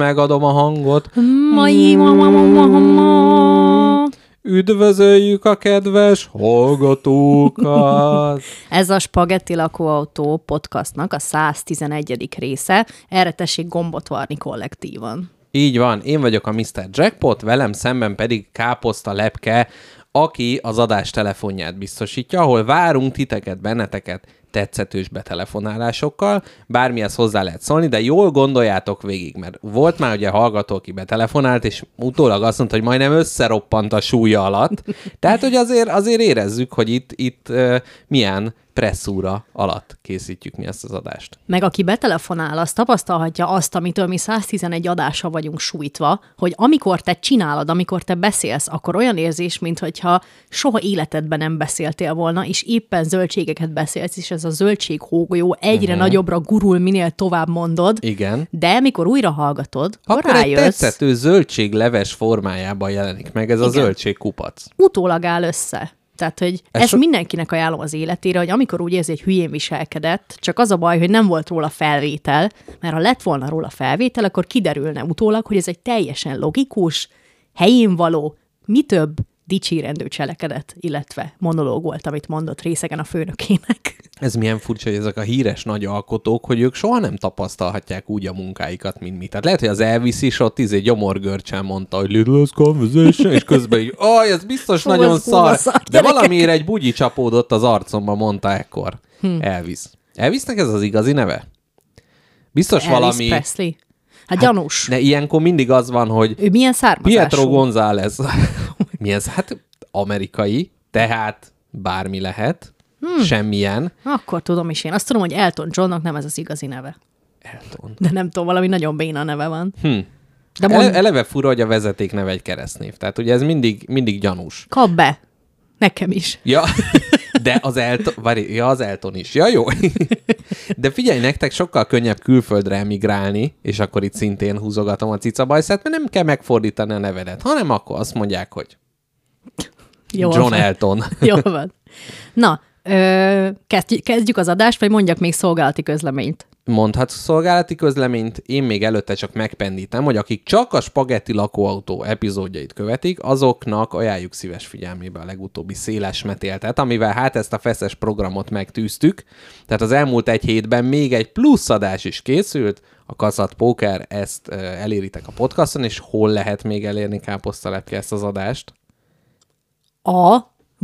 Megadom a hangot. Mai, ma, ma, ma, ma, ma. Üdvözöljük a kedves hallgatókat! Ez a Spagetti lakóautó podcastnak a 111. része. Erre tessék gombot varni kollektívan. Így van, én vagyok a Mr. Jackpot, velem szemben pedig Káposzta Lepke, aki az adás telefonját biztosítja, ahol várunk titeket, benneteket tetszetős betelefonálásokkal, bármihez hozzá lehet szólni, de jól gondoljátok végig, mert volt már ugye hallgató, aki betelefonált, és utólag azt mondta, hogy majdnem összeroppant a súlya alatt. Tehát, hogy azért, azért érezzük, hogy itt, itt uh, milyen presszúra alatt készítjük mi ezt az adást. Meg aki betelefonál, az tapasztalhatja azt, amitől mi 111 adása vagyunk sújtva, hogy amikor te csinálod, amikor te beszélsz, akkor olyan érzés, mintha soha életedben nem beszéltél volna, és éppen zöldségeket beszélsz, és ez a zöldség hógolyó egyre uh-huh. nagyobbra gurul, minél tovább mondod. Igen. De mikor újra hallgatod, akkor, Akkor egy rájössz, tetszető zöldségleves formájában jelenik meg ez a Igen. zöldségkupac. utólag áll össze. Tehát, hogy Ez ezt so- mindenkinek ajánlom az életére, hogy amikor úgy érzi, hogy hülyén viselkedett, csak az a baj, hogy nem volt róla felvétel, mert ha lett volna róla felvétel, akkor kiderülne utólag, hogy ez egy teljesen logikus, helyén való, mi több dicsérendő cselekedet, illetve monológ volt, amit mondott részegen a főnökének. Ez milyen furcsa, hogy ezek a híres nagy alkotók, hogy ők soha nem tapasztalhatják úgy a munkáikat, mint mi. Tehát lehet, hogy az Elvis is ott izé gyomorgörcsel mondta, hogy Little Conversation, és közben így, aj, ez biztos nagyon szar. szar, De valamiért egy bugyi csapódott az arcomba, mondta ekkor Hm. Elvis. Elvisnek ez az igazi neve? Biztos Elvis valami... Presley. Hát, gyanús. De ilyenkor mindig az van, hogy Ő milyen származású? Pietro González. Mi ez? Hát amerikai, tehát bármi lehet, hmm. semmilyen. Akkor tudom is én. Azt tudom, hogy Elton Johnnak nem ez az igazi neve. Elton. De nem tudom, valami nagyon béna neve van. Hm. De Ele, mond, eleve fura, hogy a vezeték neve egy keresztnév. Tehát ugye ez mindig, mindig gyanús. kap be. Nekem is. Ja, de az Elton, várj, ja, az Elton is. Ja, jó. De figyelj, nektek sokkal könnyebb külföldre emigrálni, és akkor itt szintén húzogatom a cicabajszát, mert nem kell megfordítani a nevedet, hanem akkor azt mondják, hogy Jól John van. Elton. Jól van. Na, ö, kezdjük, kezdjük az adást, vagy mondjak még szolgálati közleményt. Mondhatsz szolgálati közleményt, én még előtte csak megpendítem, hogy akik csak a Spagetti lakóautó epizódjait követik, azoknak ajánljuk szíves figyelmébe a legutóbbi széles metéltet, amivel hát ezt a feszes programot megtűztük. Tehát az elmúlt egy hétben még egy plusz adás is készült, a Kaszat Póker, ezt eléritek a podcaston, és hol lehet még elérni káposztalepke ezt az adást? A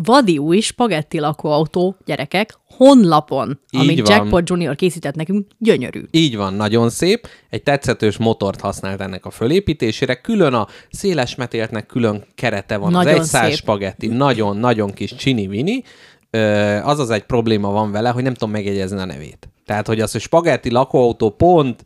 vadi új spagetti lakóautó, gyerekek, honlapon, Így amit van. Jackpot Junior készített nekünk, gyönyörű. Így van, nagyon szép. Egy tetszetős motort használt ennek a fölépítésére. Külön a széles metéltnek külön kerete van. Nagyon az egy száz spagetti, nagyon-nagyon kis csini-vini. Azaz egy probléma van vele, hogy nem tudom megjegyezni a nevét. Tehát, hogy az, hogy spagetti lakóautó pont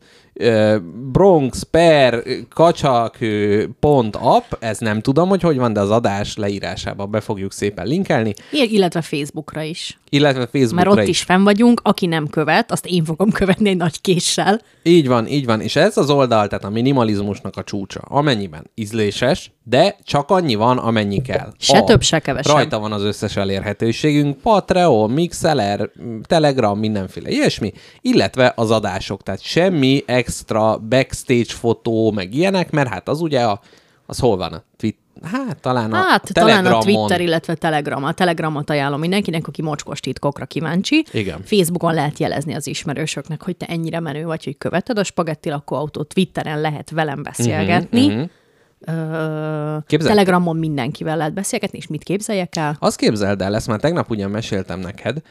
Bronx per kacsak ö, pont app, ez nem tudom, hogy hogy van, de az adás leírásába be fogjuk szépen linkelni, I- illetve Facebookra is. illetve Mert Facebookra ott is fenn vagyunk, aki nem követ, azt én fogom követni egy nagy késsel. Így van, így van. És ez az oldal, tehát a minimalizmusnak a csúcsa. Amennyiben ízléses, de csak annyi van, amennyi kell. Se több, se kevesebb. Rajta van az összes elérhetőségünk, Patreon, Mixeler, Telegram, mindenféle ilyesmi, illetve az adások. Tehát semmi extra backstage fotó, meg ilyenek, mert hát az ugye a, az hol van a Twitter? Hát talán a Hát talán a Telegramon. Twitter, illetve Telegram. A Telegramot ajánlom mindenkinek, aki mocskos titkokra kíváncsi. Igen. Facebookon lehet jelezni az ismerősöknek, hogy te ennyire menő vagy, hogy követed a spagetti lakóautót. Twitteren lehet velem beszélgetni. Mhm, mhm. Ö, Képzeld- Telegramon mindenkivel lehet beszélgetni, és mit képzeljek el? Azt képzeld el, ezt már tegnap ugyan meséltem neked,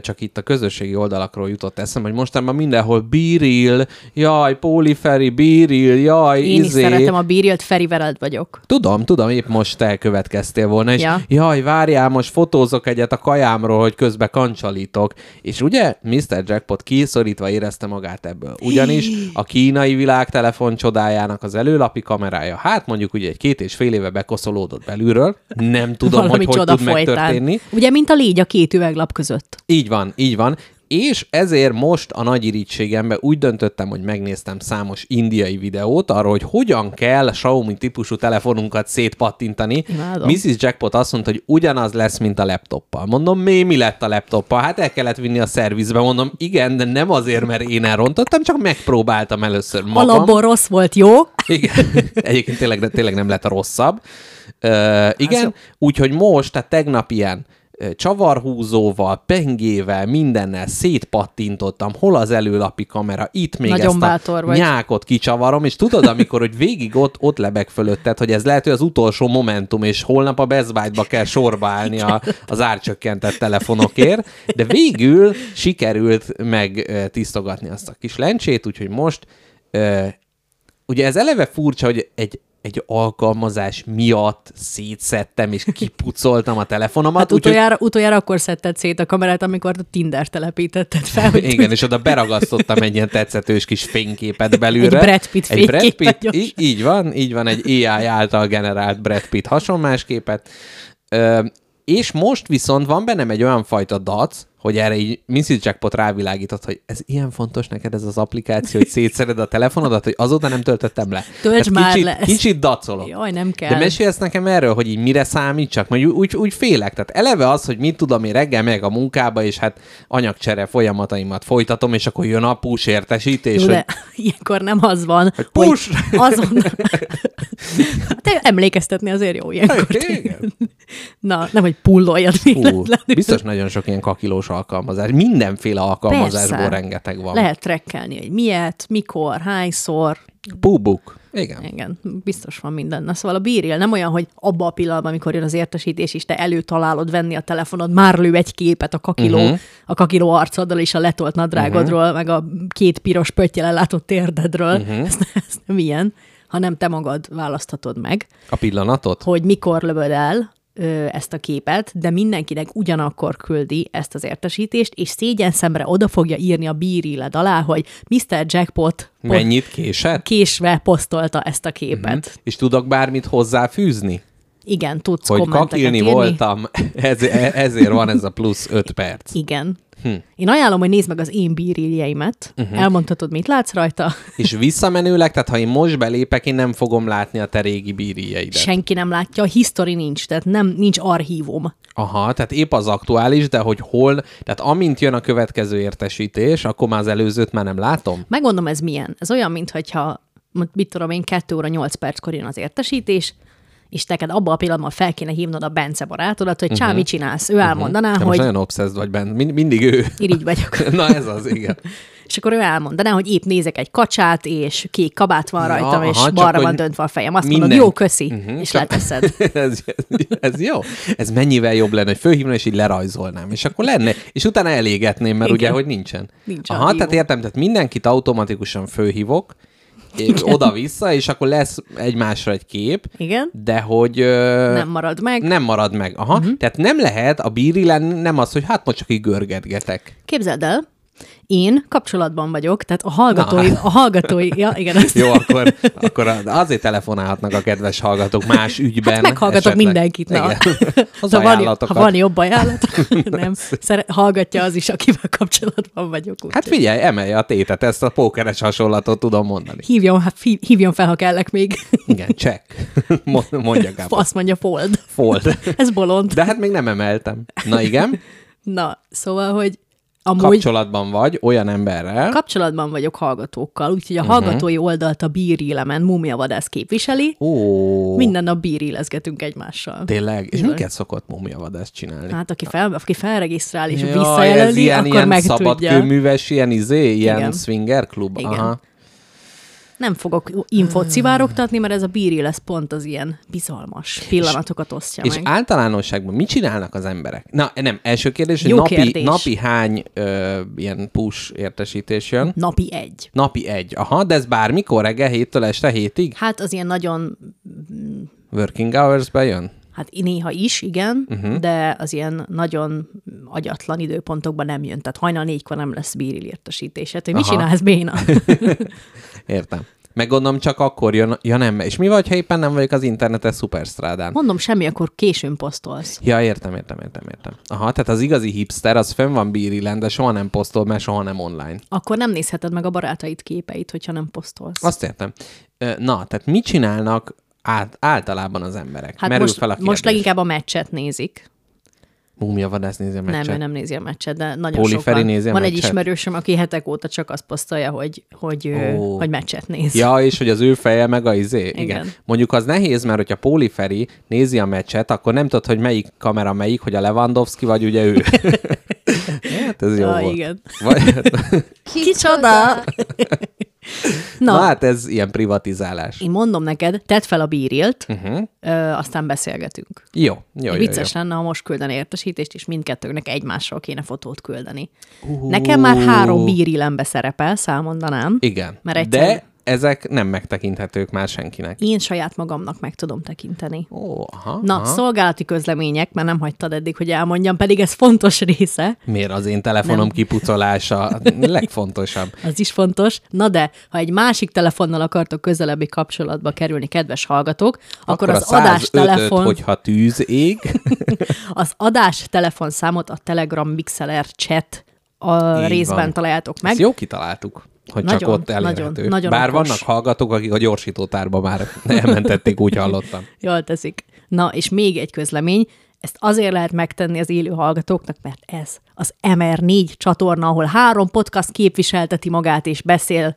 csak itt a közösségi oldalakról jutott eszem, hogy mostanában mindenhol Biril, jaj, Póliferi, Biril, jaj, Én izé. is szeretem a bírilt, Feri veled vagyok. Tudom, tudom, épp most elkövetkeztél volna, és Ja. ja. jaj, várjál, most fotózok egyet a kajámról, hogy közben kancsalítok. És ugye Mr. Jackpot kiszorítva érezte magát ebből. Ugyanis a kínai világ telefon csodájának az előlapi kamerája, hát mondjuk ugye egy két és fél éve bekoszolódott belülről, nem tudom, Valami hogy hogy tud folytán. megtörténni. Ugye, mint a légy a két üveglap között. Így van, így van. És ezért most a nagy irítségemben úgy döntöttem, hogy megnéztem számos indiai videót arról, hogy hogyan kell Xiaomi típusú telefonunkat szétpattintani. Imádom. Mrs. Jackpot azt mondta, hogy ugyanaz lesz, mint a laptoppal. Mondom, mi, mi lett a laptoppal? Hát el kellett vinni a szervizbe. Mondom, igen, de nem azért, mert én elrontottam, csak megpróbáltam először magam. Alapból rossz volt, jó? Igen. Egyébként tényleg, tényleg nem lett a rosszabb. Uh, igen, úgyhogy most, tehát tegnap ilyen csavarhúzóval, pengével, mindennel szétpattintottam, hol az előlapi kamera, itt még Nagyon ezt a vagy. nyákot kicsavarom, és tudod, amikor hogy végig ott, ott lebeg fölötted, hogy ez lehet, hogy az utolsó momentum, és holnap a Best Buy-ba kell sorba állni a, az árcsökkentett telefonokért, de végül sikerült meg tisztogatni azt a kis lencsét, úgyhogy most ugye ez eleve furcsa, hogy egy, egy alkalmazás miatt szétszettem és kipucoltam a telefonomat. Hát utoljára, utoljára akkor szedted szét a kamerát, amikor a Tinder telepítetted fel, hogy Igen, és oda beragasztottam egy ilyen tetszetős kis fényképet belülre. Egy Brad Pitt Egy Brad Pitt, így, így van, így van, egy AI által generált Brad Pitt hasonlás képet. Ö, és most viszont van bennem egy olyan fajta dac, hogy erre így Mrs. Jackpot rávilágított, hogy ez ilyen fontos neked ez az applikáció, hogy szétszered a telefonodat, hogy azóta nem töltöttem le. Tehát már kicsit, le. Kicsit dacolok. Jaj, nem kell. De mesélsz nekem erről, hogy így mire számítsak? Mert úgy, úgy félek. Tehát eleve az, hogy mit tudom én reggel meg a munkába, és hát anyagcsere folyamataimat folytatom, és akkor jön a push értesítés, Jó, hogy ilyenkor nem az van, hogy, push! azon... Te emlékeztetni azért jó ilyenkor. Igen. Na, nem, hogy pulloljad Hú, biztos nagyon sok ilyen kakilós alkalmazás. Mindenféle alkalmazásból Persze. rengeteg van. Lehet trekkelni, hogy miért, mikor, hányszor. Púbuk. Igen. Igen, biztos van minden. Na szóval a bíril nem olyan, hogy abba a pillanatban, amikor jön az értesítés, és te előtalálod venni a telefonod, már lő egy képet a kakiló, uh-huh. a kakiló arcoddal és a letolt nadrágodról, uh-huh. meg a két piros pöttyel látott térdedről. Uh-huh. Ez, ez nem ilyen, hanem te magad választhatod meg, A pillanatot? hogy mikor lövöd el ö, ezt a képet, de mindenkinek ugyanakkor küldi ezt az értesítést, és szégyen szemre oda fogja írni a bíriled alá, hogy Mr. Jackpot po- Mennyit késett? késve posztolta ezt a képet. Mhm. És tudok bármit hozzáfűzni? Igen, tudsz Hogy kommenteket kakilni írni. voltam, ez, ezért van ez a plusz öt perc. Igen. Hm. Én ajánlom, hogy nézd meg az én bíriljeimet. Mhm. Uh-huh. Elmondhatod, mit látsz rajta. És visszamenőleg, tehát ha én most belépek, én nem fogom látni a te régi bírijeidet. Senki nem látja, a history nincs, tehát nem, nincs archívum. Aha, tehát épp az aktuális, de hogy hol, tehát amint jön a következő értesítés, akkor már az előzőt már nem látom? Megmondom, ez milyen. Ez olyan, mintha, mit tudom én, 2 óra 8 perckor jön az értesítés, és neked abban a pillanatban fel kéne hívnod a Bence barátodat, hogy csá, mit csinálsz? Ő elmondaná, Te most hogy nagyon obszeszd vagy benne, Mind, mindig ő. irigy vagyok. Na ez az, igen. És akkor ő elmondaná, hogy épp nézek egy kacsát, és kék kabát van Ja, rajtam, és aha, csak balra van döntve a fejem. Azt minden- mondod, jó, köszi, Mhm, és csak- leteszed. ez, ez jó. Ez mennyivel jobb lenne, hogy fölhívna, és így lerajzolnám. És akkor lenne, és utána elégetném, mert Igen. ugye, hogy nincsen. Nincs Aha, tehát értem, tehát mindenkit automatikusan fölhívok, és oda-vissza, és akkor lesz egymásra egy kép, Igen? de hogy... Ö, Nem marad meg. Nem marad meg. Aha. Uh-huh. Tehát nem lehet a bíri lenni, nem az, hogy hát most csak így görgetgetek. Képzeld el, én kapcsolatban vagyok, tehát a hallgatói, Na. a hallgatói, ja igen, azt Jó, akkor, akkor azért telefonálhatnak a kedves hallgatók más ügyben. Hát meghallgatok mindenkit, na. Az ha, van, ha van jobb ajánlat, nem, szere, hallgatja az is, akivel kapcsolatban vagyok. Úgy. Hát figyelj, emelje a tétet, ezt a pókeres hasonlatot tudom mondani. hívjon, hát hív- hívjon fel, ha kellek még. Igen, check. Mo- Mondja Gábor. Azt mondja, fold. Fold. Ez bolond. De hát még nem emeltem. Na igen, Na, szóval, hogy amúgy kapcsolatban vagy olyan emberrel, kapcsolatban vagyok hallgatókkal, úgyhogy Mhm. a hallgatói oldalt a bírílemen Múmiavadász képviseli. Ó, Minden nap bírílezgetünk egymással. tényleg. És minket szokott mumiavadászt csinálni? Hát aki, fel, aki felregisztrál és Jaj, visszajelöli, ez ilyen, akkor ilyen meg tudja. szabadkőműves, ilyen izé, ilyen Igen. swinger klub. Igen. Aha. Nem fogok infót szivárogtatni, mert ez a bíri lesz pont az ilyen bizalmas pillanatokat osztja És meg. általánosságban mit csinálnak az emberek? Na, nem, első kérdés, hogy napi, kérdés. napi hány ö, ilyen push értesítés jön? Napi egy. Napi egy. Aha, de ez bármikor reggel héttől este hétig? Hát az ilyen nagyon, Working hours-be jön? hát néha is, igen, uh-huh. de az ilyen nagyon agyatlan időpontokban nem jön. Tehát hajnal négykor nem lesz bíril értesítés. Hát, hogy mit Aha. csinálsz, Béna? Értem. Meg gondolom csak akkor jön, ja nem, és mi vagy, ha éppen nem vagyok az internetes szuperstrádán? Mondom, semmi, akkor későn posztolsz. Ja, értem, értem, értem, értem. Aha, tehát az igazi hipster, az fönn van bírilen, de soha nem posztol, mert soha nem online. Akkor nem nézheted meg a barátaid képeit, hogyha nem posztolsz. Azt értem. Na, tehát mit csinálnak át, általában az emberek? hát Merül most, fel a kérdés. most leginkább a meccset nézik. Múmia vadász nézi a Nem, meccset. ő nem nézi a meccset, de nagyon Póli sokan. Nézi a Van egy meccset? ismerősöm, aki hetek óta csak azt posztolja, hogy, hogy, oh. hogy meccset néz. Ja, és hogy az ő feje meg a izé. Igen. Igen. Mondjuk az nehéz, mert hogyha Póli Feri nézi a meccset, akkor nem tudod, hogy melyik kamera melyik, hogy a Lewandowski vagy ugye ő. hát ez jó Ja, volt. igen. Vagy, Kicsoda! Na. Na, hát ez ilyen privatizálás. én mondom neked, tedd fel a bírilt, Uh-huh. ö, aztán beszélgetünk. Jó, jó, jó, jó. Vicces lenne, ha most küldeni értesítést, és mindkettőnknek egymásról kéne fotót küldeni. Nekem már három bírilembe szerepel, számmondanám. Igen, Mert egyszer- de ezek nem megtekinthetők már senkinek. Én saját magamnak meg tudom tekinteni. Ó, aha, Na, aha. szolgálati közlemények, mert nem hagytad eddig, hogy elmondjam, pedig ez fontos része. Miért az én telefonom Nem. kipucolása legfontosabb? Az is fontos. Na de, ha egy másik telefonnal akartok közelebbi kapcsolatba kerülni, kedves hallgatók, akkor, akkor az a 105-öt, adástelefon, hogyha tűz ég, az adás telefonszámot a Telegram Mixeler chat a Így részben van. találjátok meg. Ezt jó kitaláltuk, hogy csak Nagyon, ott elérhető. nagyon, nagyon Bár okos. vannak hallgatók, akik a gyorsítótárba már elmentették, úgy hallottam. Jól teszik. Na, és még egy közlemény, ezt azért lehet megtenni az élő hallgatóknak, mert ez az MR4 csatorna, ahol három podcast képviselteti magát és beszél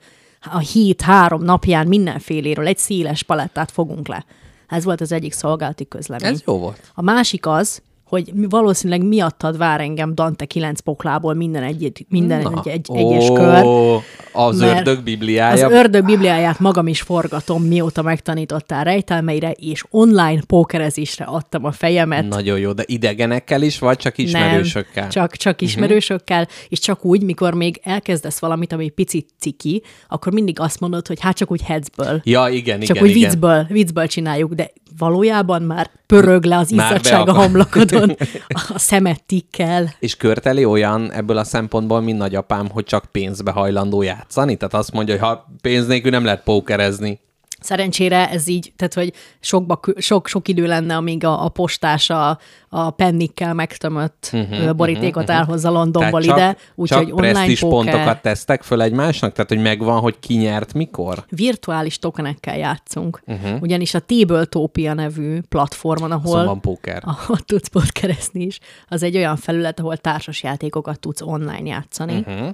a hét három napján mindenféléről, egy széles palettát fogunk le. Ez volt az egyik szolgálati közlemény. Ez jó volt. A másik az, hogy valószínűleg miattad vár engem Dante 9 poklából minden, egy, minden Na, egy, egy, egyes kör. Az ördög Az bibliája. ördög bibliáját magam is forgatom, mióta megtanítottál rejtelmeire, és online pókerezésre adtam a fejemet. Nagyon jó, de idegenekkel is, vagy csak ismerősökkel? Nem, csak, csak ismerősökkel, és csak úgy, mikor még elkezdesz valamit, ami picit ciki, akkor mindig azt mondod, hogy hát csak úgy hetzből. Ja, igen, Csak igen, úgy igen. viccből, viccből csináljuk, de valójában már pörög le az izzadság a homlokodon, a szemet tikkel. És Körteli olyan ebből a szempontból, mint nagyapám, hogy csak pénzbe hajlandó játszani? Tehát azt mondja, hogy ha pénz nélkül nem lehet pókerezni. Szerencsére ez így, tehát hogy sokba, sok, sok idő lenne, amíg a, a postás a, a pennikkel megtömött uh-huh, borítékot uh-huh, elhozza Londonból ide, úgyhogy online póker, pontokat tesztek föl egymásnak? Tehát, hogy megvan, hogy ki nyert mikor? virtuális tokenekkel játszunk. Uh-huh. Ugyanis a Tabletopia nevű platformon, ahol, Szóval póker. ahol tudsz podkereszni is, az egy olyan felület, ahol társas játékokat tudsz online játszani, uh-huh.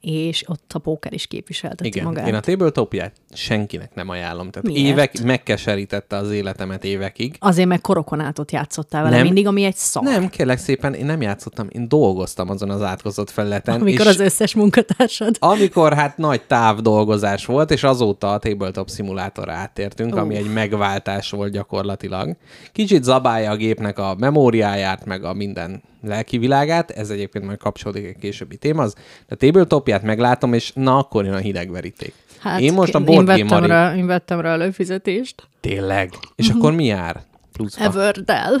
És ott a póker is képviselteti Igen, magát. én a Tabletopia-t senkinek nem ajánlom. Tehát Miért? évek, megkeserítette az életemet évekig. Azért meg korokonátot játszottál vele Nem. mindig, ami egy szar. Nem, kérlek szépen, én nem játszottam, én dolgoztam azon az átkozott felületen. Amikor és az összes munkatársad. Amikor hát nagy távdolgozás volt, és azóta a tabletop szimulátorra áttértünk, ami egy megváltás volt gyakorlatilag. Kicsit zabálja a gépnek a memóriáját, meg a minden lelki világát, ez egyébként majd kapcsolódik egy későbbi témaz, de a tabletopját meglátom, és na akkor jön a hidegveríték. Hát, én most a én board game vettem, Mari... rá, én vettem rá előfizetést. Tényleg? És akkor mi jár? Pluszba? Everdell.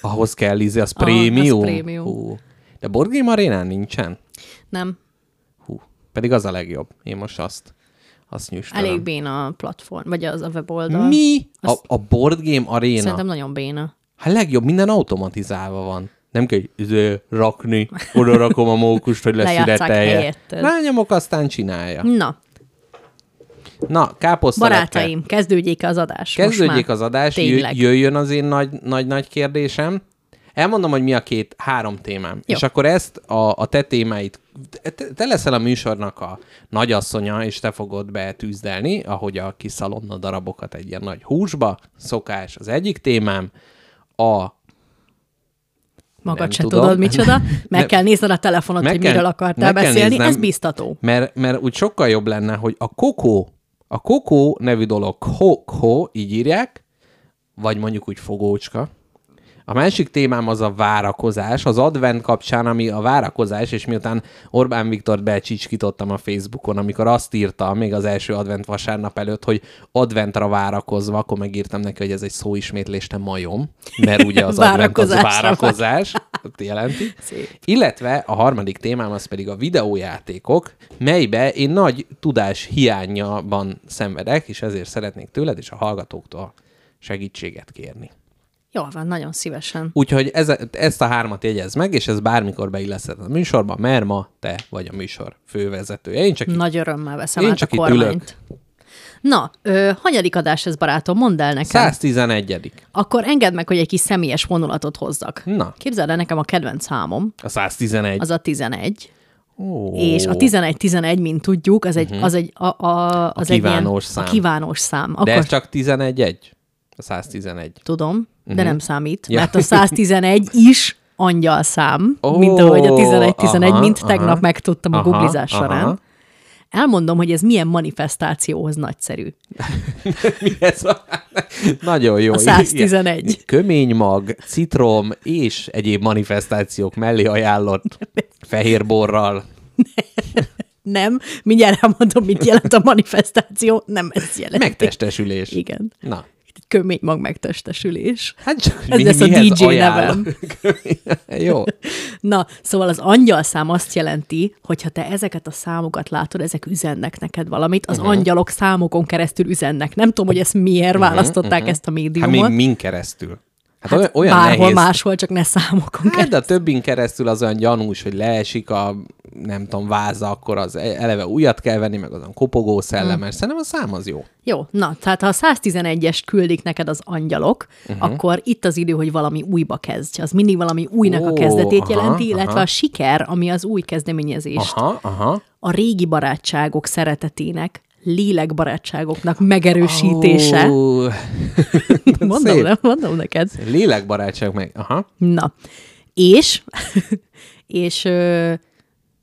Ahhoz kell ízni, az Ah, az prémium? prémium. Hú. De board game arénán nincsen? Nem, Hú. Pedig az a legjobb. Én most azt, azt nyüstelem. elég béna a platform, vagy az a weboldal. Mi? A, Azt- a board game aréna? Szerintem nagyon béna. Hát legjobb, minden automatizálva van. Nem kell izé, rakni, oda rakom a mókust, hogy helyetted. Rányomok, aztán csinálja. Na, Na, káposztalepke. barátaim, kezdődjék az adás. Kezdődjék az adás, Tényleg. jöjjön az én nagy-nagy kérdésem. Elmondom, hogy mi a két, három témám. Jó. És akkor ezt a, a te témáit, te, te leszel a műsornak a nagyasszonya, és te fogod betűzdelni, ahogy a kis szalonna darabokat egy ilyen nagy húsba. Szokás az egyik témám. A Magad Nem se tudom. tudod, micsoda. Meg Nem. kell nézned a telefonot, Meg hogy kell- miről akartál beszélni. néznem. Ez biztató. Mert, mert úgy sokkal jobb lenne, hogy a kokó, a kokó nevű dolog, ho, ho, így írják, vagy mondjuk úgy fogócska, A másik témám az a várakozás, az advent kapcsán, ami a várakozás, és miután Orbán Viktor becsicskítottam a Facebookon, amikor azt írta még az első advent vasárnap előtt, hogy adventra várakozva, akkor megírtam neki, hogy ez egy szóismétlés, nem majom, mert ugye az advent az várakozás, jelenti. Szép. Illetve a harmadik témám az pedig a videójátékok, melybe én nagy tudás hiányában szenvedek, és ezért szeretnék tőled és a hallgatóktól segítséget kérni. Jól van, nagyon szívesen. Úgyhogy ez, ezt a hármat jegyez meg, és ez bármikor beilleszthet a műsorba, mert ma te vagy a műsor fővezetője. Én csak itt, Nagy örömmel veszem Én át csak a itt kormányt. ülök. Na, ö, hanyadik adás ez, barátom? Mondd el nekem. 111 Akkor engedd meg, hogy egy kis személyes vonulatot hozzak. Na. Képzeld el nekem a kedvenc számom, A 111. az a 11. Ó, És a 11-11, mint tudjuk, az egy, az egy, a, a, az egy ilyen, Mhm. kívánós szám. A kívánós szám. Akkor De ez csak 11-1? A 111. tudom, de nem számít, Ja. mert a 111 is angyal szám, Ó, mint ahogy a 11-11, aha, mint aha. tegnap megtudtam a Aha, googlizás aha. során. Elmondom, hogy ez milyen manifestációhoz nagyszerű. Mi ez a... Nagyon jó. A 111. Ilyen Kömény mag, citrom és egyéb manifestációk mellé ajánlott fehérborral. Nem, mindjárt elmondom, mit jelent a manifestáció, nem ez jelent. Megtestesülés. Igen. Na. Kömény mag megtestesülés. Hát csak Ez lesz a DJ ajánlom? nevem. jó. Na, szóval az angyal szám azt jelenti, hogy ha te ezeket a számokat látod, ezek üzennek neked valamit, az uh-huh. angyalok számokon keresztül üzennek. Nem tudom, hogy ezt miért uh-huh, választották uh-huh. ezt a Hát médiumot. még min keresztül? Hát, Hát olyan, bárhol nehéz. máshol, csak ne számokon Hát, keresztül. de a többin keresztül az olyan gyanús, hogy leesik a, nem tudom, váza, akkor az e- eleve újat kell venni, meg azon kopogó szellemes. Szerintem a szám az jó. Jó, na, tehát ha a 111-est küldik neked az angyalok, uh-huh. akkor itt az idő, hogy valami újba kezdj. Az mindig valami újnak Ó, a kezdetét aha, jelenti, illetve aha. a siker, ami az új kezdeményezést, Aha, aha. a régi barátságok szeretetének, lélekbarátságoknak megerősítése. Ó, mondom, nem, mondom neked. Lélekbarátság meg. Aha. Na, és, és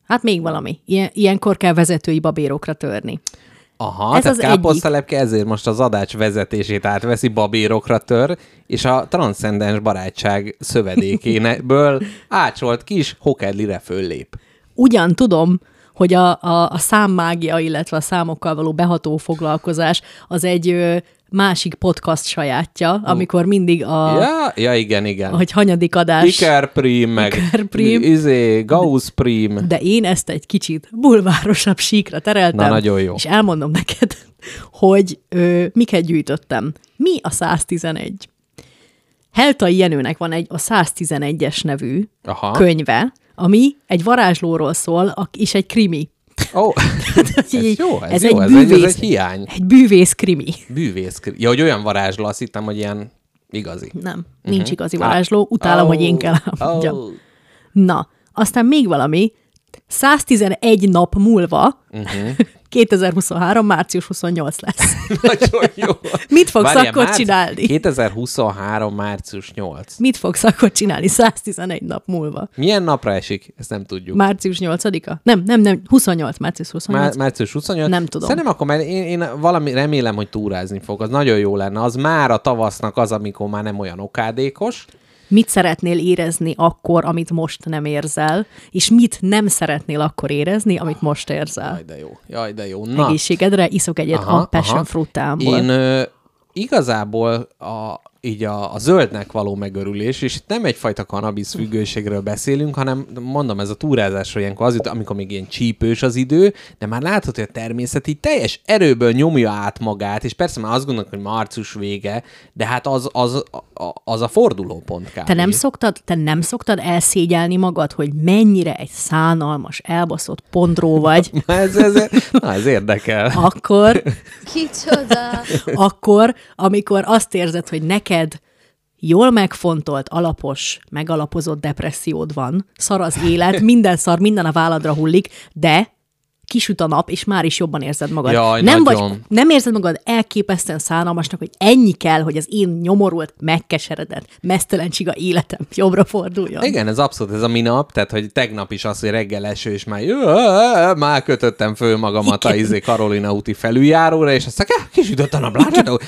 hát még valami. Ilyen, ilyenkor kell vezetői babérokra törni. Aha, Ez tehát az káposztalepke ezért most az adács vezetését átveszi, babérokra tör, és a transzcendens barátság szövedékénből ácsolt kis hokedlire föllép. Ugyan tudom, hogy a, a, a számmágia, illetve a számokkal való beható foglalkozás az egy ö, másik podcast sajátja, amikor mindig a, Ja, ja igen, igen. hogy hanyadik adás. Ikerprim, meg Ikerprim. izé, Gauss-prim. De én ezt egy kicsit bulvárosabb síkra tereltem. Na, nagyon jó. És elmondom neked, hogy ö, miket gyűjtöttem. Mi a 111? Heltai Jenőnek van egy a 111-es nevű Aha. könyve, ami egy varázslóról szól, és egy krimi. Ó, ez Így- jó, ez, ez jó, egy ez, egy, ez bűvész- egy hiány. Egy bűvész krimi. Bűvész. Ja, hogy olyan varázsló, azt hittem, hogy ilyen igazi. Nem, nincs igazi varázsló. Utálom, hogy én kell. Oh. Na, aztán még valami, 111 nap múlva, uh-huh. 2023. március 28 lesz. Nagyon jó. Mit fogsz Várjál, akkor márci- csinálni? 2023. március 8. Mit fogsz akkor csinálni 111 nap múlva? Milyen napra esik? Ezt nem tudjuk. Március 8-a? Nem, nem, nem, 28, március 28. Már, március 28? Nem tudom. Szerintem akkor, mert én, én valami remélem, hogy túrázni fog. Az nagyon jó lenne. Az már a tavasznak az, amikor már nem olyan okádékos. Mit szeretnél érezni akkor, amit most nem érzel, és mit nem szeretnél akkor érezni, amit most érzel? Jaj, de jó. Jaj, de jó. Na, Egészségedre iszok egyet a passion fruitámból. Én ö, igazából a, így a, a zöldnek való megörülés, és itt nem egyfajta kanabisz függőségről beszélünk, hanem mondom, ez a túrázásról ilyenkor az jut, amikor még ilyen csípős az idő, de már látható, hogy a természet így teljes erőből nyomja át magát, és persze már azt gondolok, hogy március vége, de hát az, az, az, az a fordulópont kb. Te nem, szoktad, te nem szoktad elszégyelni magad, hogy mennyire egy szánalmas, elbaszott pondró vagy, Na, ez, ez, na, ez érdekel. akkor, Kicsoda! akkor, amikor azt érzed, hogy neked jól megfontolt, alapos, megalapozott depressziód van, szar az élet, minden szar, minden a válladra hullik, de kisüt a nap, és már is jobban érzed magad. Jaj, nem, nagyon. vagy, nem érzed magad elképesztően szánalmasnak, hogy ennyi kell, hogy az én nyomorult, megkeseredett, mesztelen csiga életem jobbra forduljon. Igen, ez abszolút, ez a minap, tehát hogy tegnap is az, hogy reggel eső, és már, jö, már kötöttem föl magamat a izé Karolina úti felüljáróra, és azt mondja, kisütött a nap, látjátok?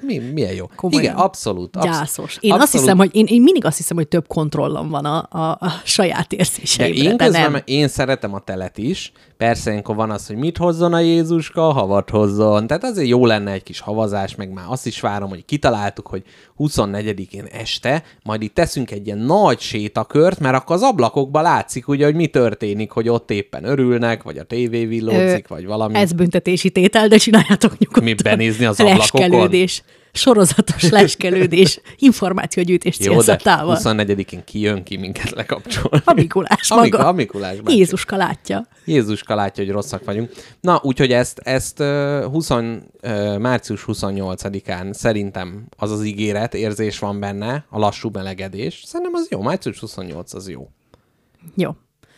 Mi, milyen jó. Komolyan. Igen, abszolút. abszolút Gyászos. Én azt hiszem, hogy én, én mindig azt hiszem, hogy több kontrollom van a, a, a saját De érzéseimre, én de, közben, nem. én szeretem a telet is. Persze, amikor van az, hogy mit hozzon a Jézuska, havat hozzon. Tehát azért jó lenne egy kis havazás, meg már azt is várom, hogy kitaláltuk, hogy 24-én este majd itt teszünk egy ilyen nagy sétakört, mert akkor az ablakokban látszik ugye, hogy mi történik, hogy ott éppen örülnek, vagy a tévé villózik, vagy valami. Ez büntetési tétel, de csináljátok nyugodtan. Mi benézni az ablakokon? Sorozatos leskelődés, információgyűjtés Jó, de célzatával. 24-én kijön ki minket lekapcsol. A Mikulás A maga. Mik- a Mikulás bácsi. Jézuska látja. Jézuska látja, hogy rosszak vagyunk. Na, úgyhogy ezt, ezt ö, 20, ö, március 28-án szerintem az az ígéret, érzés van benne, a lassú melegedés. Szerintem az jó, március 28 az jó. Jó.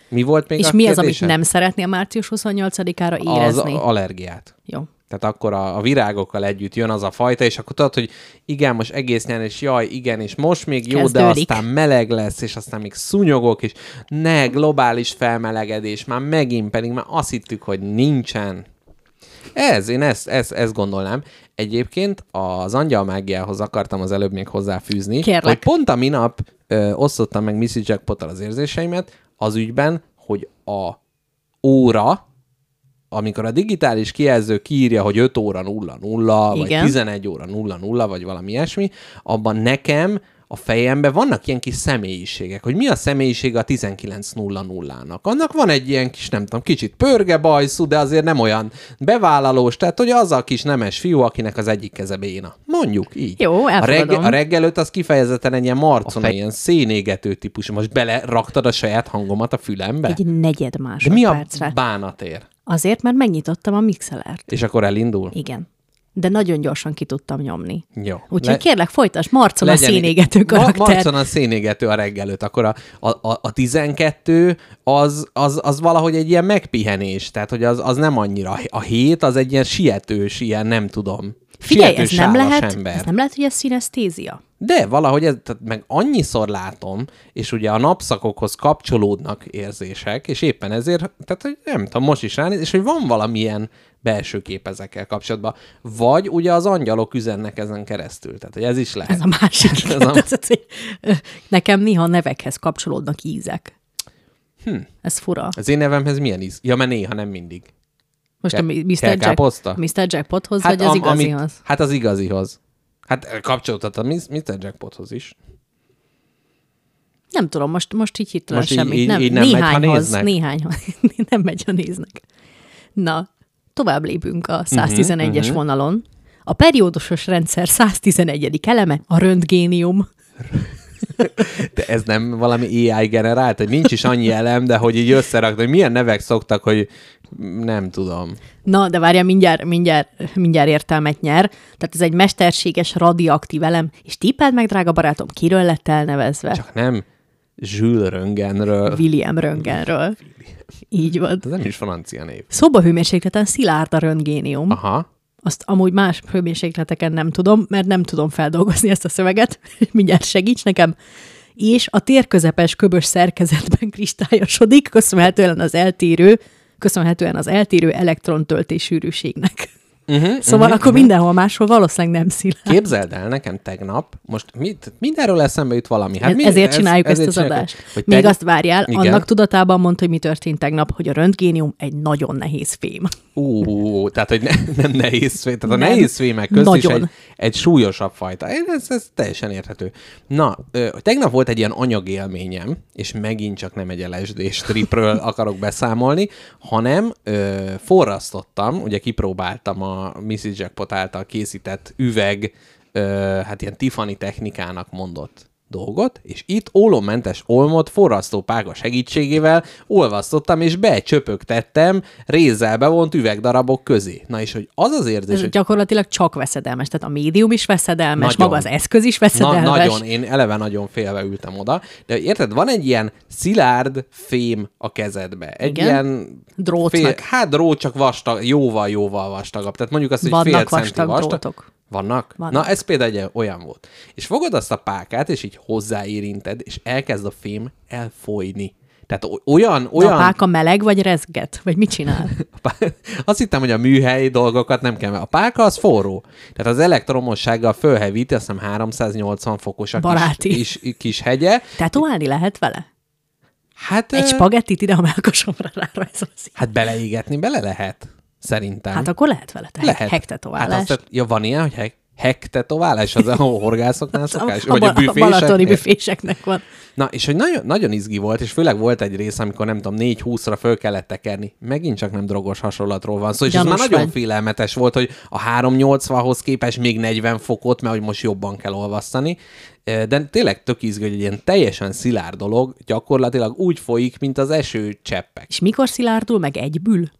Mi volt még És a mi az, amit kérdése? nem szeretnél március 28-ára érezni? Az allergiát. Jó. Tehát akkor a, a virágokkal együtt jön az a fajta, és akkor tudod, hogy igen, most egész nyáron, és jaj, igen, és most még jó, Kezdődik. de aztán meleg lesz, és aztán még szúnyogok, és ne, globális felmelegedés, már megint pedig már azt hittük, hogy nincsen. Ez, én ezt, ezt, ezt gondolnám. Egyébként az angyalmágiához akartam az előbb még hozzáfűzni, Kérlek. hogy pont a minap ö, osztottam meg Missy Jackpottal az érzéseimet az ügyben, hogy a óra, amikor a digitális kijelző kiírja, hogy 5 óra 00, vagy Igen. 11 óra 00, vagy valami ilyesmi, abban nekem a fejemben vannak ilyen kis személyiségek, hogy mi a személyiség a 19.00-nak. Annak van egy ilyen kis, nem tudom, kicsit pörge bajszú, de azért nem olyan bevállalós, tehát hogy az a kis nemes fiú, akinek az egyik keze béna. Mondjuk így. Jó, a, elfogadom. reggel, a reggelőt az kifejezetten egy ilyen marcona, fej- ilyen szénégető típus. Most beleraktad a saját hangomat a fülembe? Egy negyed de mi a másodpercre. bánatér? Azért, mert megnyitottam a mixelert. És akkor elindul? Igen. De nagyon gyorsan ki tudtam nyomni. Jó. Úgyhogy kérlek, folytasd, Marcon a legyen- szénégető Ma- karakter. Marcon a szénégető a reggelőt, akkor a, a, a, a 12 az, az, az valahogy egy ilyen megpihenés, tehát hogy az, az nem annyira. A hét az egy ilyen sietős, ilyen nem tudom. Figyelj, ez sietős nem, sálas lehet, ember. ez nem lehet, hogy ez szinesztézia. De valahogy ez, tehát meg annyiszor látom, és ugye a napszakokhoz kapcsolódnak érzések, és éppen ezért, tehát hogy nem tudom, most is ránéz, és hogy van valamilyen belső kép ezekkel kapcsolatban. Vagy ugye az angyalok üzennek ezen keresztül, tehát hogy ez is lehet. Ez a másik. Ez a- a... Nekem néha nevekhez kapcsolódnak ízek. Hm. Ez fura. Az én nevemhez milyen íz? Ja, mert néha nem mindig. Most a Ke- Mi- Mr. Jack? Mr. Jackpothoz, vagy az am- igazihoz? amit- hát az igazihoz. Hát kapcsolódott a Mr. Jackpothoz is. Nem tudom, most, most így hirtelen Most semmit. így- nem, így nem megy, ha néhányhoz, néhányhoz. nem megy, ha néznek. Na, tovább lépünk a 111-es Mhm, uh-huh, vonalon. A periódusos rendszer 111. eleme a röntgénium. De ez nem valami AI generált, hogy nincs is annyi elem, de hogy így összerakt, hogy milyen nevek szoktak, hogy nem tudom. Na, de várjál, mindjárt, mindjárt, mindjárt értelmet nyer. Tehát ez egy mesterséges radioaktív elem, és tippeld meg, drága barátom, kiről lett elnevezve? Csak nem Jules Röntgenről. William Röntgenről. Így van. Ez nem is francia név. Szobahőmérsékleten szilárd a röntgénium. Aha. Azt amúgy más hőmérsékleteken nem tudom, mert nem tudom feldolgozni ezt a szöveget. Mindjárt segíts nekem. És a térközepes köbös szerkezetben kristályosodik, köszönhetően az eltérő, köszönhetően az eltérő elektrontöltés sűrűségnek. Uh-huh, Szóval uh-huh, akkor mindenhol máshol valószínűleg nem szilárd. Képzeld el nekem tegnap, most mit, mindenről eszembe jut valami. Hát Ez, mi, ezért csináljuk ezt az csináljuk, adást. Hogy Még teg- azt várjál, Igen. annak tudatában mondta, hogy mi történt tegnap, hogy a röntgénium egy nagyon nehéz fém. Ú, tehát, hogy ne, nem nehéz fém, tehát a Nem. nehéz fémek közt is Nagyon. egy, egy súlyosabb fajta. Ez, ez teljesen érthető. Na, ö, tegnap volt egy ilyen anyagélményem, és megint csak nem egy LSD stripről akarok beszámolni, hanem ö, forrasztottam, ugye kipróbáltam a Mrs. Jackpot által készített üveg, ö, hát ilyen Tiffany technikának mondott dolgot, és itt ólommentes olmot forrasztópága segítségével olvasztottam, és becsöpögtettem rézzel bevont üvegdarabok közé. Na és hogy az az érzés, Ez hogy gyakorlatilag csak veszedelmes. Tehát a médium is veszedelmes, Nagyon. maga az eszköz is Na, veszedelmes. nagyon, én eleve nagyon félve ültem oda, de érted, van egy ilyen szilárd fém a kezedbe. Egy Igen. ilyen Drótnak. hát drót csak vastag, jóval-jóval vastagabb. Tehát mondjuk azt, hogy Vannak fél centi vastag. drótok. Vannak? Vannak. Na, ez például egy olyan volt. És fogod azt a pákát, és így hozzáérinted, és elkezd a fém elfolyni. Tehát o- olyan, De olyan... a páka meleg vagy rezget? Vagy mit csinál? Azt hittem, hogy a műhelyi dolgokat nem kell. A páka az forró. Tehát az elektromossággal fölhevíti, azt hiszem 380 fokos a Baráti. kis, kis, kis hegye. Tetoválni lehet vele? Hát, Egy ö, spagettit ide a melkosomra rárajzolsz. hát beleégetni bele lehet. Szerintem. Hát akkor lehet vele. Te lehet. Hektetoválás. Hát azt, ja, van ilyen, hogy hek, hektetoválás az a horgászoknál szokás? a, Vagy a ba- a balatoni büféseknek van. Na, és hogy nagyon, nagyon izgi volt, és főleg volt egy rész, amikor nem tudom, 4-20-ra föl kellett tekerni. Megint csak nem drogos hasonlatról van szó, és ez már nagyon vagy. félelmetes volt, hogy a 380-hoz képest még 40 fokot, mert hogy most jobban kell olvasztani. De tényleg tök izgi, hogy egy ilyen teljesen szilárd dolog gyakorlatilag úgy folyik, mint az eső cseppek. És mikor szilárdul meg egyből?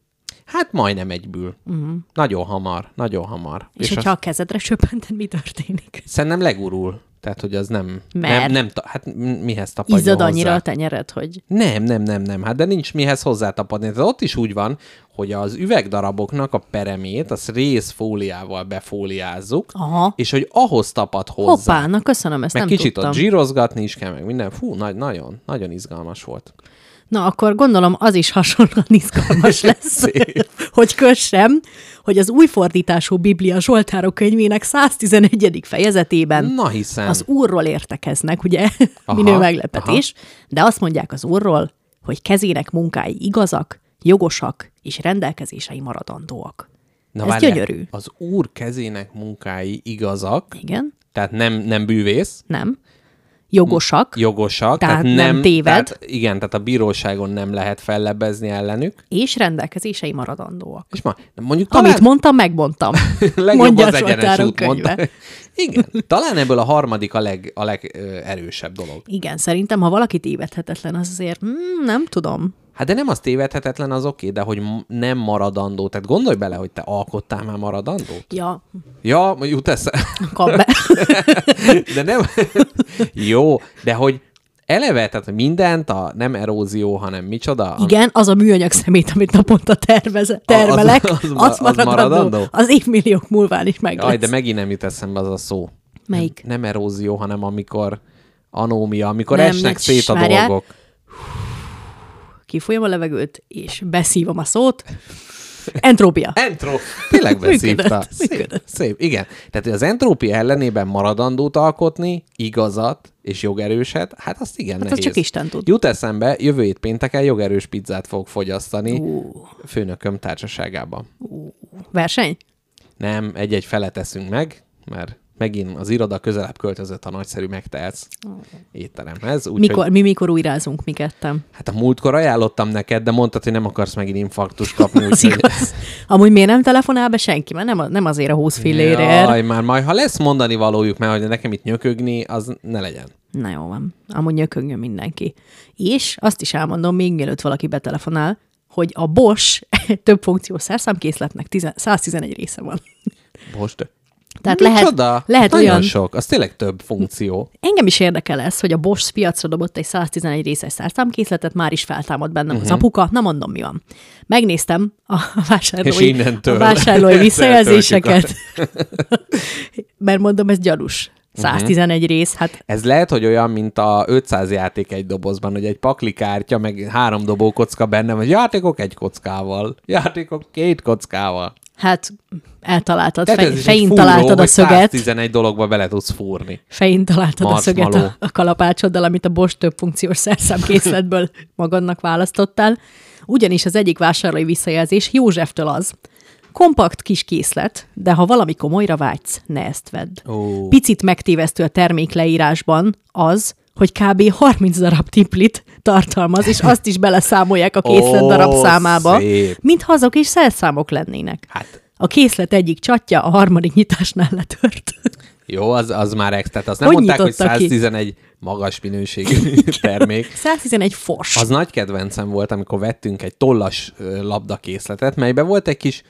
Hát majdnem egyből. Uh-huh. Nagyon hamar, nagyon hamar. És, és azt- hogyha a kezedre söpönted, mi történik? Szerintem legurul. Tehát, hogy az nem... Mert? Nem, nem hát mihez tapadjon Izzad hozzá? annyira a tenyered, hogy Nem, nem, nem, nem. Hát de nincs mihez hozzátapadni. Tehát ott is úgy van, hogy az üvegdaraboknak a peremét, azt részfóliával befóliázzuk, aha, és hogy ahhoz tapad hozzá. hoppá, na köszönöm, ezt meg nem kicsit tudtam. ott zsírozgatni is kell, meg minden. Fú, nagy, nagyon, nagyon izgalmas volt. Na, akkor gondolom az is hasonlóan izgalmas lesz, hogy kössem, hogy az új fordítású Biblia Zsoltárok könyvének 111. fejezetében Na hiszen. az Úrról értekeznek, ugye, Aha, minő meglepetés, de azt mondják az Úrról, hogy kezének munkái igazak, jogosak és rendelkezései maradandóak. Na, ez várjál, gyönyörű. Az úr kezének munkái igazak, Igen, tehát nem, nem bűvész, nem. Jogosak, jogosak, Tehát tehát, nem téved. Tehát, igen, tehát a bíróságon nem lehet fellebbezni ellenük. és rendelkezései maradandóak. És ma, mondjuk Talán... Amit mondtam, megmondtam. legjobb Mondja az egyenes út, mondta. Igen, talán ebből a harmadik a leg, a legerősebb dolog. Igen, szerintem, ha valaki tévedhetetlen, az azért mm, nem tudom. Hát de nem az tévedhetetlen, az oké, de hogy nem maradandó. Tehát gondolj bele, hogy te alkottál már maradandót. Ja, Ja, jut esze. kap be. De nem... Jó, de hogy eleve, tehát mindent, a nem erózió, hanem micsoda? Igen, az a műanyag szemét, amit naponta terveze, termelek, az az, ma- az, az maradandó. maradandó? Az évmilliók múlván is meg Aj, lesz. de megint nem jut eszembe az a szó. Melyik? Nem, nem erózió, hanem amikor anómia, amikor Nem, esnek szét a várjál. dolgok. Kifolyom a levegőt, és beszívom a szót. Entrópia. Entró. Tényleg beszívta. Működött, Szép, működött. szép, igen. Tehát az entrópia ellenében maradandót alkotni, igazat és jogerőset, hát azt igen Hát az nehéz. csak Isten tud. Jut eszembe, jövő hét pénteken jogerős pizzát fog fogyasztani Ú, főnököm társaságában. verseny? Nem, egy-egy felet eszünk meg, mert megint az iroda közelebb költözött a nagyszerű megtehetsz étteremhez. Úgy, Mikor, Hogy, mi mikor újrázunk, mi kettem? hát a múltkor ajánlottam neked, de mondtad, hogy nem akarsz megint infarktust kapni. Az úgyhogy- igaz. Amúgy miért nem telefonál be senki? Mert nem, nem azért a 20 fillérért. Jaj, már majd, ha lesz mondani valójuk, mert hogy nekem itt nyökögni, az ne legyen. Na jó van. Amúgy nyökögjön mindenki. És azt is elmondom, még mielőtt valaki betelefonál, hogy a Bosch több funkciós szerszámkészletnek 10 111 része van. Most. Tehát lehet, Micsoda? lehet Nagyon olyan... sok. Az tényleg több funkció. Engem is érdekel ez, hogy a Bosch piacra dobott egy 111 részes szerszámkészletet, már is feltámad bennem Mhm. uh-huh. az apuka, na mondom, mi van. Megnéztem a vásárlói, És innentől a vásárlói visszajelzéseket, mert mondom, ez gyanús. Mhm. 111 rész, hát Ez lehet, hogy olyan, mint a 500 játék egy dobozban, hogy egy pakli kártya, meg három dobó kocka benne, vagy játékok egy kockával, játékok két kockával. Hát eltaláltad, Tehát fej, fején fúró, találtad a szöget, 111 dologba bele tudsz fúrni. fején találtad a szöget a, a kalapácsoddal, amit a Bosch több funkciós szerszámkészletből magadnak választottál. Ugyanis az egyik vásárlói visszajelzés Józseftől az, kompakt kis készlet, de ha valami komolyra vágysz, ne ezt vedd. Ó. Picit megtévesztő a termék leírásban az, hogy kb. 30 darab tiplit tartalmaz, és azt is beleszámolják a készlet Ó, darab számába, szép. mintha azok is szerszámok lennének. Hát, A készlet egyik csatja a harmadik nyitásnál letört. Jó, az, az már ex, tehát azt nem Hogy mondták, hogy nyitotta ki? 111 magas minőségű termék. 111 fos. Az nagy kedvencem volt, amikor vettünk egy tollas labdakészletet, melyben volt egy kis,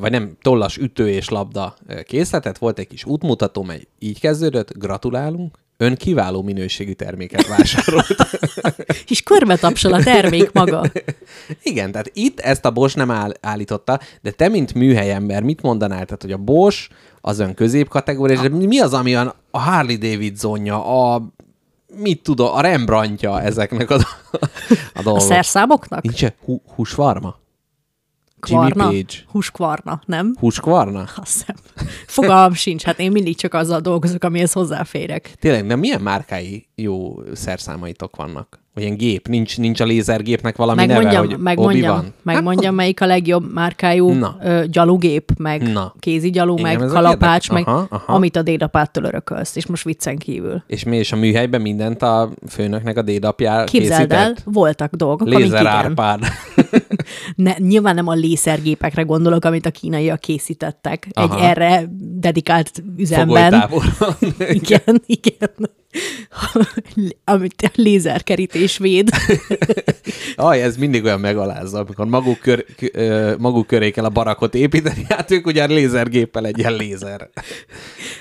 vagy nem, tollas ütő és labda készletet, volt egy kis útmutató, mely így kezdődött, gratulálunk, ön kiváló minőségű terméket vásárolt. És körbe tapsol a termék maga. Igen, tehát itt ezt a Bosch nem áll, állította, de te, mint műhelyember, mit mondanál? Tehát, hogy a Bosch az ön középkategóriás, de mi az, ami a Harley Davidsonja, a mit tudom, a Rembrandtja ezeknek a, a A dolgok. szerszámoknak? Nincs hú, húsvarma? Jimmy Kvarna? Page. Húskvarna, nem? Húskvarna? Azt hiszem. Fogalmam sincs, hát én mindig csak azzal dolgozok, amihez hozzáférek. Tényleg, de milyen márkái jó szerszámaitok vannak? Ilyen gép? Nincs, nincs a lézergépnek valami Megmondjam, neve, hogy megmondjam, Obi-Wan? megmondjam melyik a legjobb márkájú Na. ö, gyalugép, meg Na. kézi gyalú, Engem meg kalapács, meg Aha, aha. amit a dédapától örökölsz, és most viccen kívül. És mi és a műhelyben mindent a főnöknek a dédapjá Képzeld el, készített? voltak dolgok, Lézer igen. Árpád. Ne, nyilván nem a lészergépekre gondolok, amit a kínaiak készítettek Aha. egy erre dedikált üzemben. Igen, igen. Amit a lézerkerítés véd. Aj, ez mindig olyan megalázza, amikor maguk, kör, maguk köré kell a barakot építeni, hát ők ugye lézergéppel egy ilyen lézer.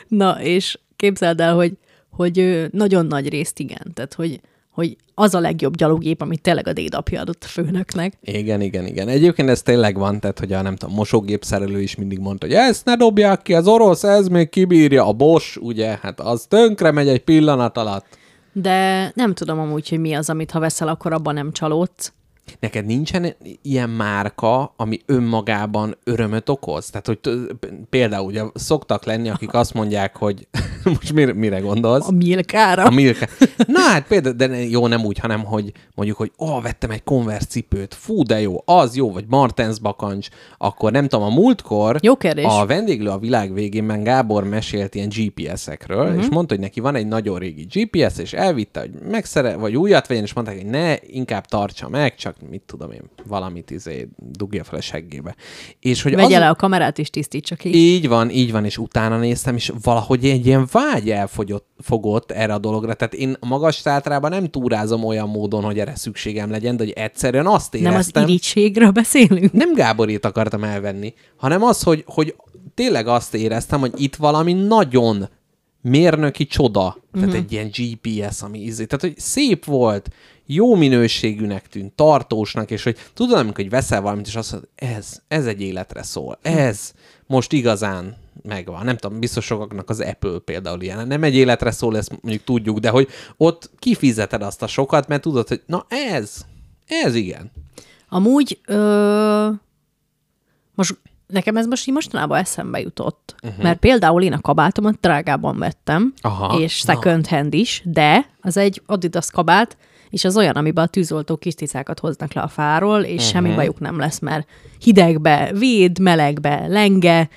Na, és képzeld el, hogy, hogy nagyon nagy részt igen. Tehát, hogy, hogy az a legjobb gyalogép, amit tényleg a dédapja adott a főnöknek. Igen, igen, igen. Egyébként ez tényleg van, tehát hogy a nem tudom, mosógép szerelő is mindig mondta, hogy ezt ne dobják ki, az orosz, ez még kibírja. A Bosch, ugye, hát az tönkre megy egy pillanat alatt. De nem tudom amúgy, hogy mi az, amit ha veszel, akkor abban nem csalódsz. Neked nincsen ilyen márka, ami önmagában örömöt okoz? Tehát, hogy t- például ugye szoktak lenni, akik azt mondják, hogy most mire, mire gondolsz? A milkára. A Milka. Na hát például, de jó, nem úgy, hanem hogy mondjuk, hogy ó, vettem egy Converse cipőt, fú, de jó, az jó, vagy Martens bakancs, akkor nem tudom, a múltkor Jó kérdés. a vendéglő a világ végén Gábor mesélt ilyen GPS-ekről, Mhm. uh-huh. és mondta, hogy neki van egy nagyon régi GPS, és elvitte, hogy megszere, vagy újat vegyen, és mondták, hogy ne, inkább tartsa meg, csak mit tudom én, valamit izé dugja fel a seggébe. És hogy Vegye az... le a kamerát, és tisztítsa ki. Így van, így van, és utána néztem, és valahogy egy ilyen vágy elfogyott, fogott erre a dologra. Tehát én a magas sátrában nem túrázom olyan módon, hogy erre szükségem legyen, de hogy egyszerűen azt Nem az éreztem... irítségről beszélünk? nem Gáborét akartam elvenni, hanem az, hogy, hogy tényleg azt éreztem, hogy itt valami nagyon mérnöki csoda. Tehát Mhm. egy ilyen GPS, ami izé. Tehát, hogy szép volt, jó minőségűnek tűnt, tartósnak, és hogy tudod, amikor hogy veszel valamit, és azt mondod, ez, ez egy életre szól. Ez most igazán megvan. Nem tudom, biztos sokaknak az Apple például ilyen. Nem egy életre szól, ezt mondjuk tudjuk, de hogy ott kifizeted azt a sokat, mert tudod, hogy na ez, ez igen. Amúgy, ö, most nekem ez most így mostanában eszembe jutott. Uh-huh. Mert például én a kabátomat drágában vettem, Aha, és na. second hand is, de az egy Adidas kabát, és az olyan, amiben a tűzoltó kis cicákat hoznak le a fáról, és uh-huh. semmi bajuk nem lesz, mert hidegbe véd, melegbe lenge,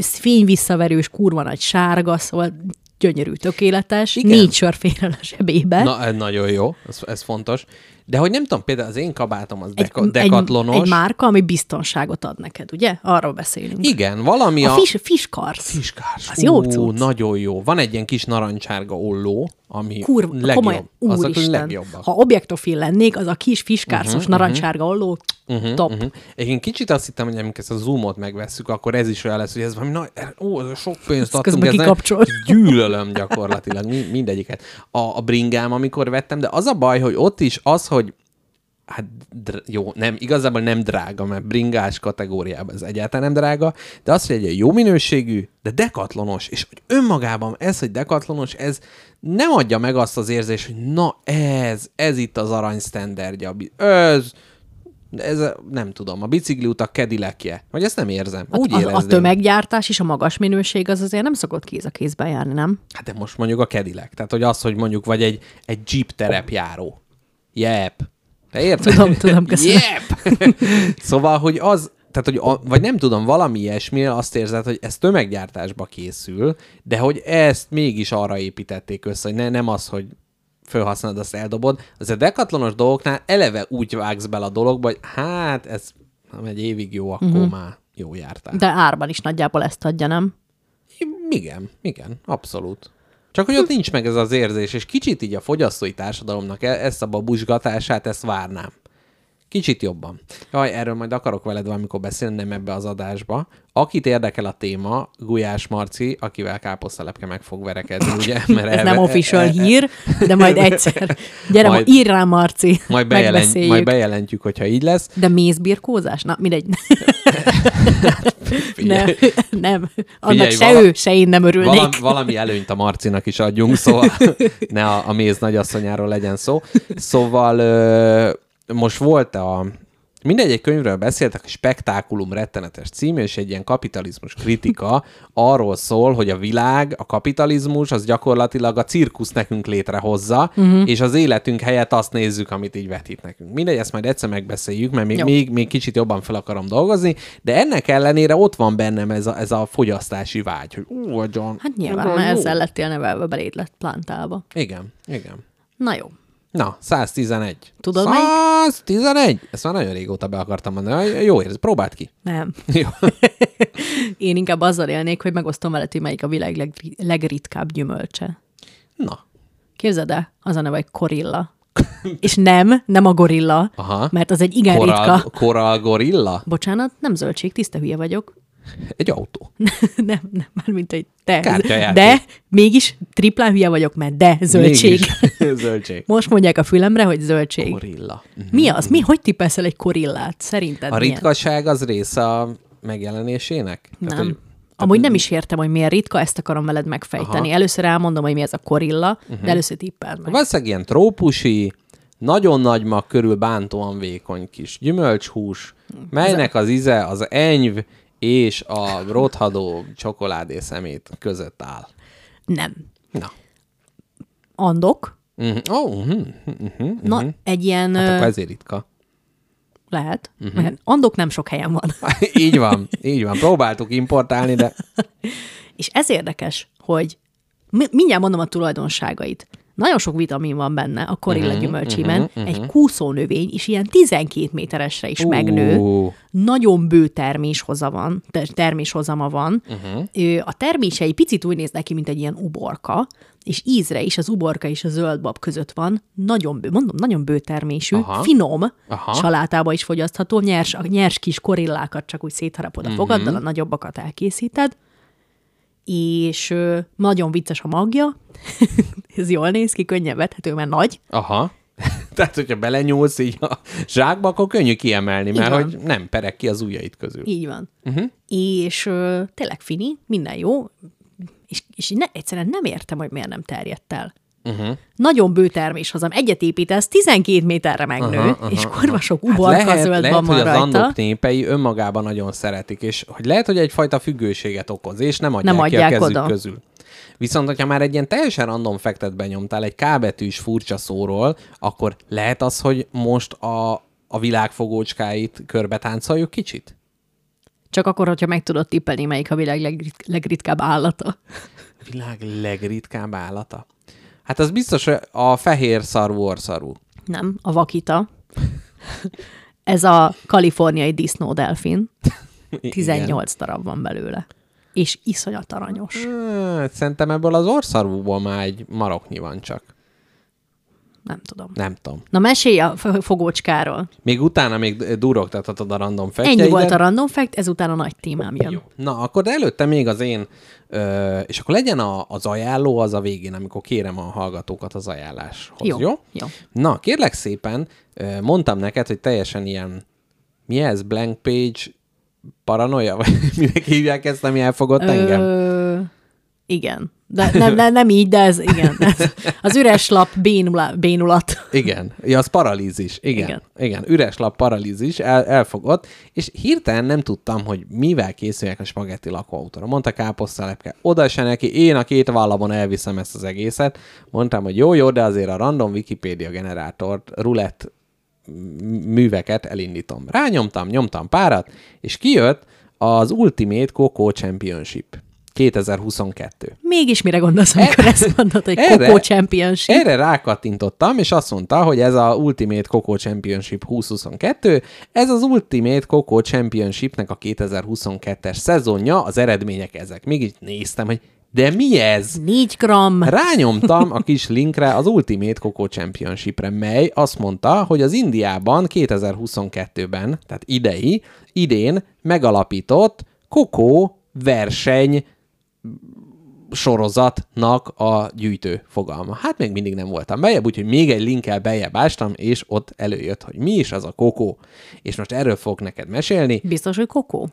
fény visszaverős, kurva nagy sárga, szóval gyönyörű, tökéletes, Igen. négy sör fér el a zsebébe. Na, ez nagyon jó, ez, ez fontos. De hogy nem tudom, például az én kabátom az egy, deka, dekatlonos. egy, egy márka, ami biztonságot ad neked, ugye? Arról beszélünk. Igen, valami A a... fish, fiskars. Fiskás. Az jó Ú, cucc. Nagyon jó. Van egy ilyen kis narancsárga olló, ami Kurva, legjobb. komolyan, az a úristen. legjobbak. Ha objektofil lennék, az a kis fiskárszos uh-huh, narancsárga olló, uh-huh, top. Uh-huh. Én kicsit azt hittem, hogy amikor ezt a zoomot megvesszük, akkor ez is olyan lesz, hogy ez valami, na, ó, ez sok pénzt adtunk. közben. Gyűlölöm gyakorlatilag mi- mindegyiket. A, a bringám, amikor vettem, de az a baj, hogy ott is az, hogy hát dr- jó, nem, igazából nem drága, mert bringás kategóriában ez egyáltalán nem drága, de az, hogy egy jó minőségű, de dekatlonos, és hogy önmagában ez, hogy dekatlonos, ez nem adja meg azt az érzést, hogy na ez, ez itt az arany sztenderdje, a ez, ez a, nem tudom, a bicikliutak kedilekje. Vagy ezt nem érzem. Úgy a, a érezném. tömeggyártás és a magas minőség az azért nem szokott kéz a kézben járni, nem? Hát de most mondjuk a kedilek. Tehát, hogy az, hogy mondjuk vagy egy, egy jeep terepjáró. Jep. Te érted? Tudom, tudom, köszönöm. Jep! szóval, hogy az, tehát, hogy a, vagy nem tudom, valami ilyesmi, azt érzed, hogy ez tömeggyártásba készül, de hogy ezt mégis arra építették össze, hogy ne, nem az, hogy felhasználod, azt eldobod. Az a dekatlonos dolgoknál eleve úgy vágsz bele a dologba, hogy hát ez nem egy évig jó, akkor uh-huh. már jó jártál. De árban is nagyjából ezt adja, nem? Igen, igen, abszolút. Csak hogy ott nincs meg ez az érzés, és kicsit így a fogyasztói társadalomnak e- ezt a babusgatását, ezt várnám. Kicsit jobban. Jaj, erről majd akarok veled valamikor beszélni, nem ebbe az adásba. Akit érdekel a téma, Gulyás Marci, akivel káposztalepke meg fog verekedni, ugye? Mert Ez elve- nem official e- e- hír, de majd egyszer. Gyere, Majd- ír rá, Marci, Majd, bejelent, majd bejelentjük, hogyha így lesz. De mézbirkózás? Na, mindegy. nem, nem. Annak Figyelj, se vala- ő, se én nem örülnék. Valami, valami előnyt a Marcinak is adjunk, szóval ne a, a méz nagyasszonyáról legyen szó. Szóval most volt a Mindegy, egy könyvről beszéltek, a Spektákulum rettenetes cím, és egy ilyen kapitalizmus kritika arról szól, hogy a világ, a kapitalizmus, az gyakorlatilag a cirkusz nekünk létrehozza, uh-huh. és az életünk helyett azt nézzük, amit így vetít nekünk. Mindegy, ezt majd egyszer megbeszéljük, mert még, Jó. még, még kicsit jobban fel akarom dolgozni, de ennek ellenére ott van bennem ez a, ez a fogyasztási vágy, hogy ú, agyon, Hát nyilván, mert ezzel lettél nevelve, beléd lett plántálva. Igen, igen. Na jó. Na, 111. Tudod 111? Ezt már nagyon régóta be akartam mondani. Jó érz, próbáld ki. Nem. Jó. Én inkább azzal élnék, hogy megosztom veled, hogy melyik a világ legri- legritkább gyümölcse. Na. Képzeld el, az a neve, hogy korilla. És nem, nem a gorilla, Aha. mert az egy igen Koral, ritka. koral gorilla? Bocsánat, nem zöldség, tiszta hülye vagyok. Egy autó. nem, nem, már mint egy te. Kártyajáték. De mégis triplán hülye vagyok, mert de zöldség. Mégis. Zöldség. Most mondják a fülemre, hogy zöldség. Gorilla. Mhm. Mi az? Mi? Hogy tippelsz el egy korillát? Szerinted A milyen? ritkaság az része a megjelenésének? Tehát, Nem. hogy- Amúgy nem is értem, hogy miért ritka, ezt akarom veled megfejteni. Aha. Először elmondom, hogy mi ez a korilla, Mhm. de először tippeld meg. Valószínűleg ilyen trópusi, nagyon nagy mag körül bántóan vékony kis gyümölcshús, melynek az íze az enyv és a rothadó csokoládé szemét között áll. Nem. Na. Andok. Uh-huh. Oh, uh-huh. Uh-huh. Na, egy ilyen... Hát akkor ezért ritka. Lehet. Uh-huh. Mert andok nem sok helyen van. így van, így van. Próbáltuk importálni, de És ez érdekes, hogy mi- mindjárt mondom a tulajdonságait. Nagyon sok vitamin van benne a korilla Mhm, uh-huh, gyümölcsében. Uh-huh, egy kúszónövény is ilyen 12 méteresre is uh. megnő. Nagyon bő terméshoza van, ter- terméshozama van. Mhm. Uh-huh. A termései picit úgy néznek ki, mint egy ilyen uborka, és ízre is az uborka és a zöldbab között van. Nagyon bő, mondom, nagyon bő termésű, Aha. finom, Aha. salátába is fogyasztható, nyers, a nyers kis korillákat csak úgy szétharapod a Mhm. fogaddal, a nagyobbakat elkészíted, és nagyon vicces a magja, ez jól néz ki, könnyen vethető, mert nagy, Aha. Tehát, hogyha belenyúlsz így a zsákba, akkor könnyű kiemelni, mert van. hogy nem perek ki az ujjaid közül. így van. Uh-huh. És ö, tényleg fini, minden jó, és, és ne, egyszerűen nem értem, hogy miért nem terjedt el. Uh-huh. Nagyon bő terméshozam. Egyet építesz, 12 méterre megnő, uh-huh, aha, és kurva sok uborka hát lehet, zöld lehet, van hogy az rajta. andok népei önmagában nagyon szeretik, és hogy lehet, hogy egyfajta függőséget okoz, és nem adják, Nem ki a adják kezük oda. közül. Viszont, hogyha már egy ilyen teljesen random fektet benyomtál egy K betűs furcsa szóról, akkor lehet az, hogy most a, a világ fogócskáit körbe táncoljuk kicsit? Csak akkor, hogyha meg tudod tippelni, melyik a világ legrit- legritkább állata. Világ legritkább állata? Hát az biztos a fehér szarvú orszarú. Nem, a vakita. Ez a kaliforniai disznódelfin. 18 darab van belőle. És iszonyat aranyos. Hát, szerintem ebből az orszarvúból már egy maroknyi van csak. Nem tudom. Nem tudom. Na mesélj a fogócskáról. Még utána még durogtathatod a random fektjeidet. Ennyi volt a random fact, ezután a nagy témám jön. Jó. Na, akkor de előtte még az én, ö, és akkor legyen a, az ajánló az a végén, amikor kérem a hallgatókat az ajánláshoz. Jó, Jó? jó. Na, kérlek szépen, ö, mondtam neked, hogy teljesen ilyen, mi ez, blank page paranoia, vagy minek hívják ezt, ami elfogott engem? Igen. De nem, nem, nem így, de ez igen. Ez, az üres lap bénula, bénulat. Igen, ja, az paralízis. Igen, igen. Igen. üres lap paralízis, el, elfogott, és hirtelen nem tudtam, hogy mivel készüljek a spagetti lakóautóra. Mondta káposztalepke, oda se neki, én a két vállamon elviszem ezt az egészet. Mondtam, hogy jó, jó, de azért a random Wikipedia generátort, rulett műveket elindítom. Rányomtam, nyomtam párat, és kijött az Ultimate Coco Championship. 2022. Mégis mire gondolsz, amikor ezt mondod, hogy Erre- Coco Championship? Erre rákattintottam, és azt mondta, hogy ez a Ultimate Coco Championship 2022, ez az Ultimate Coco Championshipnek a 2022-es szezonja, az eredmények ezek. Mégis néztem, hogy de mi ez? 4 gram. Rányomtam a kis linkre az Ultimate Coco Championshipre, mely azt mondta, hogy az Indiában 2022-ben, tehát idei, idén megalapított Coco verseny sorozatnak a gyűjtő fogalma. Hát még mindig nem voltam bejebb, úgyhogy még egy linkkel bejebb ástam, és ott előjött, hogy mi is az a kokó. És most erről fogok neked mesélni. Biztos, hogy Coco?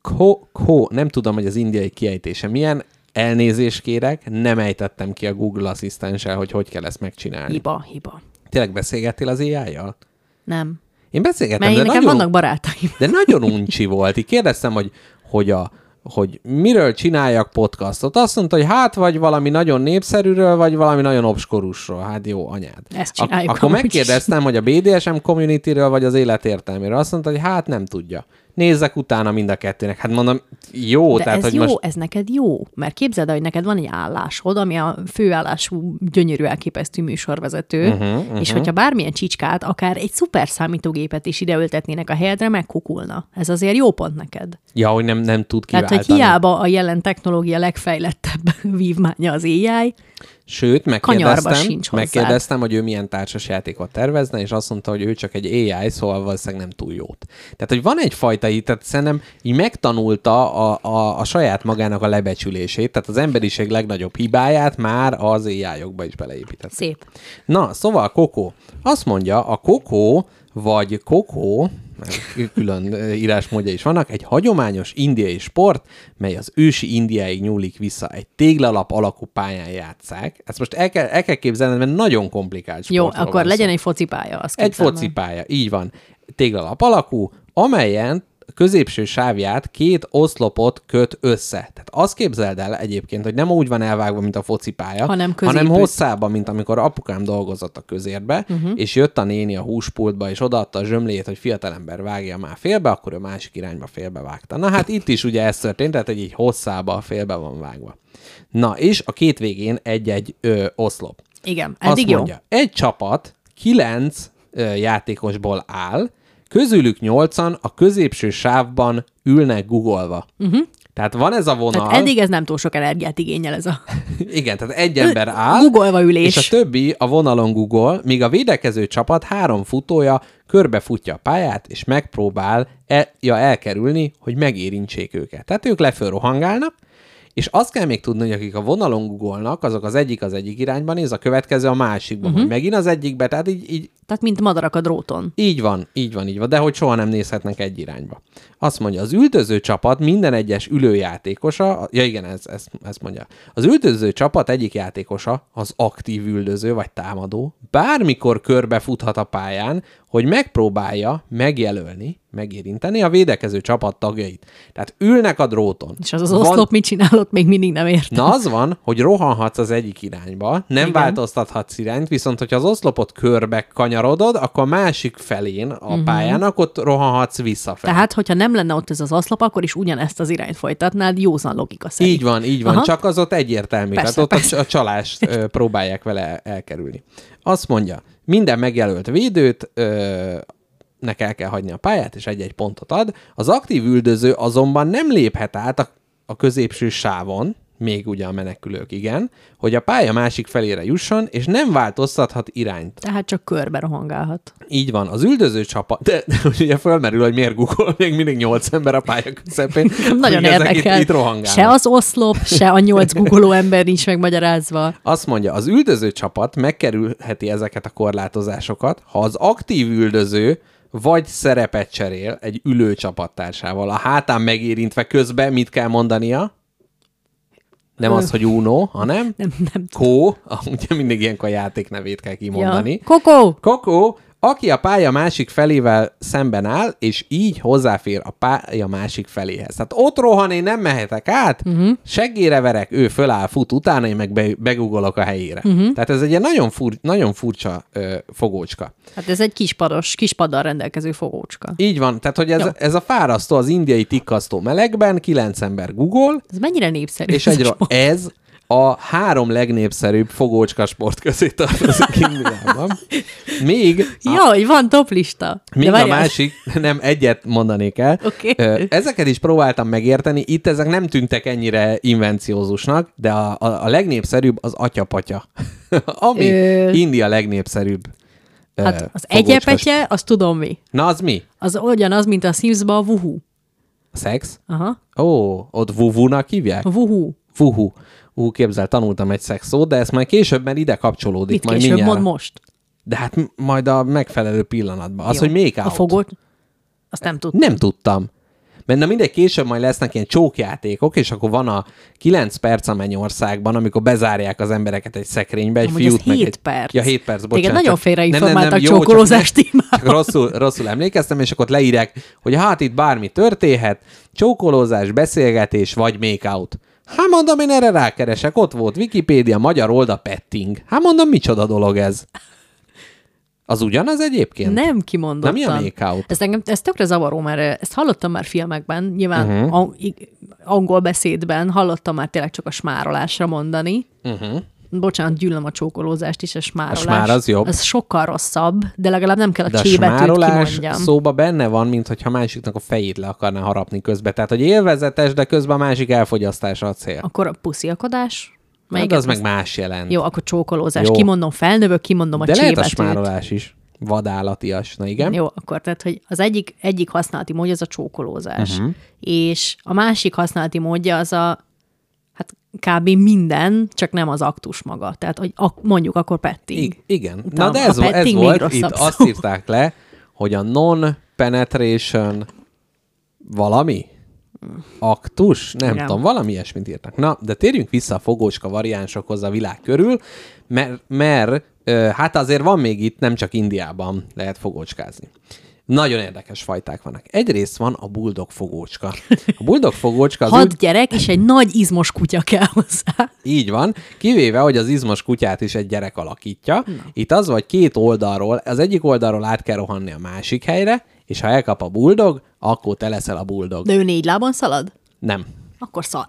Ko, ko, nem tudom, hogy az indiai kiejtése milyen, elnézést kérek, nem ejtettem ki a Google asszisztenssel, hogy hogy kell ezt megcsinálni. Hiba, hiba. Tényleg beszélgettél az AI-jal? Nem. Én beszélgettem, Mert de nekem nagyon, vannak barátaim. de nagyon uncsi volt. Így kérdeztem, hogy, hogy a hogy miről csináljak podcastot. Azt mondta, hogy hát vagy valami nagyon népszerűről, vagy valami nagyon obskurusról. Hát jó, anyád. Ezt csináljuk Ak- akkor megkérdeztem, hogy a BDSM communityről, vagy az élet értelméről. Azt mondta, hogy hát nem tudja. Nézzek utána mind a kettőnek. Hát mondom, jó, De tehát, ez hogy jó, most... ez neked jó, mert képzeld el, hogy neked van egy állásod, ami a főállású, gyönyörű, elképesztő műsorvezető, Mhm, uh-huh, uh-huh. és hogyha bármilyen csicskát, akár egy szuper számítógépet is ideültetnének a helyedre, megkukulna. Ez azért jó pont neked. Ja, hogy nem, nem tud Tehát, kiváltani. hogy hiába a jelen technológia legfejlettebb vívmánya az AI, Sőt, megkérdeztem, sincs hozzád. megkérdeztem, hogy ő milyen társasjátékot tervezne, és azt mondta, hogy ő csak egy AI, szóval valószínűleg nem túl jót. Tehát, hogy van egyfajta tehát szerintem így megtanulta a, a, a saját magának a lebecsülését, tehát az emberiség legnagyobb hibáját már az AI-okba is beleépített. szép. Na, szóval Kokó. Azt mondja, a kokó vagy kokó, mert külön írásmódja is vannak, egy hagyományos indiai sport, mely az ősi Indiáig nyúlik vissza. Egy téglalap alakú pályán játszák. Ezt most el kell, el kell képzelni, mert nagyon komplikált Jó, sportról akkor legyen szó. egy focipálya. Azt Egy focipálya, így van. Téglalap alakú, amelyen középső sávját két oszlopot köt össze. Tehát azt képzeld el egyébként, hogy nem úgy van elvágva, mint a focipálya, Hanem hanem középű. hosszában, mint amikor apukám dolgozott a közérbe, uh-huh. és jött a néni a húspultba, és odaadta a zsömlét, hogy fiatalember vágja már félbe, akkor ő másik irányba félbe vágta. Na hát itt is ugye ez történt, tehát egy így hosszába félbe van vágva. Na, és a két végén egy-egy ö, oszlop. Igen, Azt eddig jó. mondja, egy csapat kilenc ö, játékosból áll, közülük nyolcan a középső sávban ülnek guggolva. Uh-huh. Tehát van ez a vonal. Mhm. Tehát eddig ez nem túl sok energiát igényel ez a Igen, tehát egy ember áll, Googolva ülés. és a többi a vonalon Google, míg a védekező csapat három futója körbefutja a pályát, és megpróbál el, ja, elkerülni, hogy megérintsék őket. Tehát ők leföl rohangálnak, és azt kell még tudni, hogy akik a vonalon googolnak, azok az egyik az egyik irányban néz, a következő a másikban, uh-huh. megint az egyikbe, tehát így, így Tehát mint madarak a dróton. így van, így van, így van, de hogy soha nem nézhetnek egy irányba. Azt mondja, az üldöző csapat minden egyes ülőjátékosa, ja igen, ez, ez, ez mondja, az üldöző csapat egyik játékosa, az aktív üldöző vagy támadó, bármikor körbefuthat a pályán, hogy megpróbálja megjelölni, megérinteni a védekező csapat tagjait. Tehát ülnek a dróton. És az az oszlop mit csinálott, még mindig nem értem. Na az van, hogy rohanhatsz az egyik irányba, nem Igen. Változtathatsz irányt, viszont hogyha az oszlopot körbe kanyarodod, akkor a másik felén a uh-huh. pályának ott rohanhatsz visszafelé. Tehát, hogyha nem lenne ott ez az oszlop, akkor is ugyanezt az irányt folytatnád, józan logika szerint. Így van, így van, Aha. Csak az ott egyértelmű. Persze, Tehát ott persze. a, a csalást próbálják vele elkerülni. Azt mondja, minden megjelölt védőt ö, nek el kell hagyni a pályát, és egy-egy pontot ad. Az aktív üldöző azonban nem léphet át a, a középső sávon, még ugye a menekülők igen, hogy a pálya másik felére jusson, és nem változtathat irányt. Tehát csak körbe rohangálhat. Így van, az üldöző csapat, de, de ugye fölmerül, hogy miért Google még mindig nyolc ember a pálya közepén. Nagyon érdekel. Itt, itt se az oszlop, se a nyolc googoló ember nincs megmagyarázva. Azt mondja, az üldöző csapat megkerülheti ezeket a korlátozásokat, ha az aktív üldöző vagy szerepet cserél egy ülő csapattársával, a hátán megérintve közben mit kell mondania? Nem az, hogy Uno, hanem Nem, nem. Kó, ugye mindig ilyenkor a játék nevét kell kimondani. Ja. Kokó! Kokó, aki a pálya másik felével szemben áll, és így hozzáfér a pálya másik feléhez. Tehát ott rohan, én nem mehetek át, uh-huh. seggére verek, ő föláll, fut utána, én meg be, begugolok a helyére. Uh-huh. Tehát ez egy nagyon, fur, nagyon furcsa ö, fogócska. Hát ez egy kispados, kispaddal rendelkező fogócska. Így van, tehát hogy ez, Jó. ez a fárasztó az indiai tikkasztó melegben, kilenc ember Google, Ez mennyire népszerű? és ez egy, ez a három legnépszerűbb fogócska sport közé tartozik Indiában. Még Jaj, van toplista. Még a másik, nem, egyet mondanék el. Oké. Ö, Ezeket is próbáltam megérteni, itt ezek nem tűntek ennyire invenciózusnak, de a, a, a legnépszerűbb az atyapatya, ami Ö. India legnépszerűbb Hát az egyepetje, azt tudom mi. Na, az mi? Az ugyanaz, mint a Sims-ba a vuhu. A szex? Aha. Ó, ott vuvunak hívják? A vuhu. Vuhu. Ú, képzel, tanultam egy szex szót, de ezt majd később, mert ide kapcsolódik. Mit majd később mindjárt. mond most? De hát majd a megfelelő pillanatban. Az, Jó. hogy make A fogót? Azt nem tudtam. Nem tudtam. Mert na mindegy, később majd lesznek ilyen csókjátékok, és akkor van a 9 perc a mennyországban, amikor bezárják az embereket egy szekrénybe, egy Amúgy fiút ez meg hét egy... perc. Ja, 7 perc, bocsánat. Téged nagyon félreinformáltak csókolózás témában. Rosszul, rosszul emlékeztem, és akkor leírják, hogy hát itt bármi történhet, csókolózás, beszélgetés, vagy make out. Hát mondom, én erre rákeresek, ott volt Wikipédia, magyar oldal petting. Hát mondom, micsoda dolog ez. Az ugyanaz egyébként? Nem kimondottan. Na, mi a make? Ez, engem, ez tökre zavaró, mert eh, ezt hallottam már filmekben, nyilván uh-huh. angol beszédben hallottam már tényleg csak a smárolásra mondani. Uh-huh. Bocsánat, gyűlöm a csókolózást is, a smárolás. A smár az jobb. Ez sokkal rosszabb, de legalább nem kell a De a csébetűt smárolás kimondjam. szóba benne van, mint hogyha másiknak a fejét le akarná harapni közben. Tehát, hogy élvezetes, de közben a másik elfogyasztása a cél. Akkor a pusziakodás? Hát Melyiket az meg más jelent. Jó, akkor csókolózás. Jó. Kimondom, felnövök, kimondom a de lehet a csébetűt. smárolás is. Vadállatias. Na igen? Jó, akkor tehát, hogy az egyik, egyik használati módja az a csókolózás, uh-huh. és a másik használati módja az a, hát kb. minden, csak nem az aktus maga. Tehát, hogy ak- mondjuk akkor petting. I- igen. Na Utána de a ez, vo- ez volt, itt szó. azt írták le, hogy a non-penetration valami? Aktus? Nem Igen. tudom, valami ilyesmit írtak. Na, de térjünk vissza a fogócska variánsokhoz a világ körül, mert, mert hát azért van még itt, nem csak Indiában lehet fogócskázni. Nagyon érdekes fajták vannak. Egyrészt van a buldog fogócska. A buldog fogócska az Hat úgy, gyerek, és egy nagy izmos kutya kell hozzá. így van, kivéve, hogy az izmos kutyát is egy gyerek alakítja. Na. Itt az vagy két oldalról, az egyik oldalról át kell rohanni a másik helyre, és ha elkap a buldog, akkor te leszel a buldog. De ő négy lábon szalad? Nem. Akkor szar.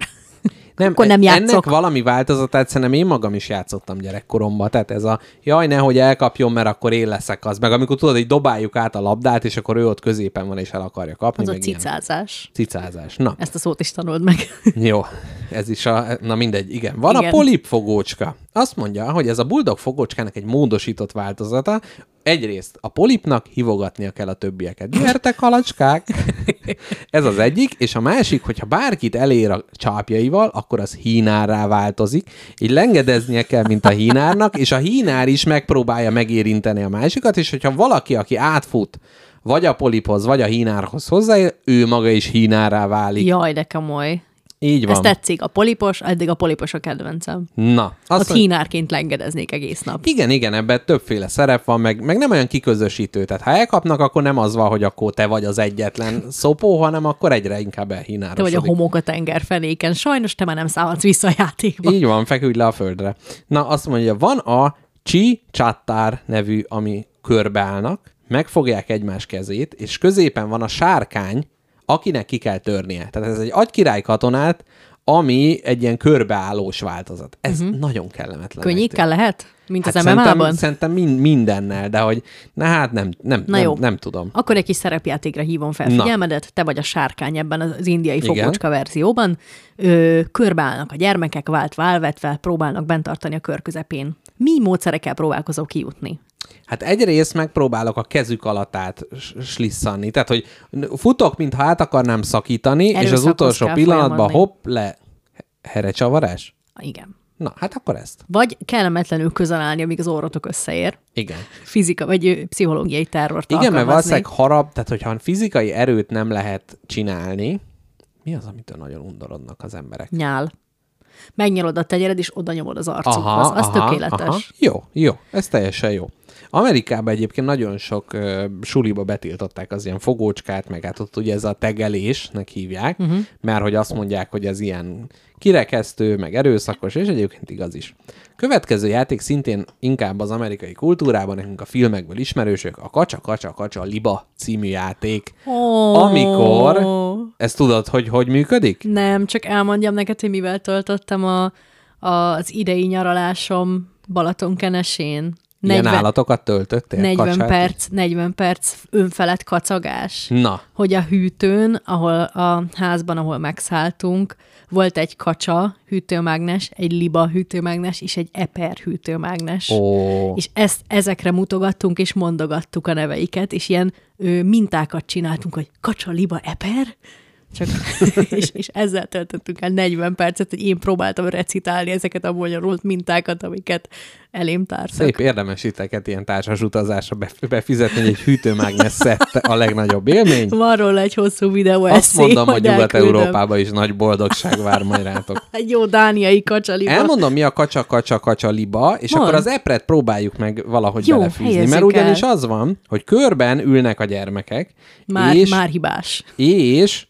Nem, Akkor nem Ennek játszok. valami változatát szerintem én magam is játszottam gyerekkoromban. Tehát ez a jaj, nehogy elkapjon, mert akkor én leszek az. Meg amikor tudod, hogy dobáljuk át a labdát, és akkor ő ott középen van, és el akarja kapni. Az a meg ilyen cicázás. Cicázás. Na, Ezt a szót is tanuld meg. jó. Ez is a... Na mindegy, igen. Van Igen. a polipfogócska. Azt mondja, hogy ez a buldog fogócskának egy módosított változata. Egyrészt a polipnak hívogatnia kell a többieket. Gyertek, halacskák! Ez az egyik, és a másik, hogyha bárkit elér a csápjaival, akkor az hínárrá változik, így lengedeznie kell, mint a hínárnak, és a hínár is megpróbálja megérinteni a másikat, és hogyha valaki, aki átfut, vagy a poliphoz, vagy a hínárhoz hozzáér, ő maga is hínárrá válik. Jaj, de komoly. Így Ez van. tetszik. A polipos, eddig a polipos a kedvencem. Na, Ott azt mondja, hínárként lengedeznék egész nap. igen, igen, ebben többféle szerep van, meg, meg nem olyan kiközösítő. Tehát ha elkapnak, akkor nem az van, hogy akkor te vagy az egyetlen szopó, hanem akkor egyre inkább Te vagy elhínárosodik. a homok a tenger fenéken. Sajnos te már nem szállhatsz vissza a játékba. Így van, feküdj le a földre. Na, azt mondja, van a Chi Chattar nevű, ami körbeállnak, megfogják egymás kezét, és középen van a sárkány, akinek ki kell törnie. Tehát ez egy agykirály katonát, ami egy ilyen körbeállós változat. Ez uh-huh. nagyon kellemetlen. Könnyékkel lehet? Mint az szerintem, MMA-ban? szerintem mind, mindennel, de hogy na hát nem, nem, Na nem, jó. nem tudom. Akkor egy kis szerepjátékra hívom fel Na. figyelmedet. Te vagy a sárkány ebben az indiai fogócska verzióban. Ö, körbeállnak a gyermekek, vált válvetve, próbálnak bent tartani a kör közepén. Mi módszerekkel próbálkozol kijutni? Hát egyrészt megpróbálok a kezük alatt át slisszanni. Tehát, hogy futok, mintha át akarnám szakítani, és az Erőszakhoz utolsó pillanatban folyamodni. hopp, le. Herecsavarás? Igen. Na, hát akkor ezt. Vagy kellemetlenül közel állni, amíg az orrotok összeér. Igen. Fizika, vagy pszichológiai terrort Igen, mert valószínűleg harap, tehát hogyha fizikai erőt nem lehet csinálni, mi az, amitől nagyon undorodnak az emberek? Nyál. Megnyalod a tegyered, és oda nyomod az arcukhoz. Az tökéletes. Jó, jó, ez teljesen jó. Amerikában egyébként nagyon sok ö, suliba betiltották az ilyen fogócskát, meg hát ott ugye ez a tegelésnek hívják, uh-huh. mert hogy azt mondják, hogy ez ilyen kirekesztő, meg erőszakos, és egyébként igaz is. Következő játék szintén inkább az amerikai kultúrában, nekünk a filmekből ismerősök, a Kacsa Kacsa Kacsa Liba című játék, Oh. amikor, ezt tudod, hogy hogy működik? Nem, csak elmondjam neked, hogy mivel töltöttem a, az idei nyaralásom Balatonkenesén. Ilyen állatokat töltöttél? 40 kacsát? perc, 40 perc önfelett kacagás. Na, Hogy a hűtőn, ahol a házban, ahol megszálltunk, volt egy kacsa hűtőmágnes, egy liba hűtőmágnes és egy eper hűtőmágnes. ó, És ezt, ezekre mutogattunk, és mondogattuk a neveiket, és ilyen ö, mintákat csináltunk, hogy kacsa, liba, eper, csak, és, és ezzel töltöttünk el 40 percet, hogy én próbáltam recitálni ezeket a bonyolult mintákat, amiket elém tártak. szép érdemes titeket ilyen társas utazásra bef- befizetni, hogy egy hűtőmágnes szett a legnagyobb élmény. Van róla egy hosszú videó Azt eszé, mondom, hogy. Nyugat-Európában is nagy boldogság vár majd rátok. Egy jó dániai kacsa, liba. Elmondom, mi a kacsa, kacsa, kacsa liba, és Van. akkor az epret próbáljuk meg valahogy Jó, belefűzni. Mert ugyanis el. az van, hogy körben ülnek a gyermekek, Már, és, már hibás. és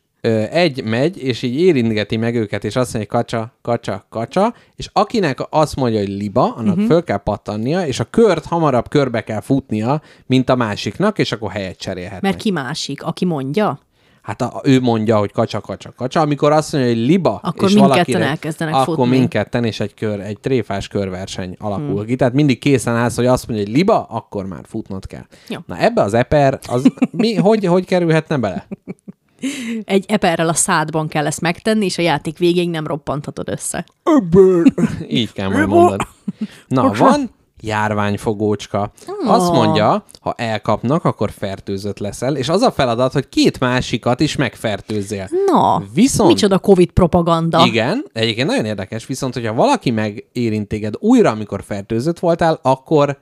egy megy, és így érintgeti meg őket, és azt mondja, hogy kacsa, kacsa, kacsa, és akinek azt mondja, hogy liba, annak uh-huh. föl kell pattannia, és a kört hamarabb körbe kell futnia, mint a másiknak, és akkor helyet cserélhetnek. Mert ki másik, aki mondja? Hát a, ő mondja, hogy kacsa, kacsa, kacsa. Amikor azt mondja, hogy liba, Akkor és valakire, elkezdenek akkor futni. mindketten, és egy, kör, egy tréfás körverseny alakul hmm. ki. Tehát mindig készen állsz, hogy azt mondja, hogy liba, akkor már futnod kell. Jó. Na ebbe az eper, az mi, hogy, hogy kerülhetne bele? Egy eperrel a szádban kell ezt megtenni, és a játék végéig nem roppanthatod össze. Így kell majd mondani. Na, van járványfogócska. Azt mondja, ha elkapnak, akkor fertőzött leszel, és az a feladat, hogy két másikat is megfertőzzél. Na, Viszont- micsoda Covid propaganda. Igen, egyébként nagyon érdekes, viszont hogyha valaki megérint téged újra, amikor fertőzött voltál, akkor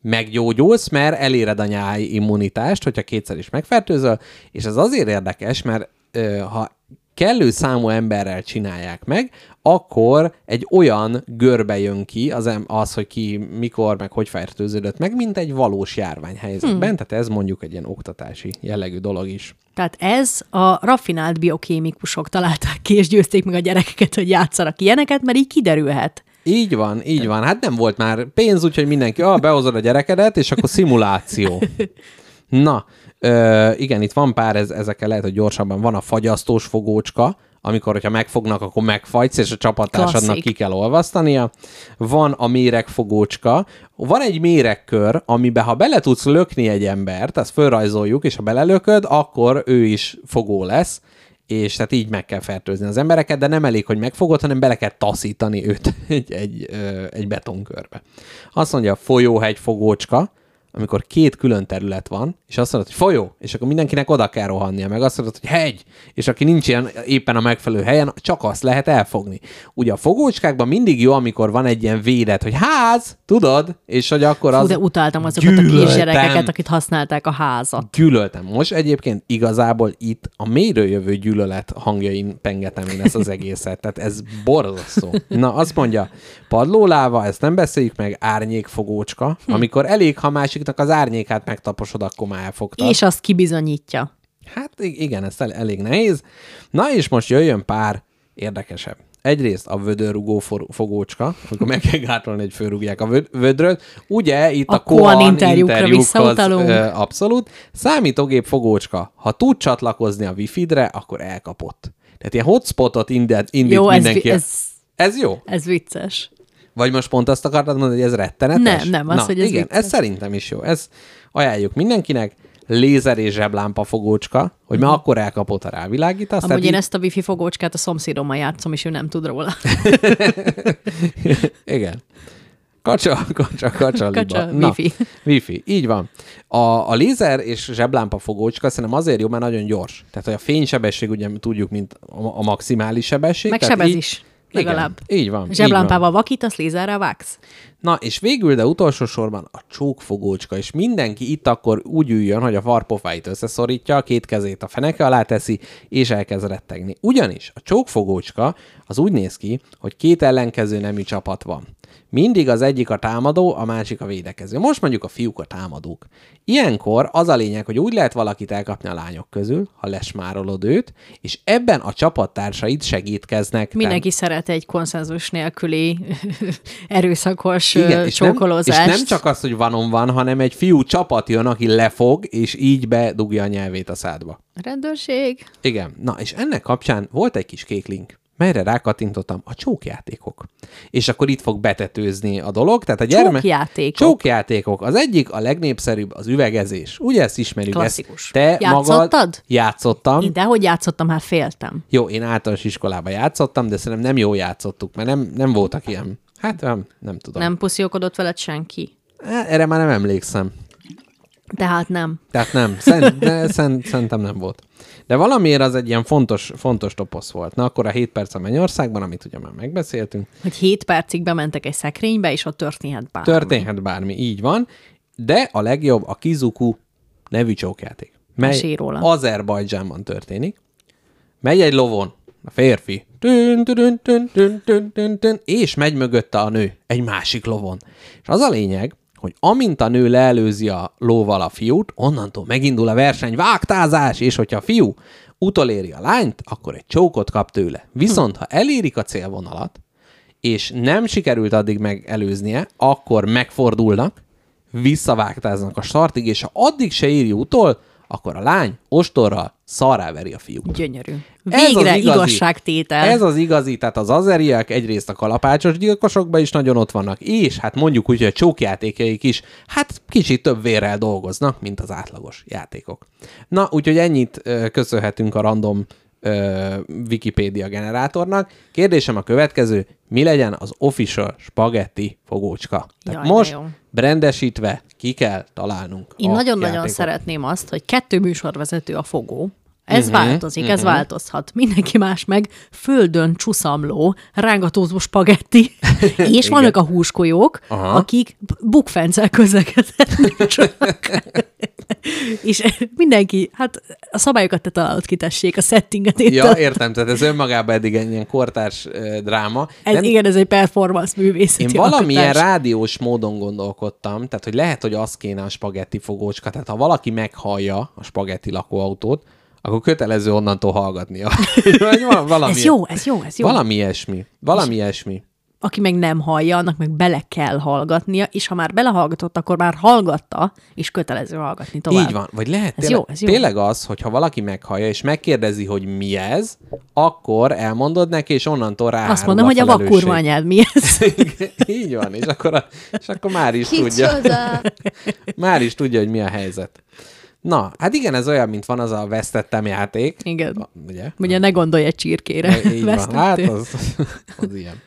meggyógyulsz, mert eléred a nyáj immunitást, hogyha kétszer is megfertőzöl, és ez azért érdekes, mert ö, ha kellő számú emberrel csinálják meg, akkor egy olyan görbe jön ki, az, az, hogy ki mikor, meg hogy fertőződött meg, mint egy valós járványhelyzetben, hmm. tehát ez mondjuk egy ilyen oktatási jellegű dolog is. Tehát ez a raffinált biokémikusok találták ki, és győzték meg a gyerekeket, hogy játszanak ilyeneket, mert így kiderülhet. Így van, így van. Hát nem volt már pénz, úgyhogy mindenki, ah, behozod a gyerekedet, és akkor szimuláció. Na, ö, igen, itt van pár, ez, ezekkel lehet, hogy gyorsabban. Van a fagyasztós fogócska, amikor, hogyha megfognak, akkor megfagysz, és a csapattársadnak Klasszik. ki kell olvasztania. Van a méregfogócska. Van egy méregkör, amiben ha bele tudsz lökni egy embert, azt fölrajzoljuk, és ha belelököd, akkor ő is fogó lesz és tehát így meg kell fertőzni az embereket, de nem elég, hogy megfogod, hanem bele kell taszítani őt egy, egy, egy betonkörbe. Azt mondja, folyóhegy fogócska, amikor két külön terület van, és azt mondod, hogy folyó, és akkor mindenkinek oda kell rohannia, meg azt mondod, hogy hegy, és aki nincs ilyen éppen a megfelelő helyen, csak azt lehet elfogni. Ugye a fogócskákban mindig jó, amikor van egy ilyen védet, hogy ház, tudod, és hogy akkor Fú, az... de utáltam azokat a Gyűlöltem. kisgyerekeket, akik használták a házat. Gyűlöltem. Most egyébként igazából itt a mélyről jövő gyűlölet hangjain pengetem én ezt az egészet. Tehát ez borzasztó. Na, azt mondja, padlóláva, ezt nem beszéljük meg, árnyékfogócska, Hm. amikor elég, ha másiknak az árnyékát megtaposod, akkor már elfogtad. És azt kibizonyítja. Hát igen, ez el- elég nehéz. Na és most jöjjön pár érdekesebb. Egyrészt a vödörrugó fogócska, amikor meg kell gátolni, hogy fölrúgják a vöd- vödröt. Ugye itt a, A Koan interjúkra interjúkhoz, ö, abszolút. Számítógép fogócska, ha tud csatlakozni a wifi-dre, akkor elkapott. Tehát ilyen hotspotot indít, indít Jó, ez, mindenki. ez, ez jó? ez vicces. Vagy most pont azt akartad mondani, hogy ez rettenetes? Nem, nem, az, Na, hogy ez igen, vicces. ez szerintem is jó. Ez ajánljuk mindenkinek. Lézer és zseblámpa fogócska, hogy már akkor elkapott a rávilágítást. Mhm. Amúgy én így- ezt a wifi fogócskát a szomszédommal játszom, és ő nem tud róla. Igen. Kacsa, kacsa, kacsa, Kacsa, liba. wifi. Wifi, így van. A, a lézer és zseblámpa fogócska szerintem azért jó, mert nagyon gyors. Tehát, hogy a fénysebesség ugye tudjuk, mint a, a maximális sebesség. Meg sebez így- is, legalább. Igen, így van. így van. Zseblámpával vakítasz, lézerrel vágsz. Na, és végül, de utolsó sorban a csókfogócska, és mindenki itt akkor úgy üljön, hogy a farpofáit összeszorítja, a két kezét a feneke alá teszi, és elkezd rettegni. Ugyanis a csókfogócska az úgy néz ki, hogy két ellenkező nemű csapat van. Mindig az egyik a támadó, a másik a védekező. Most mondjuk a fiúk a támadók. Ilyenkor az a lényeg, hogy úgy lehet valakit elkapni a lányok közül, ha lesmárolod őt, és ebben a csapattársaid segítkeznek. Mindenki szeret egy konszenzus nélküli erőszakos Igen, és nem, csókolózást. és nem csak az, hogy vanon van, hanem egy fiú csapat jön, aki lefog, és így bedugja a nyelvét a szádba. Rendőrség. Igen. Na, és ennek kapcsán volt egy kis kék link, melyre rákattintottam a csókjátékok. És akkor itt fog betetőzni a dolog. Tehát a gyerme... Csókjátékok. Csókjátékok. Az egyik, a legnépszerűbb az üvegezés. Ugye ezt ismerjük? Klasszikus. Ezt te Játszottad? magad... Játszottam. Én dehogy játszottam, hát féltem. Jó, én általános iskolában játszottam, de szerintem nem jól játszottuk, mert nem, nem voltak ilyen. Hát nem, nem tudom. Nem pusziókodott veled senki. Erre már nem emlékszem. Tehát nem. Tehát nem, szerint, de szerint, szerintem nem volt. De valamiért az egy ilyen fontos, fontos toposz volt. Na akkor a 7 perc a Mennyországban, amit ugye már megbeszéltünk, Hogy 7 percig bementek egy szekrénybe, és ott történhet bármi. történhet bármi, így van, de a legjobb a Kizuku nevű csókjáték, mely. Azerbajdzsánban történik. Megy egy lovon, a férfi, és megy mögötte a nő, egy másik lovon. És az a lényeg, hogy amint a nő leelőzi a lóval a fiút, onnantól megindul a verseny, vágtázás, és hogyha a fiú utoléri a lányt, akkor egy csókot kap tőle. Viszont, ha elérik a célvonalat, és nem sikerült addig megelőznie, akkor megfordulnak, visszavágtáznak a startig, és ha addig se éri utol, akkor a lány ostorral szarrá veri a fiút. Gyönyörű. Ez az Végre igazi. igazságtétel. Ez az igazi, tehát az azeriek egyrészt a kalapácsos gyilkosokban is nagyon ott vannak, és hát mondjuk úgy, hogy a csókjátékjaik is, hát kicsit több vérrel dolgoznak, mint az átlagos játékok. Na, úgyhogy ennyit ö, köszönhetünk a random ö, Wikipédia generátornak. Kérdésem a következő, mi legyen az official spagetti fogócska? Tehát Jaj, most jó. brandesítve ki kell találnunk Én nagyon-nagyon szeretném azt, hogy kettő műsorvezető a fogó. Ez Mhm, uh-huh, változik, ez uh-huh. változhat. Mindenki más meg földön csuszamló, rángatózó spagetti, és vannak a húskolyók, Aha. Akik bukfencel közlekednek csak. és mindenki, hát a szabályokat te találod ki, tessék, a settinget én Ja, értem, tehát ez önmagában eddig egy ilyen kortárs dráma. ez, Nem- Igen, ez egy performance művészeti Én valamilyen alkotás. rádiós módon gondolkodtam, tehát hogy lehet, hogy az kéne a spagetti fogócska, tehát ha valaki meghallja a spagetti lakóautót, akkor kötelező onnantól hallgatnia. Valami, Ez jó, ez jó, ez jó. Valami ilyesmi. Valami ilyesmi. aki meg nem hallja, annak meg bele kell hallgatnia, és ha már belehallgatott, akkor már hallgatta, és kötelező hallgatni tovább. Így van. Vagy lehet Ez tényleg, jó, ez jó. tényleg az, hogy ha valaki meghallja, és megkérdezi, hogy mi ez, akkor elmondod neki, és onnantól rá. Azt mondom, hogy a vakkurva anyád mi ez? Így van, és akkor, a, és akkor már is tudja. Kicsoda! Már is tudja, hogy mi a helyzet. Na, hát igen, ez olyan, mint van az a vesztettem játék. Igen. Ugye? Ugye ne gondolj egy csirkére. Így van. Hát az, az ilyen.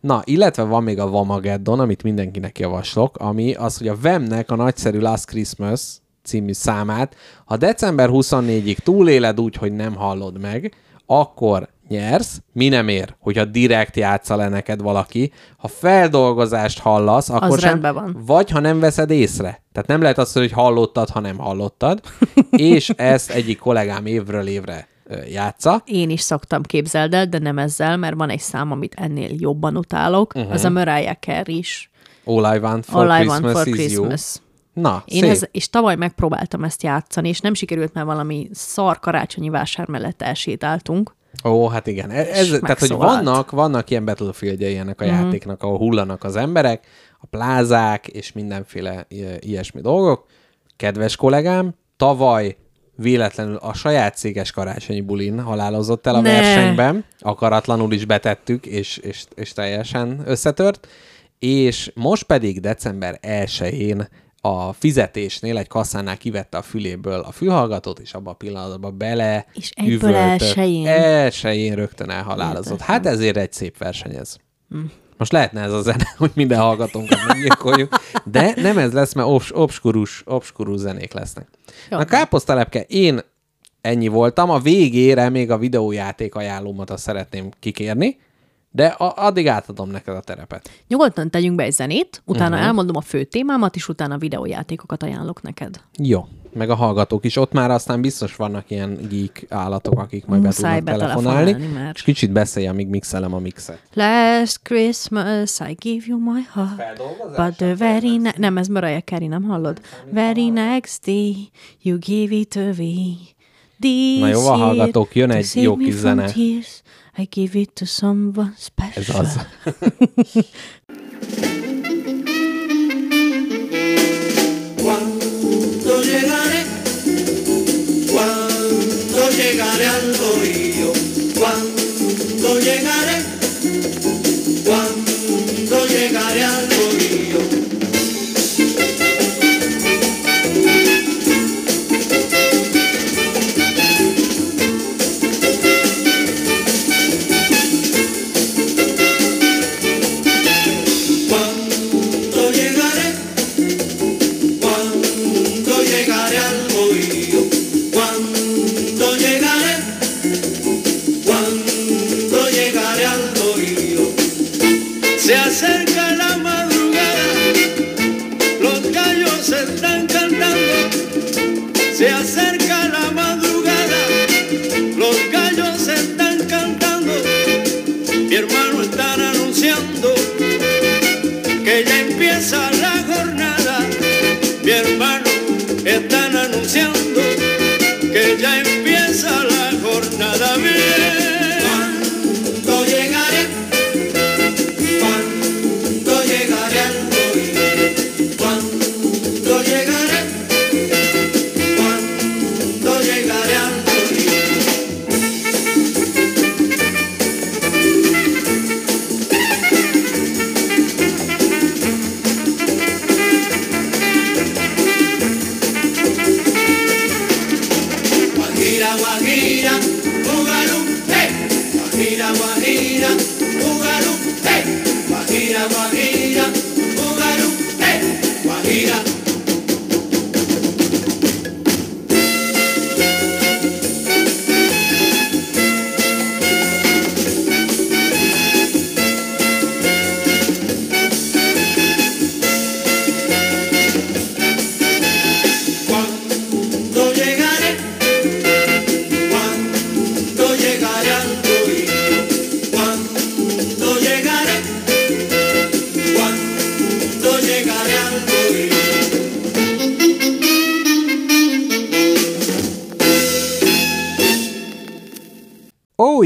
Na, illetve van még a Vamageddon, amit mindenkinek javaslok, ami az, hogy a Vemnek a nagyszerű Last Christmas című számát, ha december 24-ig túléled úgy, hogy nem hallod meg, akkor nyersz, mi nem ér, hogyha direkt játsza le neked valaki. Ha feldolgozást hallasz, akkor sem, rendben van. vagy ha nem veszed észre. Tehát nem lehet azt, hogy hallottad, ha nem hallottad. és ezt egyik kollégám évről évre játsza. Én is szoktam képzeld el, de nem ezzel, mert van egy szám, amit ennél jobban utálok, uh-huh. az a Mariah Carey is. All I want for All I Christmas want for is Christmas. you. Na, Én szép. ez, és tavaly megpróbáltam ezt játszani, és nem sikerült, mert valami szar karácsonyi vásár mellett elsétáltunk. Ó, hát igen. Ez, ez, tehát, hogy vannak, vannak ilyen battlefieldjei ennek a uh-huh. játéknak, ahol hullanak az emberek, a plázák és mindenféle ilyesmi dolgok. Kedves kollégám, tavaly véletlenül a saját céges karácsonyi bulin halálozott el a Ne. versenyben. Akaratlanul is betettük, és, és, és teljesen összetört. És most pedig december 1-én a fizetésnél egy kasszánál kivette a füléből a fülhallgatót, és abban a pillanatban bele És egyből üvöltött. elsején. Elsején rögtön elhalálozott. Hát ezért egy szép verseny ez. Most lehetne ez a zene, hogy minden hallgatónkat meggyilkoljuk, de nem ez lesz, mert obs- obskurus, obskurus zenék lesznek. Jó. A káposztalepke, én ennyi voltam, a végére még a videójáték ajánlómat azt szeretném kikérni, De a- addig átadom neked a terepet. Nyugodtan tegyünk be egy zenét, utána uh-huh. elmondom a fő témámat, és utána videójátékokat ajánlok neked. Jó. Meg a hallgatók is. Ott már aztán biztos vannak ilyen geek állatok, akik majd be Muszáj tudnak telefonálni. mert- És kicsit beszélj, amíg mixelem a mixet. Last Christmas I give you my heart. But the very ne- Nem, ez Mariah Carey, nem hallod? Very next day you give it away. This Na jó, a hallgatók, jön egy jó kis zene. tears, I give it to someone special. Az.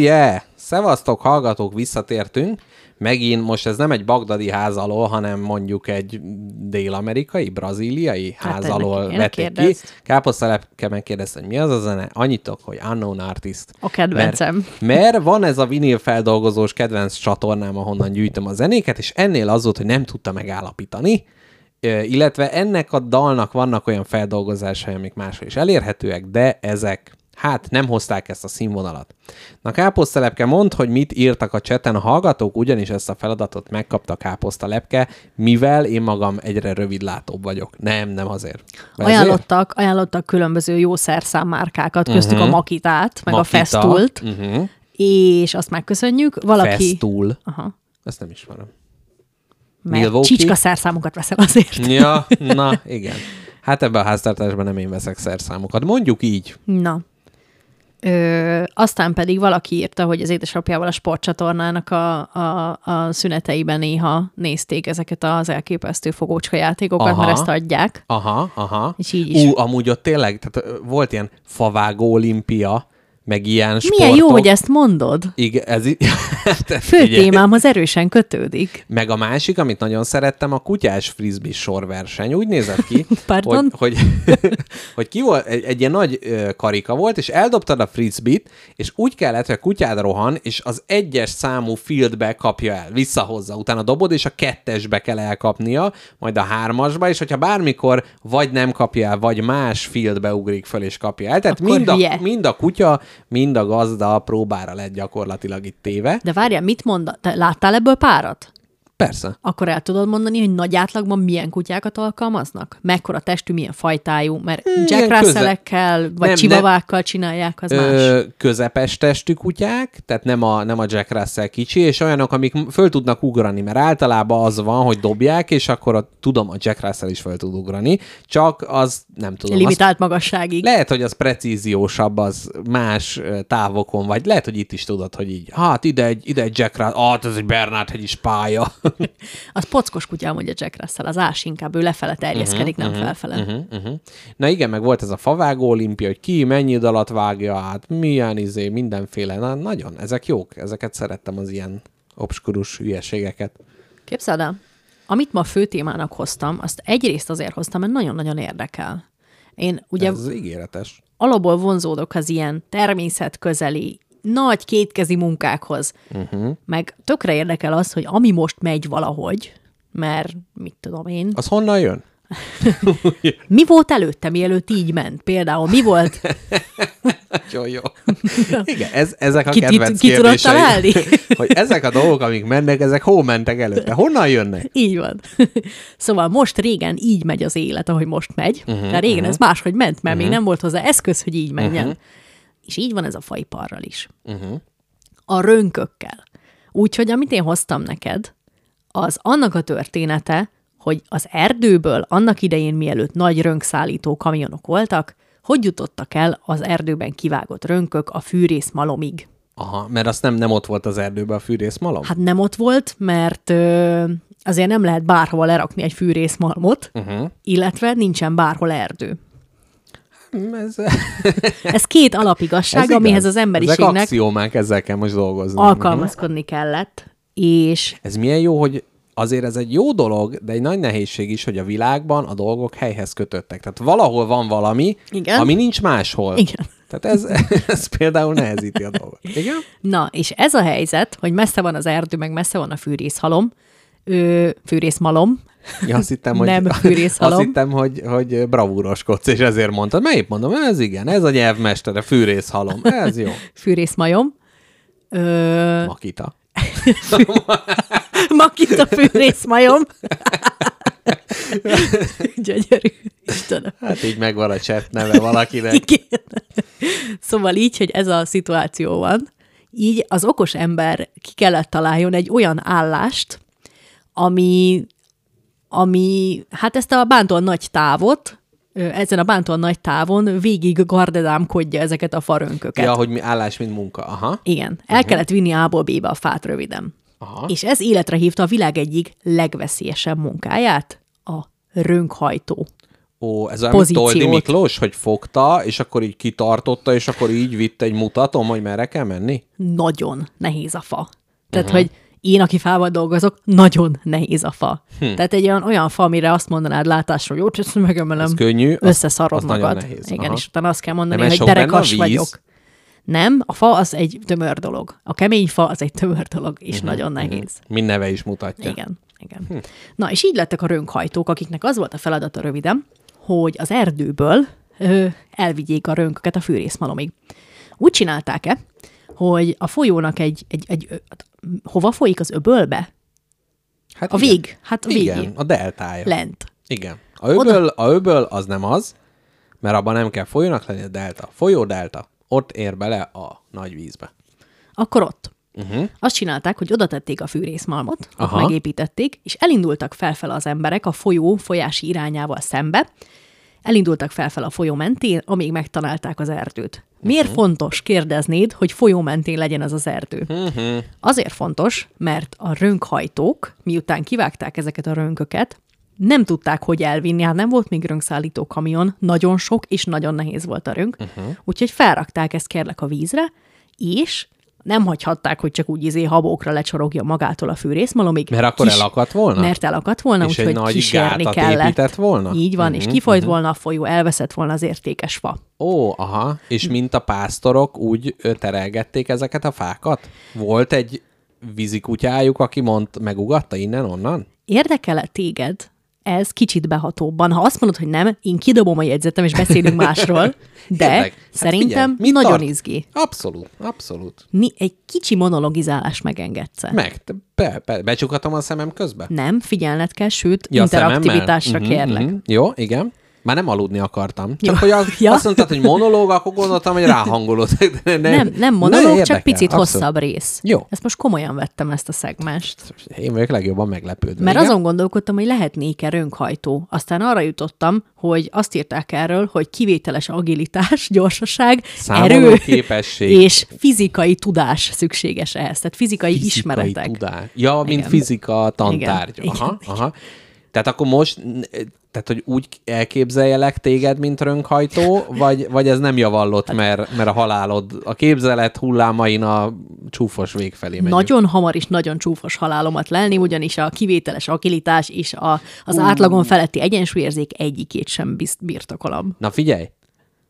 yeah! Szevasztok, hallgatók, visszatértünk. Megint most ez nem egy bagdadi ház alól, hanem mondjuk egy dél-amerikai, brazíliai Hát ház alól vették ki. kérdezd. Káposztalepke megkérdezte, hogy mi az a zene? Annyit tudok, hogy Unknown Artist. A kedvencem. Mert, mert van ez a vinil feldolgozós kedvenc csatornám, ahonnan gyűjtöm a zenéket, és ennél az volt, hogy nem tudta megállapítani, illetve ennek a dalnak vannak olyan feldolgozásai, amik máshol is elérhetőek, de ezek hát nem hozták ezt a színvonalat. Na Káposztalepke mond, hogy mit írtak a cseten a hallgatók, ugyanis ezt a feladatot megkapta Káposztalepke, mivel én magam egyre rövidlátóbb vagyok. Nem, nem azért. Ajánlottak, ajánlottak különböző jó szerszámmárkákat, köztük uh-huh. a Makitát, meg Makita. a Festult, Uh-huh. és azt megköszönjük. Valaki... Festool. Aha. Ezt nem ismerem. Mert Milwaukee? csicska szerszámokat veszel azért. Ja, na, igen. Hát ebben a háztartásban nem én veszek szerszámokat. Mondjuk így. Na. Ö, aztán pedig valaki írta, hogy az édesapjával a sportcsatornának a, a, a szüneteiben néha nézték ezeket az elképesztő fogócska játékokat, Aha. mert ezt adják. Aha, aha. És így is. Ú, amúgy ott tényleg, tehát volt ilyen favágó olimpia, meg ilyen sportok. Milyen jó, hogy ezt mondod. Igen, ez így... Tehát Fő figyelj. témámhoz erősen kötődik. Meg a másik, amit nagyon szerettem, a kutyás frisbee sorverseny. Úgy nézett ki, Pardon? hogy, hogy, hogy ki volt, egy, egy ilyen nagy karika volt, és eldobtad a frisbee-t, és úgy kellett, hogy a kutyád rohan, és az egyes számú fieldbe kapja el, visszahozza. Utána dobod, és a kettesbe kell elkapnia, majd a hármasba, és hogyha bármikor vagy nem kapja el, vagy más fieldbe ugrik föl, és kapja el. Tehát Akkor mind a, hülye. mind a kutya, mind a gazda próbára lett gyakorlatilag itt téve. De várjál, mit mond? Te láttál ebből párat? Persze. Akkor el tudod mondani, hogy nagy átlagban milyen kutyákat alkalmaznak? Mekkora testű, milyen fajtájú? Mert Jack Russell-ekkel, vagy Nem, csivavákkal csinálják, az más. Ö, közepes testű kutyák, tehát nem a, nem a Jack Russell kicsi, és olyanok, amik föl tudnak ugrani, mert általában az van, hogy dobják, és akkor a, tudom, a Jack Russell is föl tud ugrani, csak az nem tudom. Az, Limitált magasságig. lehet, hogy az precíziósabb, az más távokon, vagy lehet, hogy itt is tudod, hogy így, hát ide egy, ide egy Jack Russell, ah, ez egy Bernard hegyi spája. Az pockos kutya, mondja Jack Russell, az ás inkább, ő lefele terjeszkedik, Mhm, nem felfele. Uh-huh, uh-huh. Na igen, meg volt ez a favágó olimpia, hogy ki mennyi idő alatt vágja át, milyen izé, mindenféle. Na, nagyon, ezek jók, ezeket szerettem az ilyen obskurus hülyeségeket. Képzeld el, amit ma fő témának hoztam, azt egyrészt azért hoztam, mert nagyon-nagyon érdekel. Én ugye Ez ígéretes. alapból vonzódok az ilyen természetközeli, nagy kétkezi munkákhoz. Uh-huh. Meg tökre érdekel az, hogy ami most megy valahogy, mert mit tudom én, Az honnan jön? mi volt előtte, mielőtt így ment? Például mi volt, Nagyon jó. Igen, ez, ezek a Ki- ki- kedvenc ki tudod kérdéseim, találni? hogy ezek a dolgok, amik mennek, ezek hol mentek előtte? Honnan jönnek? Így van. szóval most régen így megy az élet, ahogy most megy. Uh-huh, De régen uh-huh. ez máshogy ment, mert uh-huh. még nem volt hozzá eszköz, hogy így menjen. Uh-huh. És így van ez a faiparral is. Uh-huh. A rönkökkel. Úgyhogy amit én hoztam neked, az annak a története, hogy az erdőből annak idején, mielőtt nagy rönkszállító kamionok voltak, hogy jutottak el az erdőben kivágott rönkök a fűrészmalomig. Aha, mert azt nem, nem ott volt az erdőben a fűrészmalom? Hát nem ott volt, mert ö, azért nem lehet bárhova lerakni egy fűrészmalmot, uh-huh. illetve nincsen bárhol erdő. Ez, Ez két alapigazság, ez amihez az Ezek emberiségnek axiómák, ezzel kell most dolgozni. alkalmazkodni kellett, és Ez milyen jó, hogy azért ez egy jó dolog, de egy nagy nehézség is, hogy a világban a dolgok helyhez kötöttek. Tehát valahol van valami, Igen. ami nincs máshol. Igen. Tehát ez, ez például nehezíti a dolgot. Igen? na, és ez a helyzet, hogy messze van az erdő, meg messze van a fűrészhalom, ö, fűrészmalom, Ja, azt hittem, hogy, Nem fűrészhalom. Azt hittem, hogy, hogy bravúroskodsz, és ezért mondtad. Melyik mondom? Ez igen, ez a nyelvmestere, fűrészhalom. Ez jó. fűrészmajom, ö, Makita. makita fűrészmajom. Gyönyörű. Istenem. Hát így megvan a chat neve valakinek. Igen. Szóval így, hogy ez a szituáció van, így az okos ember ki kellett találjon egy olyan állást, ami, ami hát ezt a bántól nagy távot, ezen a bántól nagy távon végig gardedámkodja ezeket a farönköket. Ja, hogy mi állás, mint munka. Aha. Igen, el kellett vinni A-ból B-be a fát röviden. Aha. És ez életre hívta a világ egyik legveszélyesebb munkáját, a rönkhajtó. Ó, ez olyan, Toldi. Miklós, hogy fogta, és akkor így kitartotta, és akkor így vitt egy mutatom, hogy merre kell menni? Nagyon nehéz a fa. Tehát, uh-huh. hogy én, aki fával dolgozok, nagyon nehéz a fa. Hm. Tehát egy olyan, olyan fa, amire azt mondanád látásra, hogy jó, ezt megemelem, Ez könnyű, az- összeszarod az nagyon magad. nehéz. Igen, Aha. és utána azt kell mondani, Nem hogy derekas vagyok. Nem, a fa az egy tömör dolog. A kemény fa az egy tömör dolog, és uh-huh, nagyon nehéz. Mind neve is mutatja. Igen, igen. Hm. Na, és így lettek a rönkhajtók, akiknek az volt a feladata röviden, hogy az erdőből ö, elvigyék a rönköket a fűrészmalomig. Úgy csinálták-e, hogy a folyónak egy, egy, egy ö, hova folyik az öbölbe? Hát A igen. vég, hát a Igen, végén. a deltája. Lent. Igen. A öböl, a öböl az nem az, mert abban nem kell folyónak lenni a delta. Folyó delta. Ott ér bele a nagy vízbe. Akkor ott. Uh-huh. Azt csinálták, hogy oda tették a fűrészmalmot, ott megépítették, és elindultak felfel az emberek a folyó folyási irányával szembe, elindultak felfel a folyó mentén, amíg megtalálták az erdőt. Miért uh-huh. fontos, kérdeznéd, hogy folyó mentén legyen az az erdő? Uh-huh. Azért fontos, mert a rönkhajtók, miután kivágták ezeket a rönköket, nem tudták, hogy elvinni, hát nem volt még rönkszállító kamion, nagyon sok és nagyon nehéz volt a rönk, uh-huh. úgyhogy felrakták ezt kérlek a vízre, és nem hagyhatták, hogy csak úgy izé habókra lecsorogja magától a fűrészmalomig. Mert akkor elakadt volna? Mert elakadt volna, úgyhogy kísérni kellett. épített volna? Így van, és Mhm, kifolyt volna a folyó, elveszett volna az értékes fa. Ó, aha. És mint a pásztorok úgy terelgették ezeket a fákat? Volt egy vízikutyájuk, aki mond, megugatta innen-onnan? Érdekel-e téged ez kicsit behatóbban. Ha azt mondod, hogy nem, én kidobom a jegyzetem, és beszélünk másról, de Tényleg. Hát szerintem figyelj, mit nagyon tart? izgi. Abszolút, abszolút. Ni- egy kicsi monologizálást megengedsz Meg, be, be, becsukatom a szemem közbe? Nem, figyelned kell, sőt, Ja, interaktivitásra szememmel? kérlek. Mhm, mhm. Jó, igen. Már nem aludni akartam. Csak Jó. hogy az, Ja. azt mondtad, hogy monológ, akkor gondoltam, hogy ráhangolod. De Nem, nem monológ, csak érdekel, picit abszolút. hosszabb rész. Jó. Ezt most komolyan vettem, ezt a szegmást. Én vagyok legjobban meglepődve. Mert igen? azon gondolkodtam, hogy lehetnék-e rönkhajtó. Aztán arra jutottam, hogy azt írták erről, hogy kivételes agilitás, gyorsaság, Számoló erő képesség. és fizikai tudás szükséges ehhez. Tehát fizikai, fizikai ismeretek. Tudás. Ja, mint Igen. fizika tantárgy. Igen, Aha, igen, aha. Tehát akkor most, tehát hogy úgy elképzeljelek téged, mint rönkhajtó, vagy, vagy ez nem javallott, Hát- mert, mert a halálod, a képzelet hullámain a csúfos vég felé megyünk. Nagyon hamar is nagyon csúfos halálomat lelni, ugyanis a kivételes agilitás és a, az átlagon feletti egyensúlyérzék egyikét sem bizt- birtokolom. Na figyelj,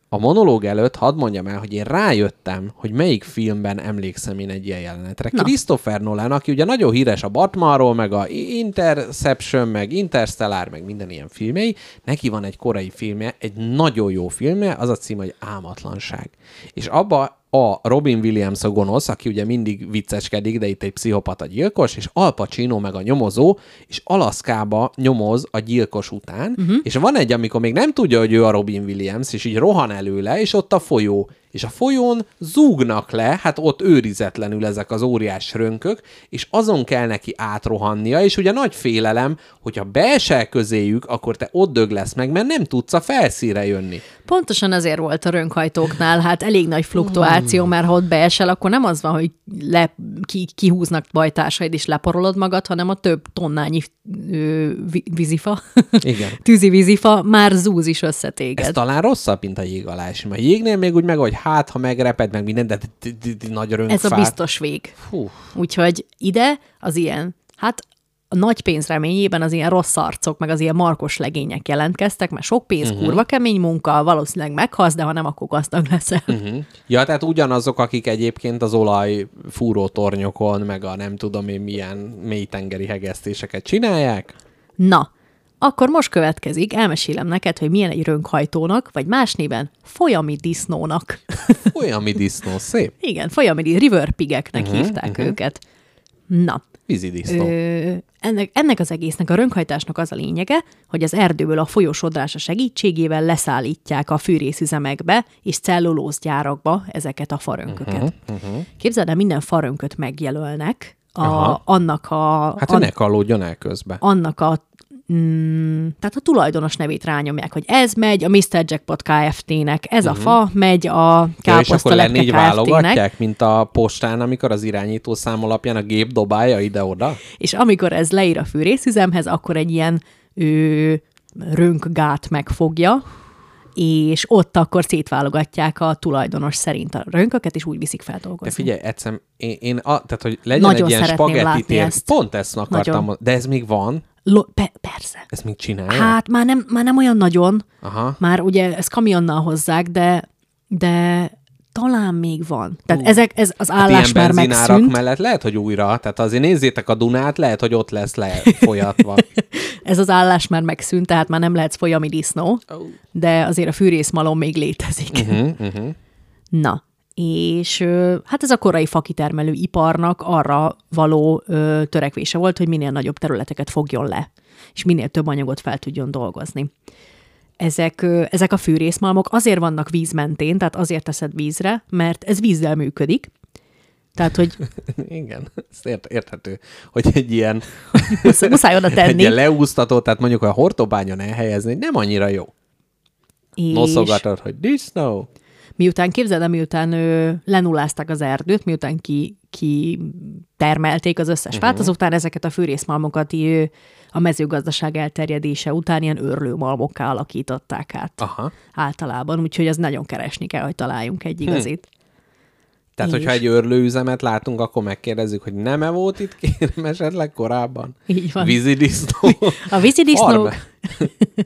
a monológ előtt hadd mondjam el, hogy én rájöttem, hogy melyik filmben emlékszem én egy ilyen jelenetre. Na. Christopher Nolan, aki ugye nagyon híres a Batmanról, meg a Interception, meg Interstellar, meg minden ilyen filmei, neki van egy korai filmje, egy nagyon jó filmje, az a cím, hogy Álmatlanság. És abba a Robin Williams a gonosz, aki ugye mindig vicceskedik, de itt egy pszichopata gyilkos, és Al Pacino meg a nyomozó, és Alaszkába nyomoz a gyilkos után, uh-huh. és van egy, amikor még nem tudja, hogy ő a Robin Williams, és így rohan előle, és ott a folyó, és a folyón zúgnak le, hát ott őrizetlenül ezek az óriás rönkök, és azon kell neki átrohannia, és ugye nagy félelem, hogyha beesel közéjük, akkor te ott dög lesz meg, mert nem tudsz a felszíre jönni. Pontosan ezért volt a rönkhajtóknál, hát elég nagy fluktuáció, mert ha ott beesel, akkor nem az van, hogy le, ki, kihúznak bajtársaid és leporolod magad, hanem a több tonnányi ö, vízifa, Igen. tűzi vízifa már zúz is össze téged. Ez talán rosszabb, mint a jég alá esni. A jégnél még úgy meg, hogy hát, ha megreped meg minden, de nagy rönkfát. Ez a biztos vég. Hú, Úgyhogy ide az ilyen, hát a nagy pénz reményében az ilyen rossz arcok, meg az ilyen markos legények jelentkeztek, mert sok pénz, uh-huh. kurva kemény munka, valószínűleg meghalsz, de ha nem, akkor gazdag leszel. Uh-huh. Ja, tehát ugyanazok, akik egyébként az olaj fúrótornyokon, meg a nem tudom én milyen mélytengeri hegesztéseket csinálják. Na, akkor most következik, elmesélem neked, hogy milyen egy rönkhajtónak, vagy más néven folyami disznónak. Folyami disznó, szép. Igen, folyami river pigeknek uh-huh, hívták uh-huh. őket. Na, Vízi disznó. Ö, ennek, ennek az egésznek, a rönkhajtásnak az a lényege, hogy az erdőből a folyósodrása segítségével leszállítják a fűrészüzemekbe és cellulózgyárakba ezeket a farönköket. Uh-huh, uh-huh. Képzeld el, minden farönköt megjelölnek, a, Aha. annak a... Hát, an- hogy ne kallódjon el közbe. annak a Mm, tehát a tulajdonos nevét rányomják, hogy ez megy a Mr. Jackpot Kft-nek, ez uh-huh. a fa megy a Mhm. Ja, és káposzta akkor válogatják, mint a postán, amikor az irányító szám alapján a gép dobálja ide-oda? és amikor ez leír a fűrészüzemhez, akkor egy ilyen ő, rönkgát megfogja, és ott akkor szétválogatják a tulajdonos szerint a rönköket, és úgy viszik De feldolgozni. figyelj, egyszer, én, én a, tehát, hogy legyen Nagyon egy ilyen spagetti tér. ezt. Pont ezt akartam Nagyon. De ez még van? Lo- pe- persze. Ezt még csinálja? Hát már nem, már nem olyan nagyon, Aha. már ugye ezt kamionnal hozzák, de, de talán még van. Tehát ezek, ez az Hát állás ilyen már megszűnt. mellett lehet, hogy újra. Tehát azért nézzétek a Dunát, lehet, hogy ott lesz lefolyatva. Ez az állás már megszűnt, tehát már nem lehetsz folyami disznó, de azért a fűrészmalom még létezik. uh-huh, uh-huh. Na, és hát ez a korai fakitermelő iparnak arra való ö, törekvése volt, hogy minél nagyobb területeket fogjon le, és minél több anyagot fel tudjon dolgozni. Ezek, ezek a fűrészmalmok azért vannak víz mentén, tehát azért teszed vízre, mert ez vízzel működik. Tehát, hogy Igen, ért, érthető, hogy egy ilyen, musz- muszáj oda egy tenni. ilyen leúsztató, tehát mondjuk a hortobányon elhelyezni, nem annyira jó. és Noszogatod, hogy disznó. miután képzeld el, miután ö, lenulázták az erdőt, miután ki, ki termelték az összes fát, azután ezeket a fűrészmalmokat ö, a mezőgazdaság elterjedése után ilyen őrlőmalmokká alakították át Aha. általában, úgyhogy ez nagyon keresni kell, hogy találjunk egy igazit. Tehát, És- hogyha egy örlőüzemet látunk, akkor megkérdezzük, hogy nem-e volt itt kérem esetleg korábban? Így van. Vízi disznó. A vízidisznók...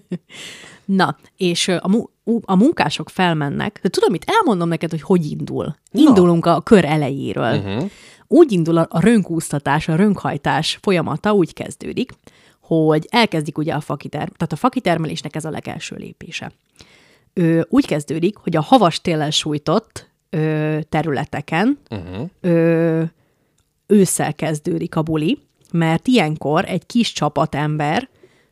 Na, és a, mu- a munkások felmennek, de tudom, itt elmondom neked, hogy hogy indul. Indulunk a kör elejéről. Uh-huh. Úgy indul a, a a rönkhajtás folyamata, úgy kezdődik, hogy elkezdik ugye a fakiterm, tehát a fakitermelésnek ez a legelső lépése. Ö, úgy kezdődik, hogy a havas télen sújtott ö, területeken uh-huh. ö, ősszel kezdődik a buli, mert ilyenkor egy kis csapat ember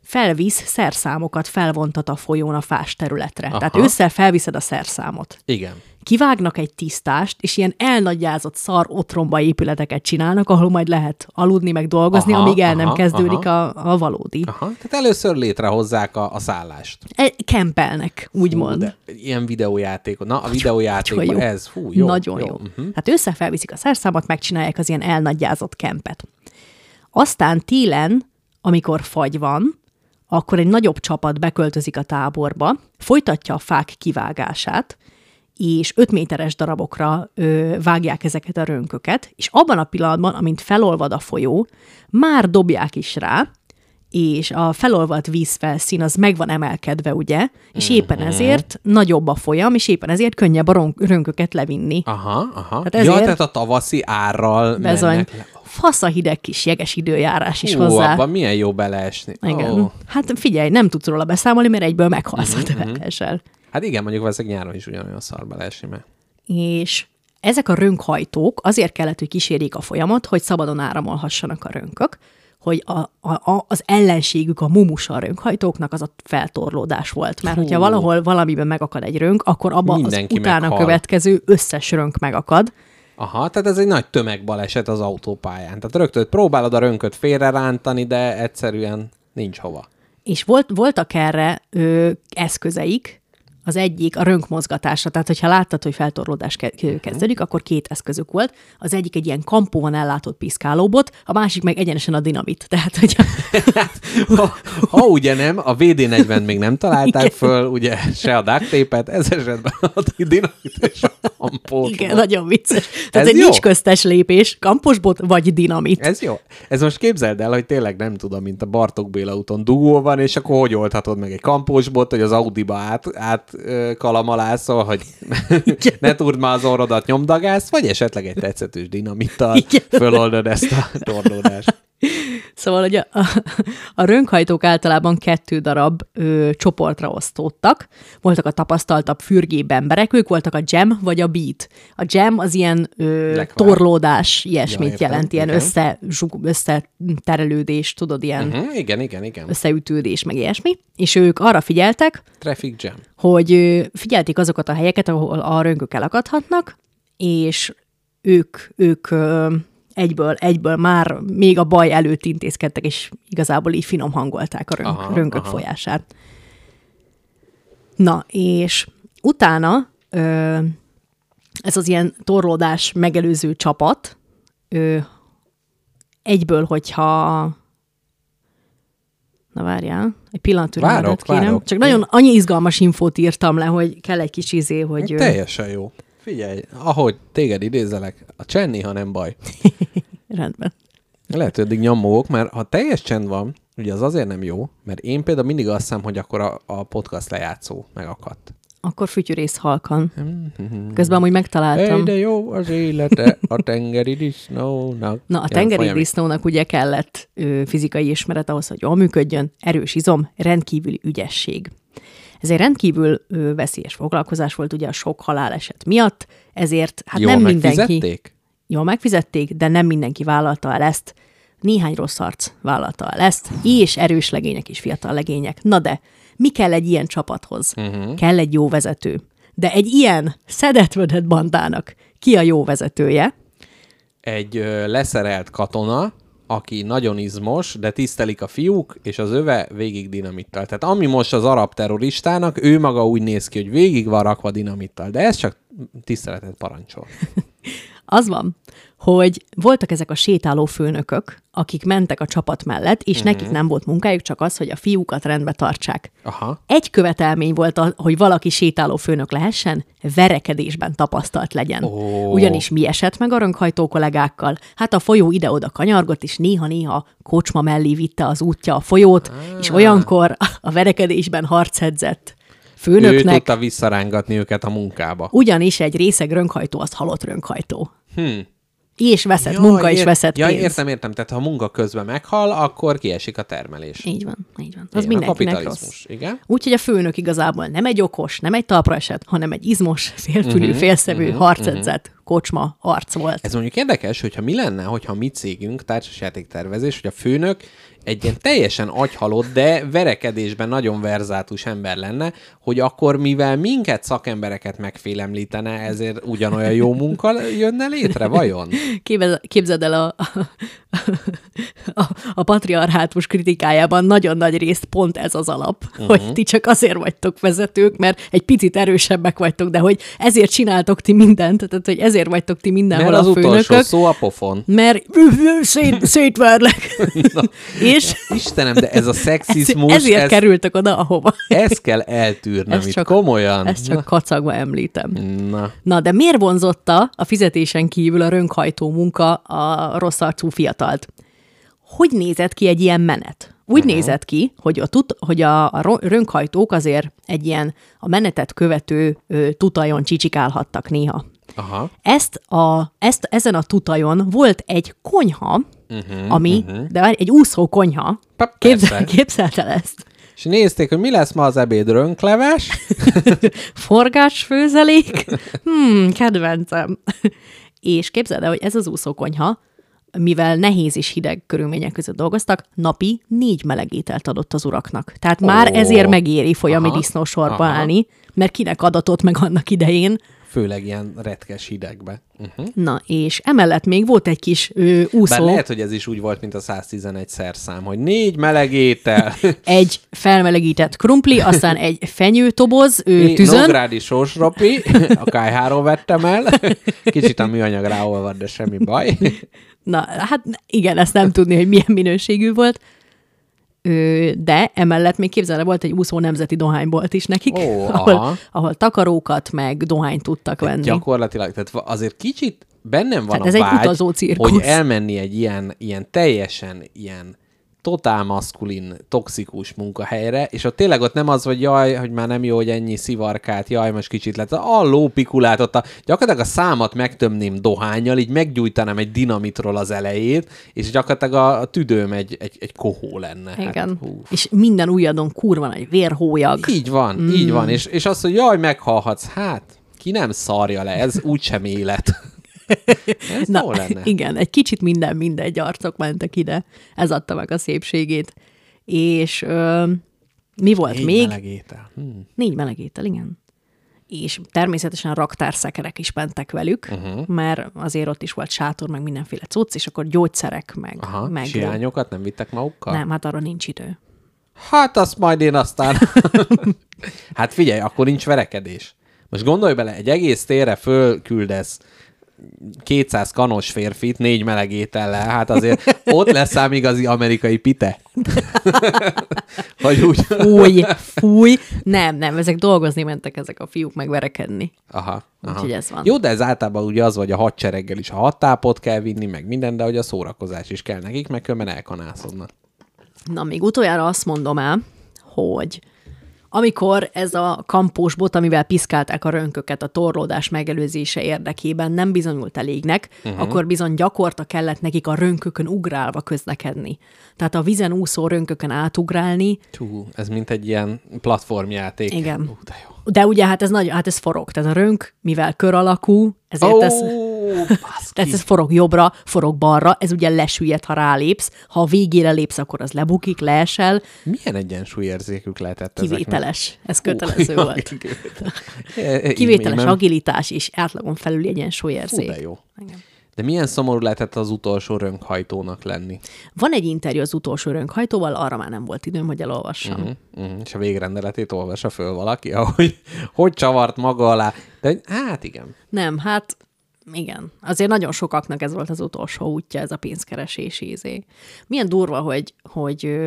felvisz szerszámokat, felvontat a folyón a fás területre. Aha. Tehát ősszel felviszed a szerszámot. Igen. Kivágnak egy tisztást, és ilyen elnagyázott szar otromba épületeket csinálnak, ahol majd lehet aludni, meg dolgozni, Aha, aha, amíg el nem aha, kezdődik a, a valódi. Aha. Tehát először létrehozzák a, a szállást. E, kempelnek, úgymond. Fú, de ilyen videójáték. Na, a videójátékban jó. ez, fú, jó. Nagyon jó. jó. Uh-huh. Hát ősszel felviszik a szerszámot, megcsinálják az ilyen elnagyázott kempet. Aztán télen, amikor fagy van, akkor egy nagyobb csapat beköltözik a táborba, folytatja a fák kivágását, és 5 méteres darabokra ö, vágják ezeket a rönköket, és abban a pillanatban, amint felolvad a folyó, már dobják is rá, és a felolvadt vízfelszín az meg van emelkedve, ugye, és éppen ezért nagyobb a folyam, és éppen ezért könnyebb a rönköket levinni. Aha, aha. Hát Ja, ezért- tehát a tavaszi árral Bezony. mennek le. Fasz a hideg kis jeges időjárás is Hú, hozzá. abban milyen jó beleesni. Igen. Ó. Hát figyelj, nem tudsz róla beszámolni, mert egyből meghalsz Mhm, a tevetéssel. Hát igen, mondjuk valószínűleg nyáron is ugyanolyan szar beleesni, mert És ezek a rönkhajtók azért kellett, hogy kísérjék a folyamat, hogy szabadon áramolhassanak a rönkök, hogy a, a, a, az ellenségük, a mumusa rönkhajtóknak az a feltorlódás volt. Mert Hú. hogyha valahol valamiben megakad egy rönk, akkor abban az Mindenki utána meghal. következő összes rönk megakad. Aha, tehát ez egy nagy tömegbaleset az autópályán. Tehát rögtön próbálod a rönköt félre rántani, de egyszerűen nincs hova. És volt, voltak erre ö, eszközeik, az egyik a rönkmozgatása, tehát hogyha láttad, hogy feltorlódás ke- kezdődik, akkor két eszközük volt. Az egyik egy ilyen kampóban ellátott piszkálóbot, a másik meg egyenesen a dinamit. Tehát, hogyha Ha, ha ugye nem, a VD40 még nem találták Igen. föl, ugye se a duct tape-et, ez esetben a dinamit és a kampót. igen, nagyon vicces. Tehát Ez egy jó. nincs köztes lépés, kamposbot vagy dinamit. Ez jó. Ez most képzeld el, hogy tényleg nem tudom, mint a Bartók Béla úton dugó van, és akkor hogy oldhatod meg egy kampósbot, hogy az Audi-ba át, át kalamalászol, hogy ne turd már az orrodat nyomdagász, vagy esetleg egy tetszetős dinamittal föloldod ezt a torlódást. Szóval, hogy a, a, a rönkhajtók általában kettő darab ö, csoportra osztódtak. Voltak a tapasztaltabb fürgébb emberek, ők voltak a jam vagy a beat. A jam az ilyen ö, Lekvár. torlódás, ilyesmit Ja, értem, jelent, ilyen igen. össze, zsug- összeterelődés, tudod, ilyen uh-huh. Hm, igen, igen, igen. összeütődés, meg ilyesmi. És ők arra figyeltek, Traffic jam. hogy ö, figyelték azokat a helyeket, ahol a rönkök elakadhatnak, és ők, ők ö, egyből, egyből már még a baj előtt intézkedtek, és igazából így finom hangolták a rönk, Aha, rönkök aha. folyását. Na, és utána ö, ez az ilyen torlódás megelőző csapat ö, egyből, hogyha Na várjál, egy pillanat türelmedet Várok, kérem. várok. Csak nagyon annyi izgalmas infót írtam le, hogy kell egy kis izé, hogy... Teljesen jó. Figyelj, ahogy téged idézelek, a csend néha nem baj. Rendben. Lehet, hogy eddig nyomogok, mert ha teljes csend van, ugye az azért nem jó, mert én például mindig azt hiszem, hogy akkor a, a podcast lejátszó megakadt. Akkor fütyűrész halkan. Közben amúgy megtaláltam. Hey, de jó az élete a tengeri disznónak. Na, a tengeri folyami- disznónak ugye kellett ö, fizikai ismeret ahhoz, hogy jól működjön, erős izom, rendkívüli ügyesség. Ez egy rendkívül veszélyes foglalkozás volt ugye a sok haláleset miatt, ezért hát Jól nem mindenki... Jól megfizették, de nem mindenki vállalta el ezt. Néhány rossz arc vállalta el ezt, és erős legények és fiatal legények. Na de, mi kell egy ilyen csapathoz? Uh-huh. Kell egy jó vezető. De egy ilyen szedett bandának ki a jó vezetője? Egy ö, leszerelt katona, aki nagyon izmos, de tisztelik a fiúk, és az öve végig dinamittal. Tehát ami most az arab terroristának, ő maga úgy néz ki, hogy végig van rakva dinamittal. De ez csak tiszteletet parancsol. Az van, hogy voltak ezek a sétáló főnökök, akik mentek a csapat mellett, és uh-huh. nekik nem volt munkájuk, csak az, hogy a fiúkat rendbe tartsák. Aha. Egy követelmény volt, a, hogy valaki sétáló főnök lehessen, verekedésben tapasztalt legyen. Ó. Ugyanis mi esett meg a rönkhajtó kollégákkal? Hát a folyó ide-oda kanyargott, és néha-néha kocsma mellé vitte az útja a folyót, ah. és olyankor a verekedésben harcedzett Ő főnöknek, tudta visszarángatni őket a munkába. ugyanis egy részeg rönkhajtó az halott rönkhajtó. Hm. És veszett munka, és ér- veszett ja, pénz. értem, értem. Tehát ha a munka közben meghal, akkor kiesik a termelés. Így van, így van. Az Igen, mindenkinek rossz. igen. Úgyhogy a főnök igazából nem egy okos, nem egy talpra esett, hanem egy izmos, félfülű, Mhm, uh-huh, félszevű, uh-huh, harcedzett kocsma arc volt. Ez mondjuk érdekes, hogyha mi lenne, hogyha mi cégünk, társasjátéktervezés, hogy a főnök egy ilyen teljesen agyhalott, de verekedésben nagyon verzátus ember lenne, hogy akkor mivel minket szakembereket megfélemlítene, ezért ugyanolyan jó munka jönne létre, vajon? Képzeld, el a, a, a patriarhátus kritikájában nagyon nagy részt pont ez az alap, uh-huh. hogy ti csak azért vagytok vezetők, mert egy picit erősebbek vagytok, de hogy ezért csináltok ti mindent, tehát hogy ezért vagytok ti mindenhol Mert az a utolsó főnökök, szó a pofon. mert szét, szétverlek. És Istenem, de ez a ez, szexizmus, ezért ez, kerültek oda, ahova. ezt kell eltűrnem Ezt itt, csak- komolyan. Ezt csak kacagva említem. Na, Na, de miért vonzotta a fizetésen kívül a rönkhajtó munka a rossz arcú fiatalt? Hogy nézett ki egy ilyen menet? Úgy uh-huh. nézett ki, hogy a, tut, hogy a, a rönkhajtók azért egy ilyen a menetet követő ö, tutajon csicsikálhattak néha. aha. Ezt a, ezt, ezen a tutajon volt egy konyha, uh-huh, ami, uh-huh. de várj, egy úszó konyha. Képzel, képzeld el ezt. És nézték, hogy mi lesz ma az ebéd rönkleves, Forgásfőzelék? Hmm, kedvencem. És képzeld el, hogy ez az úszókonyha, mivel nehéz és hideg körülmények között dolgoztak, napi négy melegételt adott az uraknak. Tehát már Ó. ezért megéri folyami disznósorba állni, mert kinek adatott meg annak idején. Főleg ilyen retkes hidegbe. Uh-huh. Na, és emellett még volt egy kis ö, Bár úszó, lehet, hogy ez is úgy volt, mint a 111 szerszám, hogy négy meleg étel, egy felmelegített krumpli, aztán egy fenyőtoboz ő, Né- tüzön, Nógrádi sósropi, a kájháról vettem el, kicsit a műanyag ráolvad, de semmi baj. Na, hát igen, ezt nem tudni, hogy milyen minőségű volt. De emellett még képzelve volt egy úszó nemzeti dohánybolt is nekik, Ó, ahol, aha. ahol takarókat meg dohányt tudtak venni. Gyakorlatilag, tehát azért kicsit bennem van Tehát a ez egy vágy, utazó cirkusz. hogy elmenni egy ilyen, ilyen teljesen ilyen totál maszkulin, toxikus munkahelyre, és ott tényleg ott nem az, hogy jaj, hogy már nem jó, hogy ennyi szivarkát, jaj, most kicsit lett. A lópikulát, ott a, gyakorlatilag a számat megtömném dohányjal, így meggyújtanám egy dinamitról az elejét, és gyakorlatilag a, a tüdőm egy, egy, egy kohó lenne. Igen. Hát, hú. és minden ujjadon kurva nagy vérhólyag. Így van, mm. így van. És, és azt, hogy jaj, meghalhatsz, hát ki nem szarja le, ez úgysem élet. Ez Na, lenne. igen, egy kicsit minden, mindegy arcok mentek ide. Ez adta meg a szépségét. És ö, mi volt Négy még? meleg étel. Hm. Négy meleg étel, igen. És természetesen raktárszerek is mentek velük, uh-huh. mert azért ott is volt sátor, meg mindenféle cucc, és akkor gyógyszerek, meg... Aha, meg sirányokat nem vittek magukkal? Nem, hát arra nincs idő. Hát azt majd én aztán... hát figyelj, akkor nincs verekedés. Most gondolj bele, egy egész térre fölküldesz 200 kanos férfit, négy meleg étellel, hát azért ott lesz ám igazi amerikai pite. Hogy úgy... Fúj, fúj. Nem, nem, ezek dolgozni mentek ezek a fiúk megverekedni. Aha, aha. Úgyhogy ez van. Jó, de ez általában ugye az, hogy a hadsereggel is a hattápot kell vinni, meg minden, de hogy a szórakozás is kell nekik, meg különben elkanászodnak. Na, még utoljára azt mondom el, hogy amikor ez a kampós bot, amivel piszkálták a rönköket a torlódás megelőzése érdekében nem bizonyult elégnek, uh-huh. akkor bizony gyakorta kellett nekik a rönkökön ugrálva közlekedni. Tehát a vizen úszó rönkökön átugrálni, Hú, ez mint egy ilyen platformjáték. Igen. Ú, de jó. de ugye hát ez nagy, hát ez forog. Tehát a rönk, mivel kör alakú, ezért Ó, ez, baszki. tehát ez forog jobbra, forog balra, ez ugye lesüllyed, ha rálépsz. Ha a végére lépsz, akkor az lebukik, leesel. Milyen egyensúlyérzékük lehetett ezeknek? Kivételes. Ez kötelező volt. Kivételes Kivételes agilitás és átlagon felüli egyensúlyérzék. Fú, de jó. De milyen szomorú lehetett az utolsó rönkhajtónak lenni. Van egy interjú az utolsó rönkhajtóval, arra már nem volt időm, hogy elolvassam. Uh-huh. Uh-huh. És a végrendeletét olvassa föl valaki, ahogy hogy csavart maga alá. De hát igen. Nem, hát igen. Azért nagyon sokaknak ez volt az utolsó útja, ez a pénzkeresési izé. Milyen durva, hogy, hogy,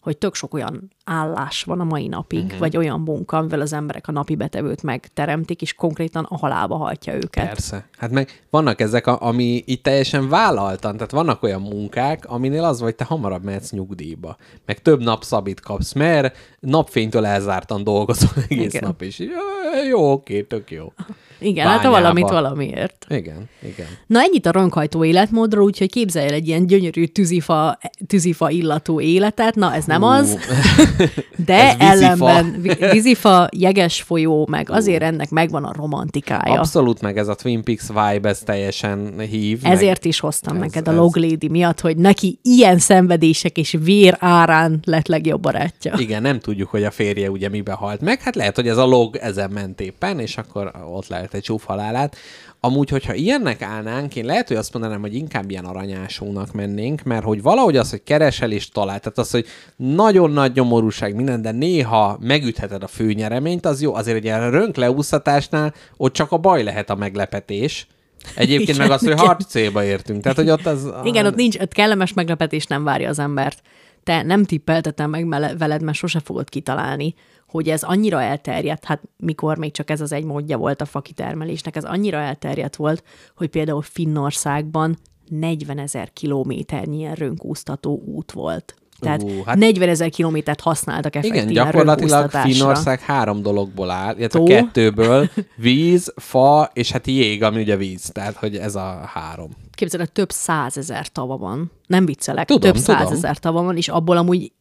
hogy tök sok olyan állás van a mai napig, uh-huh. vagy olyan munka, amivel az emberek a napi betevőt megteremtik, és konkrétan a halálba hajtja őket. Persze. Hát meg vannak ezek, a, ami itt teljesen vállaltan, tehát vannak olyan munkák, aminél az, hogy te hamarabb mehetsz nyugdíjba, meg több napszabit kapsz, mert napfénytől elzártan dolgozol egész Igen. nap, és "Jaj, jó, oké, tök jó. Igen, hát bányába. valamit valamiért. Igen, igen. Na ennyit a ronkhajtó életmódról, úgyhogy képzelj el egy ilyen gyönyörű tűzifa, tűzifa illatú életet. Na, ez nem az, de Ez ellenben vízifa, jeges folyó, meg azért ennek megvan a romantikája. Abszolút meg ez a Twin Peaks vibe, ez teljesen hív. meg- Ezért is hoztam ez- neked a ez- Log Lady miatt, hogy neki ilyen szenvedések és vér árán lett legjobb barátja. Igen, nem tudjuk, hogy a férje ugye mibe halt meg. Hát lehet, hogy ez a log ezen ment éppen, és akkor ott lehet egy csúf halálát. Amúgy, hogyha ilyennek állnánk, én lehet, hogy azt mondanám, hogy inkább ilyen aranyásónak mennénk, mert hogy valahogy az, hogy keresel és talál, tehát az, hogy nagyon nagy nyomorúság minden, de néha megütheted a főnyereményt, az jó. Azért egy ilyen rönk leúsztatásnál ott csak a baj lehet a meglepetés. Egyébként Igen, meg az, hogy harc célba értünk. Tehát, hogy ott az... Igen, ott nincs, ott kellemes meglepetés nem várja az embert. Te nem tippeltetem meg veled, mert sose fogod kitalálni, hogy ez annyira elterjedt, hát mikor még csak ez az egy módja volt a fakitermelésnek, ez annyira elterjedt volt, hogy például Finnországban 40 ezer kilométernyi ilyen rönkúztató út volt. Tehát Ú, hát- hát 40 ezer kilométert használtak effektíven Igen, gyakorlatilag. Finnország három dologból áll, illetve Tó. kettőből, víz, fa, és hát jég, ami ugye víz, tehát hogy ez a három. Képzeld, több százezer tava van. Nem viccelek, Tudom, több tudom. százezer tava van, és abból amúgy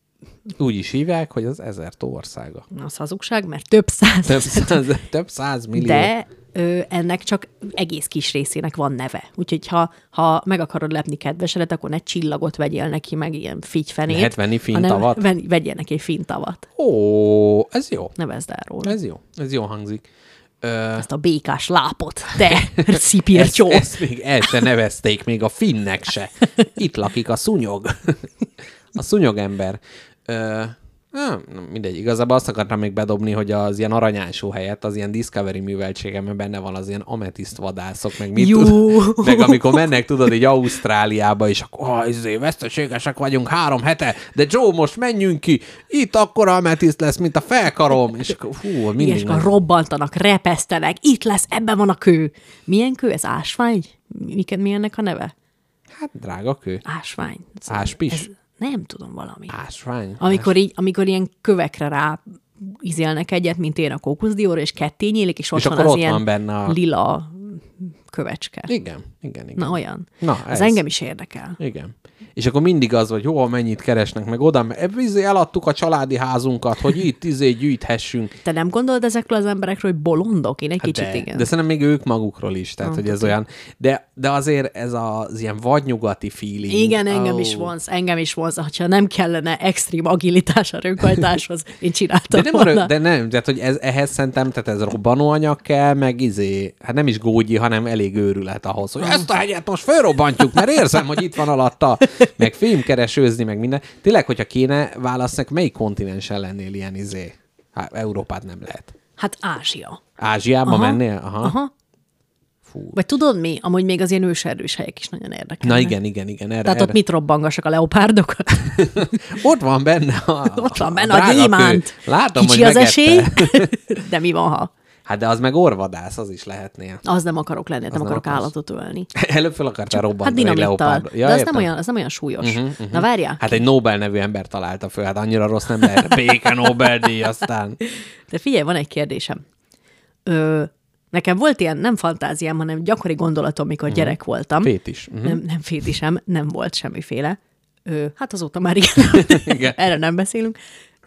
Úgy is hívják, hogy az ezer tó országa. az hazugság, mert több százezer Több száz, több száz millió. De ö, ennek csak egész kis részének van neve. Úgyhogy ha, ha meg akarod lepni kedvesedet, akkor ne csillagot vegyél neki, meg ilyen figyfenét. Lehet venni finn hanem tavat? ven- Vegyél neki egy fintavat. Ó, ez jó. Nevezd el róla. Ez jó. Ez jó hangzik. Ö, Ezt a békás lápot, te szipircsó. ezt, ezt még el se nevezték, még a finnek se. Itt lakik a szúnyog. A szúnyogember. Ö, nem, mindegy, igazából azt akartam még bedobni, hogy az ilyen aranyásó helyett, az ilyen Discovery műveltségemben benne van az ilyen ametiszt vadászok, meg mit Jú. tud, meg amikor mennek, tudod, így Ausztráliába, és akkor, ah, izé, veszteségesek vagyunk három hete, de Joe, most menjünk ki, itt akkor ametiszt lesz, mint a felkarom, és akkor, hú, Igen, mindig és akkor robbantanak, repesztenek, itt lesz, ebben van a kő. Milyen kő? Ez ásvány? Mi ennek a neve? Hát, drága kő. Ásvány. Áspis? Ez, nem tudom valami. Ásvány. Amikor, így, amikor ilyen kövekre rá izélnek egyet, mint én a kókuszdióra, és ketté nyílik, és ott És van az ott ilyen van benne a- lila kövecske. Igen, igen, igen. Na, olyan. Na, az ez. engem is érdekel. Igen. És akkor mindig az, hogy jó, mennyit keresnek, meg oda, mert izé eladtuk a családi házunkat, hogy itt izé gyűjthessünk. Te nem gondolod ezekről az emberekről, hogy bolondok? Én egy Hát kicsit de, igen. de szerintem még ők magukról is, tehát Ah, hogy ez olyan, de, de azért ez az ilyen vadnyugati feeling. Igen, engem Ó. is vonz, engem is vonz. Ha nem kellene extrém agilitás a röghajtáshoz, én csináltam De nem, volna. de nem, tehát hogy ez, ehhez szerintem, tehát ez robbanóanyag kell, meg izé, hát nem is gógyi, hanem elég őrület ahhoz, hogy ezt a hegyet most felrobbantjuk, mert érzem, hogy itt van alatta, meg fémkeresőzni, meg minden. Tényleg, hogyha kéne válasznak, melyik kontinensen lennél ilyen izé? Hát Európát nem lehet. Hát Ázsia. Ázsiába Aha. mennél? Aha. Aha. Fú. Vagy tudod mi? Amúgy még az ilyen őserdős helyek is nagyon érdekelnek. Na igen, igen, igen. Erre, Tehát erre. ott mit robbangassak a leopárdokat? Ott van benne a, Ott van benne a, kő. gyémánt. Látom, Kicsi hogy az megette. esély, de mi van, ha? Hát de az meg orvadász, az is lehetnél. Az nem akarok lenni, nem nem akarok akarsz. állatot ölni. Előbb fel akartál Hát robbantani egy dinamittal. leopárdot. Ja, de az nem, olyan, az nem olyan súlyos. Uh-huh, uh-huh. Na várjál, Hát egy Nobel nevű ember találta föl, hát annyira rossz nem lehet. Béke Nobel-díj aztán. de figyelj, van egy kérdésem. Ö, nekem volt ilyen, nem fantáziám, hanem gyakori gondolatom, mikor Mhm. gyerek voltam. Fét is. Mhm. Nem, nem fétisem, nem volt semmiféle. Ö, hát azóta már igen, Igen. erre nem beszélünk.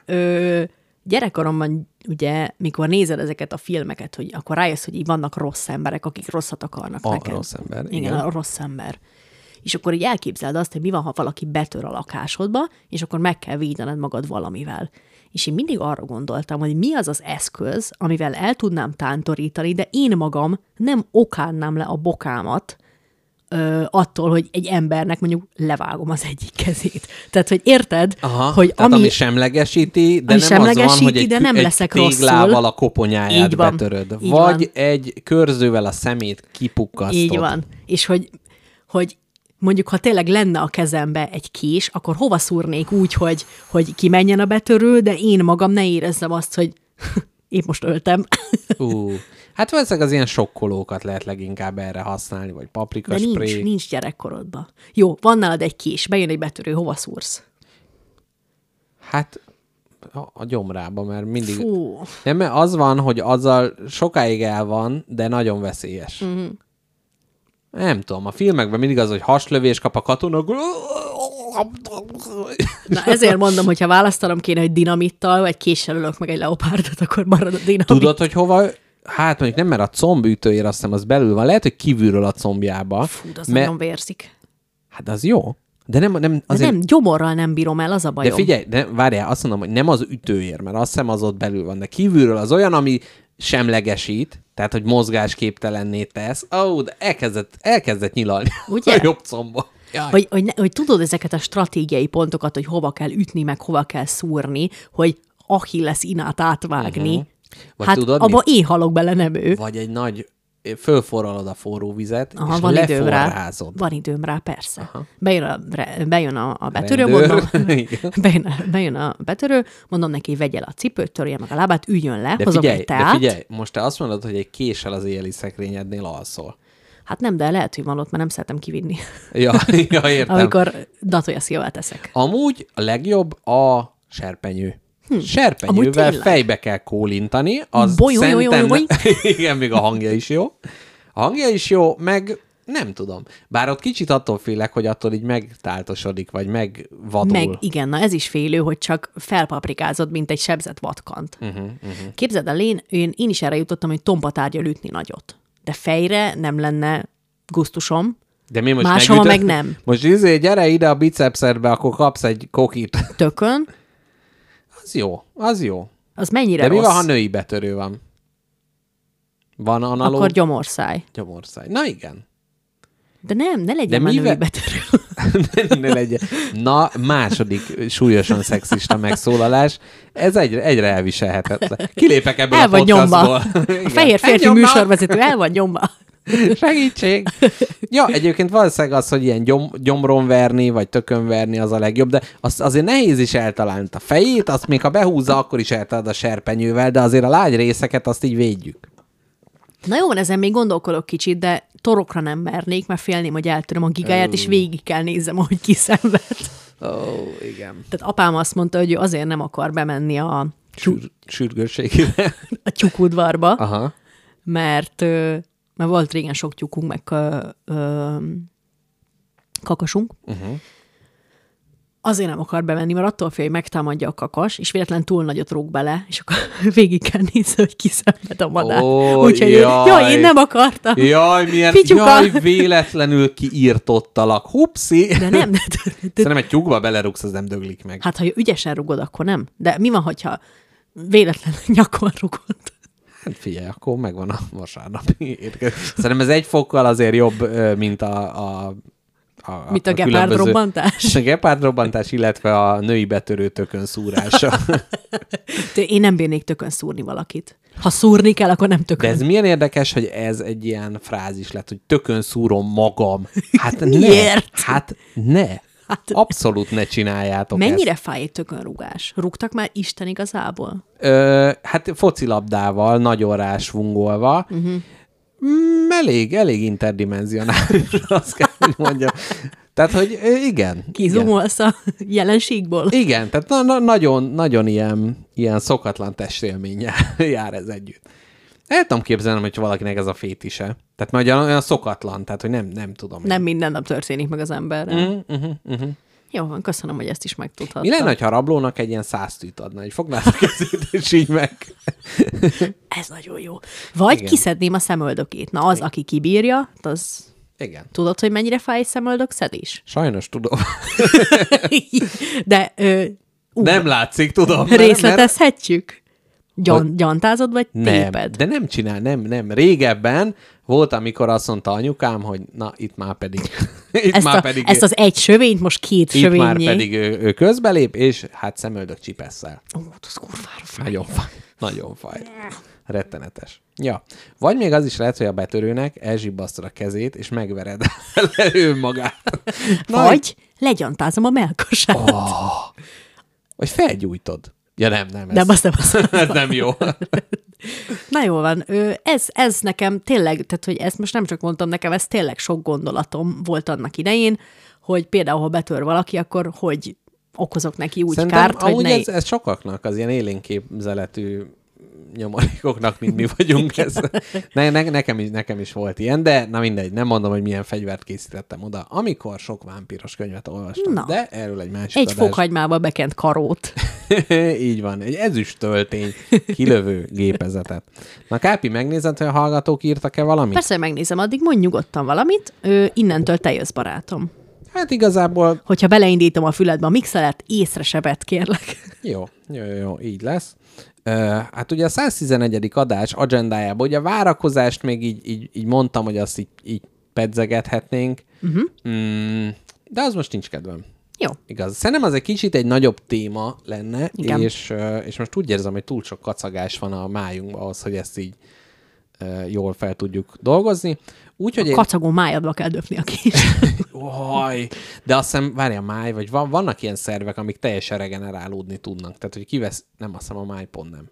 Ö, gyerekkoromban ugye, mikor nézed ezeket a filmeket, hogy akkor rájössz, hogy így vannak rossz emberek, akik rosszat akarnak A neked. rossz ember, Igen, igen. a rossz ember. És akkor így elképzeld azt, hogy mi van, ha valaki betör a lakásodba, és akkor meg kell védened magad valamivel. És én mindig arra gondoltam, hogy mi az az eszköz, amivel el tudnám tántorítani, de én magam nem okánnám le a bokámat, ö, attól, hogy egy embernek mondjuk levágom az egyik kezét. Tehát, hogy érted, Aha, hogy tehát ami, ami, semlegesíti, de ami nem az van, semlegesíti, hogy egy, de nem egy leszek rosszul. téglával a koponyáját Így van, betöröd. így Vagy van. egy körzővel a szemét kipukkasztod. Így van. És hogy, hogy mondjuk, ha tényleg lenne a kezembe egy kés, akkor hova szúrnék úgy, hogy, hogy kimenjen a betörő, de én magam ne érezzem azt, hogy épp most öltem. Ú, hát valószínűleg az ilyen sokkolókat lehet leginkább erre használni, vagy paprika De nincs, spray. nincs gyerekkorodban. Jó, van nálad egy kés, bejön egy betörő, hova szúrsz? Hát a, a gyomrába, mert mindig... Fú, Nem, mert az van, hogy azzal sokáig el van, de nagyon veszélyes. Mhm. Mm-hmm. Nem tudom, a filmekben mindig az, hogy haslövés kap a katonok. na ezért mondom, hogyha választanom kéne, hogy dinamittal, vagy késsel ölök meg egy leopárdot, akkor marad a dinamit. Tudod, hogy hova? Hát mondjuk nem, mert a combütőjér azt hiszem az belül van. Lehet, hogy kívülről a combjába. Fú, de az mert, nagyon vérzik. Hát az jó. De nem, nem, De azért, nem, gyomorral nem bírom el, az a de bajom. figyelj, de várjál, azt mondom, hogy nem az ütőér, mert azt hiszem az ott belül van, de kívülről az olyan, ami semlegesít, tehát, hogy mozgásképtelenné tesz. Ó, oh, de elkezdett, elkezdett nyilalni Ugye? a jobb comba. Jaj. Hogy, hogy, ne, hogy tudod ezeket a stratégiai pontokat, hogy hova kell ütni, meg hova kell szúrni, hogy Achilles inát átvágni. Uh-huh. Vagy Hát tudod abba mit? én halok bele, nem ő. Vagy egy nagy, fölforralod a forró vizet, Aha, és van időm rá. Van időm rá, persze. Bejön a, bejön a, a betörő, Rendőr. mondom, bejön, a- bejön a betörő, mondom neki, vegye le a cipőt, törje meg a lábát, üljön le, De hozok figyelj, egy de teát. figyelj, most te azt mondod, hogy egy késsel az éjjeli szekrényednél alszol. Hát nem, de lehet, hogy van ott, mert nem szeretem kivinni. Ja, ja értem. Amikor datoja szilvát teszek. Amúgy a legjobb a serpenyő. Hm. Serpenyővel fejbe kell kólintani, az Boly, boly, boly, szerintem... boly. Igen, még a hangja is jó. A hangja is jó, meg nem tudom. Bár ott kicsit attól félek, hogy attól így megtáltosodik, vagy megvadul. Meg igen, na ez is félő, hogy csak felpaprikázod, mint egy sebzett vatkant. Uh-huh, uh-huh. Képzeld el, én, én, én is erre jutottam, hogy tompatárgyal ütni nagyot. De fejre nem lenne gusztusom, De mi most Máshol megütött- meg nem. Most izé, gyere ide a bicepszedbe, akkor kapsz egy kokit. tökön, Az jó, az jó. az mennyire De mi rossz? van, ha női betörő van? Van analóg? Akkor gyomorszáj. Gyomorszáj. Na igen. De nem, ne legyen De már mivel- női betörő. ne legyen. Na, második súlyosan szexista megszólalás. Ez egyre, egyre elviselhetetlen. Kilépek ebből El a van podcastból. A Igen. fehér férfi műsorvezető el van nyomva. Segítség! Ja, egyébként valószínűleg az, hogy ilyen gyom, gyomron verni, vagy tökön verni, az a legjobb, de azt azért nehéz is eltalálni. A fejét, azt még ha behúzza, akkor is eltalálod a serpenyővel, de azért a lágy részeket azt így védjük. Na jó, van, ezen még gondolkodok kicsit, de torokra nem mernék, mert félném, hogy eltöröm a gigáját, és végig kell nézzem, ahogy kiszenved. Ó, oh, igen. Tehát apám azt mondta, hogy ő azért nem akar bemenni a, Sür, sürgősségére. a tyúkudvarba, Aha. mert, mert volt régen sok tyúkunk, meg ö, ö, kakasunk. Uh-huh. Azért nem akar bemenni, mert attól fél, hogy megtámadja a kakas, és véletlen túl nagyot rúg bele, és akkor végig kell nézni, hogy kiszenved a madár. Ó, Úgyhogy ő, jaj. jaj, én nem akartam. Jaj, milyen, Pityuka. jaj, véletlenül kiírtottalak. Hupszi! De nem, de, de, de, Szerintem egy tyúkba belerugsz, az nem döglik meg. hát ha ügyesen rugod, akkor nem. De mi van, hogyha véletlen nyakon rugod? Hát figyelj, akkor megvan a vasárnapi étkezés. Szerintem ez egy fokkal azért jobb, mint a, a a, Mint a gepárd különböző- robbantás? A gepárd robbantás, illetve a női betörő tökön szúrása. De én nem bírnék tökön szúrni valakit. Ha szúrni kell, akkor nem tökön. De ez milyen érdekes, hogy ez egy ilyen frázis lett, hogy tökön szúrom magam. Hát ne. Miért? Hát ne. Hát- Abszolút ne csináljátok Mennyire ezt. fáj egy tökönrugás? Rúgtak már Isten igazából? Ö, hát focilabdával, nagyon rásvungolva. Mhm. Uh-huh. Mm, elég, elég interdimenzionális, azt kell, hogy mondjam. Tehát, hogy igen. igen. Kizumolsz a jelenségból? Igen, tehát na, na, nagyon, nagyon ilyen, ilyen szokatlan testélménnyel jár ez együtt. El tudom képzelni, hogy valakinek ez a fétise. Tehát majd olyan, szokatlan, tehát hogy nem, nem tudom. Nem minden nap történik meg az emberrel. Uh, uh, uh. Jó van, köszönöm, hogy ezt is megtudhattam. Mi lenne, ha a rablónak egy ilyen száz tűt adna, hogy fognád a kezét, és így meg. Ez nagyon jó. Vagy Igen. Igen. kiszedném a szemöldökét. Na, az, aki kibírja, az Igen. tudod, hogy mennyire fáj szemöldök szedés? Sajnos tudom. De ö, ú, Nem látszik, tudom. mert- mert- Gyan, gyantázod, vagy Nem, téped? de nem csinál, nem, nem. Régebben volt, amikor azt mondta anyukám, hogy na, itt már pedig, itt Ezt, már a, pedig, ezt az egy sövényt most két itt sövényé. már pedig ő, ő közbelép, és hát szemöldök csipesszel. Ó, az kurvára fáj. Nagyon fáj. Nagyon fáj. Rettenetes. Ja. Vagy még az is lehet, hogy a betörőnek elzsibbasztod a kezét, és megvered le önmagát. Na, Vagy legyantázom a melkasát. Oh. Vagy felgyújtod. Ja nem, nem. Ez, Nem, azt nem azt. ez nem jó. Na jól van, ez, ez nekem tényleg, tehát hogy ezt most nem csak mondtam nekem, ez tényleg sok gondolatom volt annak idején, hogy például, ha betör valaki, akkor hogy okozok neki úgy Szerintem kárt, hogy ne... ez, ez sokaknak, az ilyen élénképzeletű nyomorékoknak, mint mi vagyunk. Ez, ne, ne, nekem, is, nekem is volt ilyen, de na mindegy, nem mondom, hogy milyen fegyvert készítettem oda, amikor sok vámpíros könyvet olvastam. Na. De erről egy másik Egy adás. fokhagymába bekent karót. Így van, egy ezüst töltény kilövő gépezetet. Na Kápi, megnézed, hogy a hallgatók írtak-e valamit? Persze, megnézem, addig mondj nyugodtan valamit. Ö, innentől te jössz, barátom. Hát igazából Hogyha beleindítom a füledbe a mixelet, észre se vedd, kérlek. Jó, jó, jó, jó, így lesz. Hát ugye a 111. adás agendájában, ugye a várakozást még így, így, így mondtam, hogy azt így, így pedzegethetnénk, uh-huh. mm, de az most nincs kedvem. Jó. Igaz. Szerintem az egy kicsit egy nagyobb téma lenne, Igen. és, és most úgy érzem, hogy túl sok kacagás van a májunkban ahhoz, hogy ezt így jól fel tudjuk dolgozni. Úgyhogy én... Kacagó májadba kell döfni a kis. Oj, de azt hiszem, várja, a máj, vagy van, vannak ilyen szervek, amik teljesen regenerálódni tudnak. Tehát, hogy kivesz, nem azt hiszem, a máj pont nem.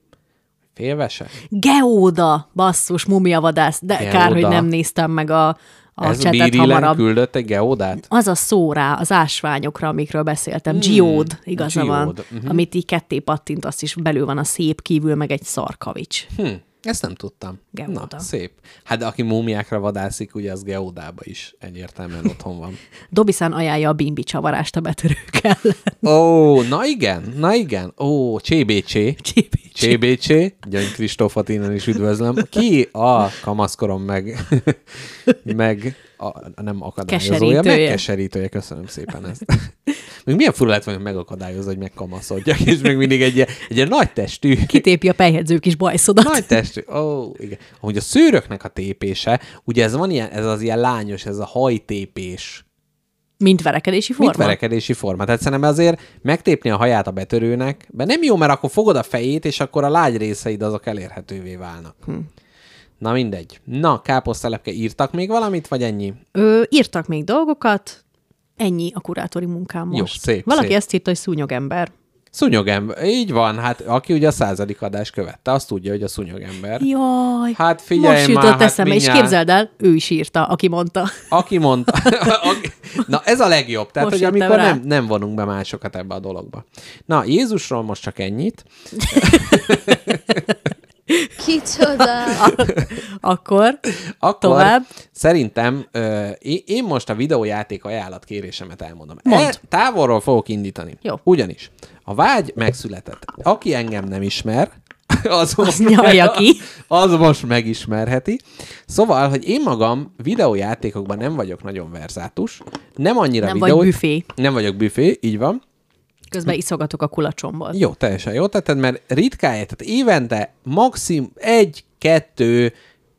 Félvese? Geóda, basszus, mumiavadász, de Geóda. kár, hogy nem néztem meg a, a Ez csetet hamarabb. küldött egy geodát? Az a szó rá, az ásványokra, amikről beszéltem. Geód, igaza Geód, van. mhm. Amit így ketté pattint, azt is belül van a szép, kívül meg egy szarkavics. Hm, ezt nem tudtam. Geóda. Na, szép. Hát de aki múmiákra vadászik, ugye az geódába is egyértelműen otthon van. Dobisán ajánlja a bimbi csavarást a betörőkkel. Ó, na igen, na igen. Ó, CBC. Csípi. CBC, Gyöngy Kristófot innen is üdvözlöm. Ki a kamaszkorom meg, meg a, nem akadályozója, Keserítője. megkeserítője. Köszönöm szépen ezt. Még milyen fura lett volna, hogy megakadályozza, hogy megkamaszodjak, és még mindig egy egy ilyen nagy testű, Kitépi a pejhedző kis bajszodat. nagy testű, ó, igen. Ahogy a szőröknek a tépése, ugye ez van ilyen, ez az ilyen lányos, ez a hajtépés, Mint verekedési forma. Mit verekedési forma? Tehát szerintem azért megtépni a haját a betörőnek, de nem jó, mert akkor fogod a fejét, és akkor a lágy részeid azok elérhetővé válnak. Hm. Na mindegy. Na, káposztelepke írtak még valamit, vagy ennyi? Ö, írtak még dolgokat, ennyi a kurátori munkám Jó, most. szép, Valaki szép. ezt írta, hogy szúnyogember. Szúnyogember. Így van, hát aki ugye a századik adás követte, azt tudja, hogy a szúnyogember. Jaj, Hát figyelj most már, jutott hát eszembe, és mindjárt. képzeld el, ő is írta, aki mondta. Aki mondta. Na, ez a legjobb. Tehát, Most hogy amikor rá. nem, nem vonunk be másokat ebbe a dologba. Na, Jézusról most csak ennyit. Kicsoda! Akkor Akkor Tovább. szerintem ö, én, most a videójáték ajánlat kérésemet elmondom. Mondd. E, távolról fogok indítani. Jó. Ugyanis a vágy megszületett. Aki engem nem ismer, az, Az nyalja ki. az most megismerheti. Szóval, hogy én magam videójátékokban nem vagyok nagyon verzátus, nem annyira nem videó... vagy büfé. Nem vagyok büfé, így van. Közben iszogatok a kulacsomból. Jó, teljesen jó tetted, mert ritkája, tehát évente maximum egy-kettő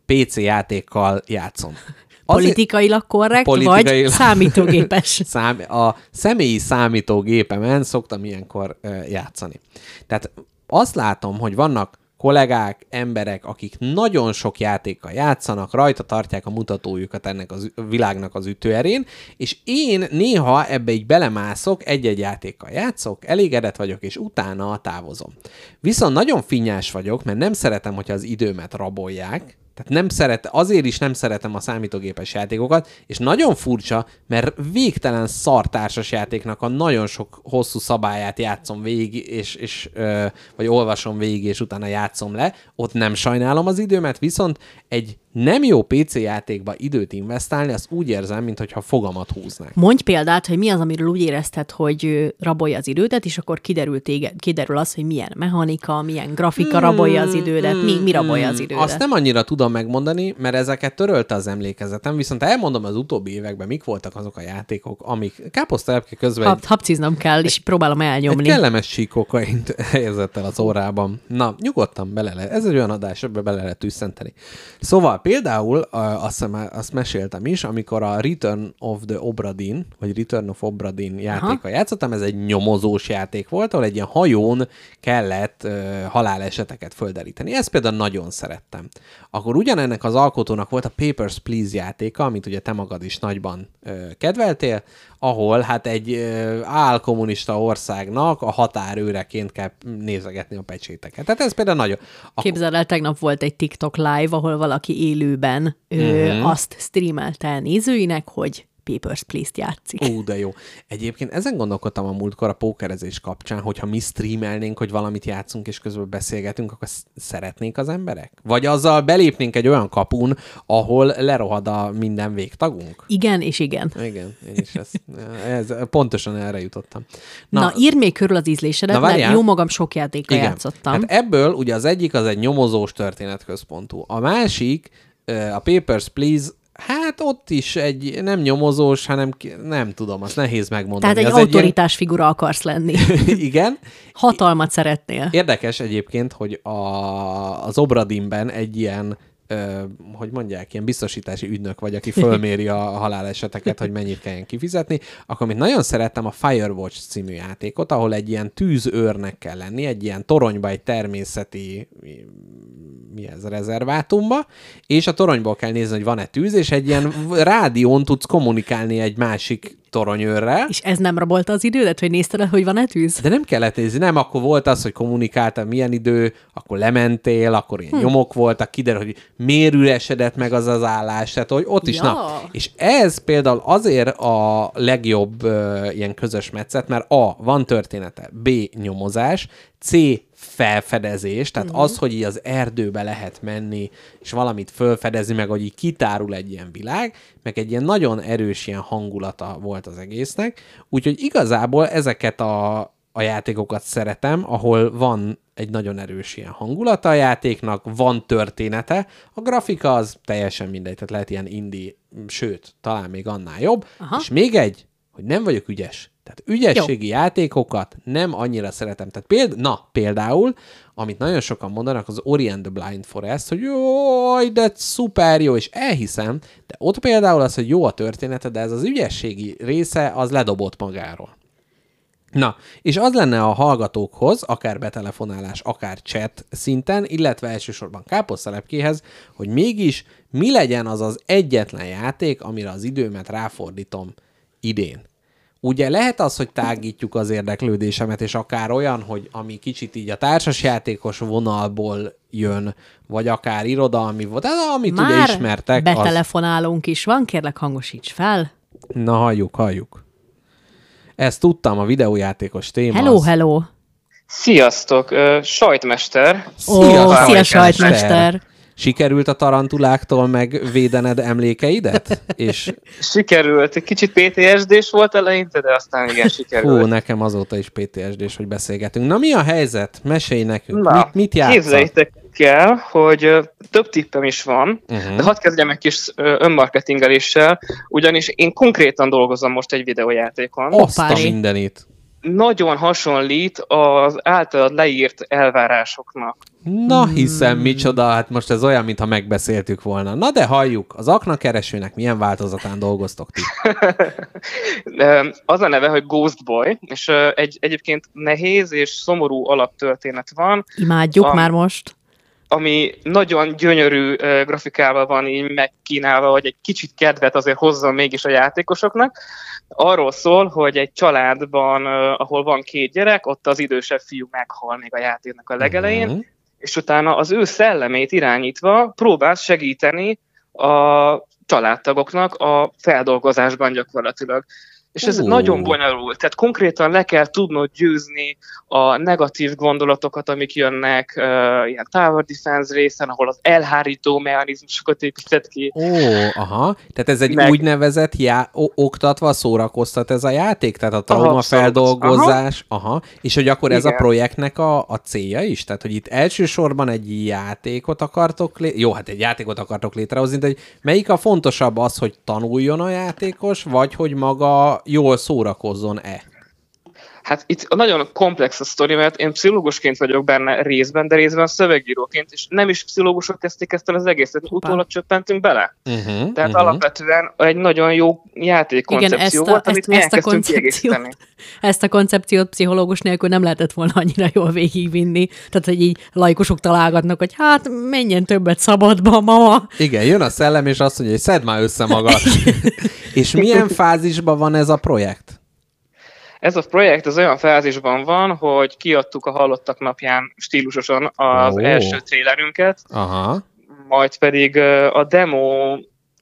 PC játékkal játszom. Politikailag korrekt, Politikailag- vagy számítógépes. Szám, a személyi számítógépemen szoktam ilyenkor játszani. Tehát azt látom, hogy vannak kollégák, emberek, akik nagyon sok játékkal játszanak, rajta tartják a mutatójukat ennek ü- világnak az ütőerén, és én néha ebbe így belemászok, egy-egy játékkal játszok, elégedett vagyok, és utána távozom. Viszont nagyon finnyás vagyok, mert nem szeretem, hogyha az időmet rabolják, tehát nem szeret, azért is nem szeretem a számítógépes játékokat, és nagyon furcsa, mert végtelen szartársas játéknak a nagyon sok hosszú szabályát játszom végig, és, és vagy olvasom végig, és utána játszom le. Ott nem sajnálom az időmet, viszont egy nem jó PC játékba időt investálni, azt úgy érzem, mintha fogamat húznák. Mondj példát, hogy mi az, amiről úgy érezted, hogy rabolja az idődet, és akkor kiderül, téged, kiderül az, hogy milyen mechanika, milyen grafika rabolja az idődet, mi, mi rabolja az idődet. Hmm, Azt nem annyira tudom megmondani, mert ezeket törölte az emlékezetem, viszont elmondom az utóbbi években, mik voltak azok a játékok, amik káposztelepke közben Hap, hapciznom kell, és próbálom egy elnyomni. kellemes síkokaint helyezett el az órában. Na, nyugodtan bele lehet. Ez egy olyan adás, ebbe bele lehet tüsszenteni. Szóval például azt, hiszem, azt meséltem is, amikor a Return of the Obra Dinn, vagy Return of Obra Dinn játékkal játszottam, ez egy nyomozós játék volt, ahol egy ilyen hajón kellett uh, haláleseteket földeríteni. Ezt például nagyon szerettem. Akkor ugyanennek az alkotónak volt a Papers, Please játéka, amit ugye te magad is nagyban uh, kedveltél, ahol hát egy álkommunista országnak a határőreként kell nézegetni a pecséteket. Tehát ez például nagyon... Akkor, Képzeld el, tegnap volt egy TikTok live, ahol valaki élőben ö, Mhm. azt streamelte el nézőinek, hogy Papers, Please-t játszik. Ú, de jó. Egyébként ezen gondolkodtam a múltkor a pókerezés kapcsán, hogyha mi streamelnénk, hogy valamit játszunk, és közben beszélgetünk, akkor sz- szeretnék az emberek? Vagy azzal belépnénk egy olyan kapun, ahol lerohad a minden végtagunk? Igen és igen. Igen, én is ezt, ez, pontosan erre jutottam. Na, Na írd még körül az ízlésedet, Na, mert jó magam sok játékkal játszottam. Hát ebből ugye az egyik az egy nyomozós történetközpontú. A másik, a Papers, Please, hát ott is egy nem nyomozós, hanem nem tudom, azt nehéz megmondani. Tehát egy Az autoritás figura akarsz lenni. ilyen, igen. Hatalmat szeretnél. Érdekes egyébként, hogy a, az Obradinben egy ilyen hogy mondják, ilyen biztosítási ügynök vagy, aki fölméri a haláleseteket, hogy mennyit kelljen kifizetni, akkor amit nagyon szerettem a Firewatch című játékot, ahol egy ilyen tűzőrnek kell lenni, egy ilyen toronyba, egy természeti mi ez, rezervátumba, és a toronyból kell nézni, hogy van-e tűz, és egy ilyen rádión tudsz kommunikálni egy másik toronyőrrel. És ez nem rabolta az idődet, hogy nézted el, hogy van-e tűz? De nem kellett nézni, nem, akkor volt az, hogy kommunikáltam, milyen idő, akkor lementél, akkor ilyen hm. nyomok voltak, kiderül, hogy miért üresedett meg az az állás, tehát hogy ott is, Ja. na. És ez például azért a legjobb uh, ilyen közös metszet, mert A, van története, B, nyomozás, C, felfedezés, tehát uh-huh. az, hogy így az erdőbe lehet menni, és valamit felfedezni, meg hogy így kitárul egy ilyen világ, meg egy ilyen nagyon erős ilyen hangulata volt az egésznek, úgyhogy igazából ezeket a, a játékokat szeretem, ahol van egy nagyon erős ilyen hangulata a játéknak, van története, a grafika az teljesen mindegy, tehát lehet ilyen indie, sőt, talán még annál jobb, Aha. és még egy, hogy nem vagyok ügyes. Tehát ügyességi Jó. játékokat nem annyira szeretem. Tehát péld, na, például, amit nagyon sokan mondanak, az Ori and the Blind Forest, hogy jaj, de szuper jó, és elhiszem, de ott például az, hogy jó a története, de ez az ügyességi része, az ledobott magáról. Na, és az lenne a hallgatókhoz, akár betelefonálás, akár chat szinten, illetve elsősorban káposztelepkéhez, hogy mégis mi legyen az az egyetlen játék, amire az időmet ráfordítom idén. Ugye lehet az, hogy tágítjuk az érdeklődésemet, és akár olyan, hogy ami kicsit így a társasjátékos vonalból jön, vagy akár irodalmi volt, tehát amit ugye Már ismertek. Az... betelefonálunk is van, kérlek hangosíts fel. Na, halljuk, halljuk. Ezt tudtam, a videójátékos téma. Hello, az... hello. Sziasztok, ö, sajtmester. Ó, Szia, szia, sajtmester. sajtmester. Sikerült a tarantuláktól megvédened emlékeidet? És Sikerült, egy kicsit PTSD-s volt eleinte, de aztán igen, hú, sikerült. nekem azóta is PTSD-s, hogy beszélgetünk. Na mi a helyzet? Mesélj nekünk. Na, mit, mit játszol? képzeljétek el, hogy több tippem is van, Uh-huh. de hadd kezdjem egy kis önmarketingeléssel, ugyanis én konkrétan dolgozom most egy videójátékon. Azt a mindenit. Nagyon hasonlít az általad leírt elvárásoknak. Na hiszem, micsoda, hát most ez olyan, mintha megbeszéltük volna. Na de halljuk, az aknakeresőnek milyen változatán dolgoztok ti? Ö, Az a neve, hogy Ghost Boy, és egy, egyébként nehéz és szomorú alaptörténet van, Imádjuk Van. már most. ami nagyon gyönyörű grafikával van így megkínálva, hogy egy kicsit kedvet azért hozzon mégis a játékosoknak. Arról szól, hogy egy családban, ahol van két gyerek, ott az idősebb fiú meghal még a játéknak a legelején, Mhm. és utána az ő szellemét irányítva próbál segíteni a családtagoknak a feldolgozásban gyakorlatilag. És ez Ú. nagyon bonyolult. Tehát konkrétan le kell tudnod győzni a negatív gondolatokat, amik jönnek uh, ilyen tower defense részen, ahol az elhárító mechanizmusokat épített ki. Ó, aha. Tehát ez egy Meg- úgynevezett já- oktatva szórakoztat ez a játék? Tehát a traumafeldolgozás? Aha. aha. És hogy akkor ez a Igen. projektnek a, a célja is? Tehát, hogy itt elsősorban egy játékot akartok lé- Jó, hát egy játékot akartok létrehozni, de hogy melyik a fontosabb az, hogy tanuljon a játékos, vagy hogy maga jól szórakozzon-e? Hát itt nagyon komplex a sztori, mert én pszichológusként vagyok benne részben, de részben szövegíróként, és nem is pszichológusok kezdték ezt el az egészet, utólag csöppentünk bele. Uh-huh, Tehát alapvetően egy nagyon jó játékkoncepció Igen, ezt a, volt, amit ezt, ezt, a koncepciót, ezt a koncepciót pszichológus nélkül nem lehetett volna annyira jól végigvinni. Tehát, hogy így laikusok találgatnak, hogy hát menjen többet szabadba, mama. Igen, jön a szellem, és azt mondja, hogy szedd már össze magad. és milyen fázisban van ez a projekt? Ez a projekt az olyan fázisban van, hogy kiadtuk a Hallottak napján stílusosan az Ó. első trailerünket, Aha. majd pedig a demo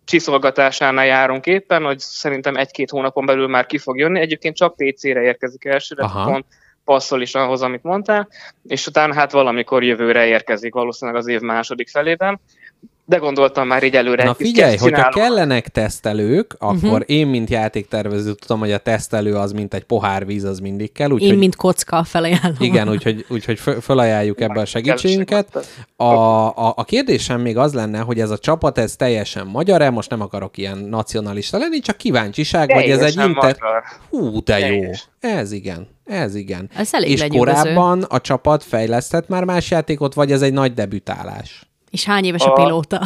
csiszolgatásánál járunk éppen, hogy szerintem egy-két hónapon belül már ki fog jönni. Egyébként csak PC-re érkezik elsőre, Aha. pont passzol is ahhoz, amit mondtál, és utána hát valamikor jövőre érkezik, valószínűleg az év második felében. De gondoltam már így előre Na figyelj, hogyha kellenek tesztelők, akkor én, mint játéktervező tudom, hogy a tesztelő az, mint egy pohár víz, az mindig kell. Én, Úgyhogy, mint kocka felajánlom. Igen, úgyhogy, úgyhogy föl- fölajánljuk ebbe a segítségünket. A, a, a kérdésem még az lenne, hogy ez a csapat, ez teljesen magyar-e? Most nem akarok ilyen nacionalista lenni, csak kíváncsiság, vagy ez egy Teljesen inter... magyar. Hú, de jó. Teljes. Ez igen, ez igen. Ez elég És korábban a csapat fejlesztett már más játékot, vagy ez egy nagy debütálás? És hány éves a A- pilóta?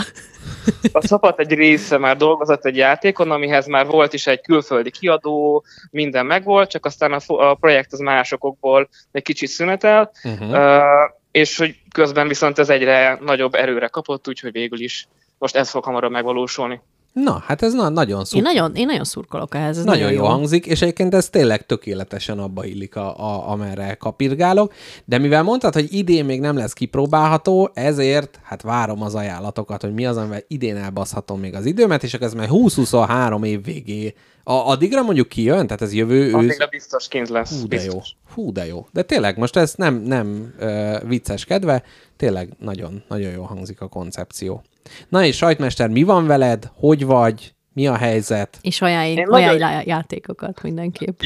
A csapat egy része már dolgozott egy játékon, amihez már volt is egy külföldi kiadó, minden megvolt, csak aztán a, a projekt az másokokból egy kicsit szünetel, Uh-huh. uh, és hogy közben viszont ez egyre nagyobb erőre kapott, úgyhogy végül is most ez fog hamarabb megvalósulni. Na, hát ez na- nagyon Én szuper. nagyon, én nagyon szurkolok ehhez. Ez Nagyon, nagyon, jó hangzik, és egyébként ez tényleg tökéletesen abba illik, a, a, amerre kapirgálok. De mivel mondtad, hogy idén még nem lesz kipróbálható, ezért hát várom az ajánlatokat, hogy mi az, amivel idén elbaszhatom még az időmet, és akkor ez már 20-23 év végé. A, addigra mondjuk kijön, tehát ez jövő ősz. Addigra biztos kint lesz. Hú, de jó. biztos. Hú, de jó. De tényleg, most ez nem, nem uh, vicces kedve, tényleg nagyon, nagyon jó hangzik a koncepció. Na és sajtmester, mi van veled? Hogy vagy? Mi a helyzet? És ajánlj, Én ajánlj nagyon- játékokat mindenképp.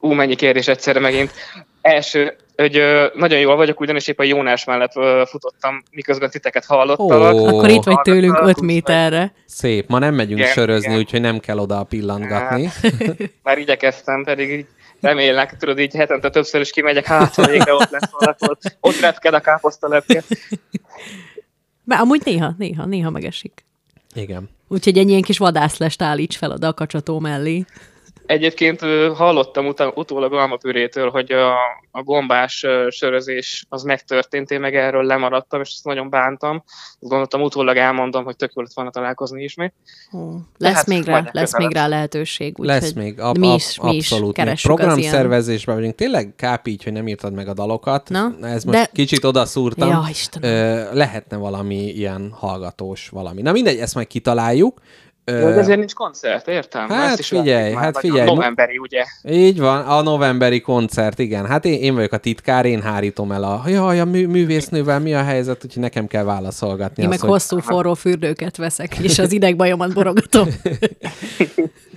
Ú, mennyi kérdés egyszerre megint. Első, hogy ö, nagyon jól vagyok, ugyanis épp a Jónás mellett ö, futottam, miközben titeket hallottalak. Ó. Akkor itt vagy tőlünk Hallottalak, 5 úgyhogy méterre. Szép. Ma nem megyünk Igen, sörözni, igen. úgyhogy nem kell oda pillantgatni. Már igyekeztem, pedig így remélek, tudod, így hetente többször is kimegyek, hát végre ott lesz valahol. Ott repked a káposztalepke. Bár amúgy néha, néha, néha megesik. Igen. Úgyhogy egy ilyen kis vadászlest állíts fel a kacsató mellé. Egyébként hallottam utána, utólag Almapürétől, hogy a, a gombás sörözés az megtörtént, én meg erről lemaradtam, és ezt nagyon bántam. Gondoltam, utólag elmondom, hogy tök jó lett volna találkozni ismét. Ó, lesz hát még rá, lesz legközelebb. még rá lehetőség. Úgy, Lesz még, ab, mi ab, is, mi is abszolút. Még programszervezésben vagyunk. Tényleg káp így, hogy nem írtad meg a dalokat. Na, Ez most de- kicsit odaszúrtam. Ja, Istenem. Ö, lehetne valami ilyen hallgatós valami. Na mindegy, ezt majd kitaláljuk. Ö, De ezért nincs koncert, értem? hát Ezt is figyelj, már, hát figyelj, mu- Novemberi, ugye? Így van, a novemberi koncert, igen. Hát én, én vagyok a titkár, én hárítom el a, jaj, a mű, művésznővel mi a helyzet, úgyhogy nekem kell válaszolgatni. Én azt, meg hosszú forró fürdőket veszek, és az idegbajomat borogatom.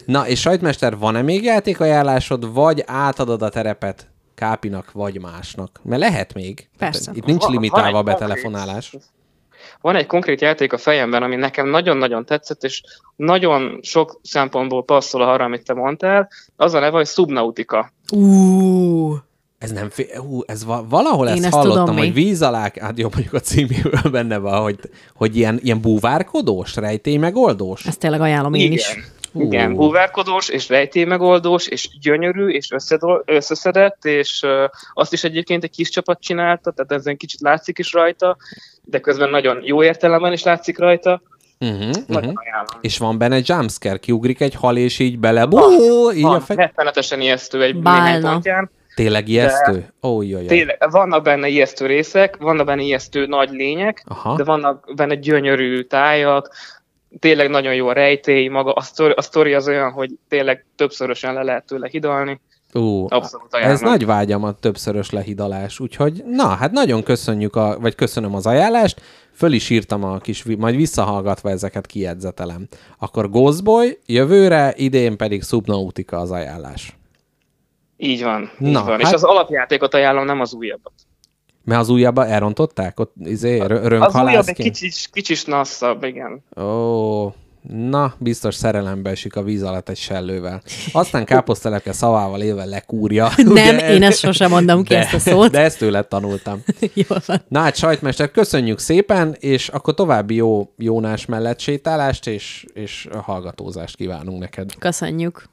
Na, és sajtmester, van-e még játékajánlásod, vagy átadod a terepet Kápinak, vagy másnak? Mert lehet még. Persze. Itt nincs limitálva a betelefonálás. konkrét- Van egy konkrét játék a fejemben, ami nekem nagyon-nagyon tetszett, és nagyon sok szempontból passzol arra, amit te mondtál. Az a neve, hogy Subnautica. Ú, Ez nem fél, hú, ez va- valahol Én ezt ezt hallottam, tudom, hogy mi. víz alá, hát jó, mondjuk a címéből benne van, hogy, hogy ilyen, ilyen búvárkodós, rejtély megoldós. ezt tényleg ajánlom én is. Hú. Igen, búvárkodós, és rejtélymegoldós, és gyönyörű, és összedol- összeszedett, és uh, azt is egyébként egy kis csapat csinálta, tehát ezen kicsit látszik is rajta, de közben nagyon jó értelemben is látszik rajta. Uh-huh, Nagyon uh-huh. És van benne jumpscare, kiugrik egy hal, és így bele, így a Van, fej... rettenetesen ijesztő egy Bálna. néhány pontján. Tényleg ijesztő? Ó, jaj, jaj. Tényleg, vannak benne ijesztő részek, vannak benne ijesztő nagy lények, Aha. de vannak benne gyönyörű tájak, tényleg nagyon jó a rejtély, maga a sztori, a sztori az olyan, hogy tényleg többszörösen le lehet tőle hidalni. Ú, Abszolút ajánlom. ez nagy vágyam a többszörös lehidalás, úgyhogy na, hát nagyon köszönjük, a, vagy köszönöm az ajánlást, föl is írtam a kis, majd visszahallgatva ezeket kijegyzetelem. Akkor Ghostboy, jövőre, idén pedig Subnautica az ajánlás. Így van, Na, így van. hát- És az alapjátékot ajánlom, nem az újabbat. Mert az újabba elrontották? Ott izé, rö- Az újabb egy rönkhalászként? kicsit, kicsit nasszabb, igen. Ó, na, biztos szerelembe esik a víz alatt egy sellővel. Aztán káposztelepke szavával élve lekúrja. Nem, ugye? én ezt sosem mondom ki, de, ezt a szót. De ezt tőled tanultam. Jó van. Na hát, sajtmester, köszönjük szépen, és akkor további jó Jónás mellett sétálást, és, és hallgatózást kívánunk neked. Köszönjük.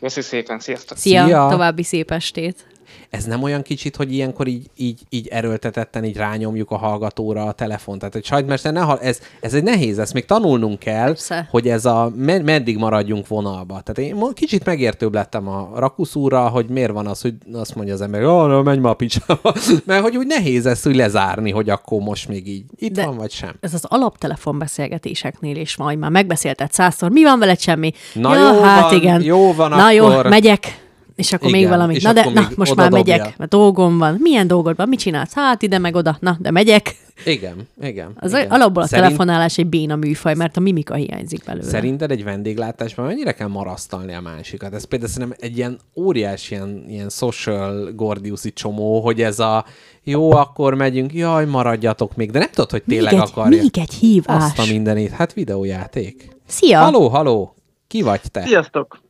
Köszi szépen, sziasztok! Szia, Szia. további szép estét. Ez nem olyan kicsit, hogy ilyenkor így, így, így erőltetetten így rányomjuk a hallgatóra a telefon. Tehát, hogy sajtmester, ne hall, ez, ez egy nehéz, ezt még tanulnunk kell, Persze. hogy ez a, med, meddig maradjunk vonalba. Tehát én kicsit megértőbb lettem a rakuszúra, hogy miért van az, hogy azt mondja az ember, hogy oh, menj már a picsába. Mert hogy úgy nehéz ezt úgy lezárni, hogy akkor most még így itt De- van, vagy sem. Ez az alaptelefon beszélgetéseknél is majd már megbeszélted százszor. Mi van veled semmi? Na ja, jó hát van, igen. jó van Na jó, akkor. megyek. És akkor Igen, még valami. és Na de, akkor na, még most már dobja. megyek, mert dolgom van. Milyen dolgod van? Mit csinálsz? Hát ide meg oda. Na, de megyek. Igen, igen. Az igen. alapból a Szerint- telefonálás egy béna műfaj, mert a mimika hiányzik belőle. Szerinted egy vendéglátásban mennyire kell marasztalni a másikat? Ez például szerintem egy ilyen óriási ilyen, ilyen social gordiuszi csomó, hogy ez a jó, akkor megyünk, jaj, maradjatok még, de nem tudod, hogy még tényleg egy, akarja. még egy hívás. Azt a mindenit, hát videójáték. Szia! Haló, haló, ki vagy te? Sziasztok!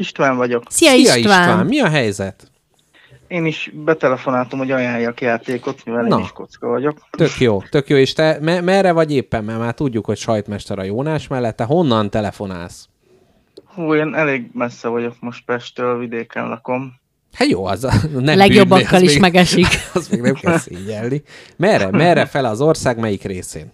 István vagyok. Szia, Szia István! István, mi a helyzet? Én is betelefonáltam, hogy ajánljak játékot, mivel Na. én is kocka vagyok. Tök jó, tök jó, és te me- merre vagy éppen? Mert már tudjuk, hogy sajtmester a Jónás mellett, te honnan telefonálsz? Hú, én elég messze vagyok most Pesttől, vidéken lakom. Hát jó, az a- nem Legjobbakkal bűn, az is még- megesik. Azt még nem kell szégyelni. Merre, merre fel az ország, melyik részén?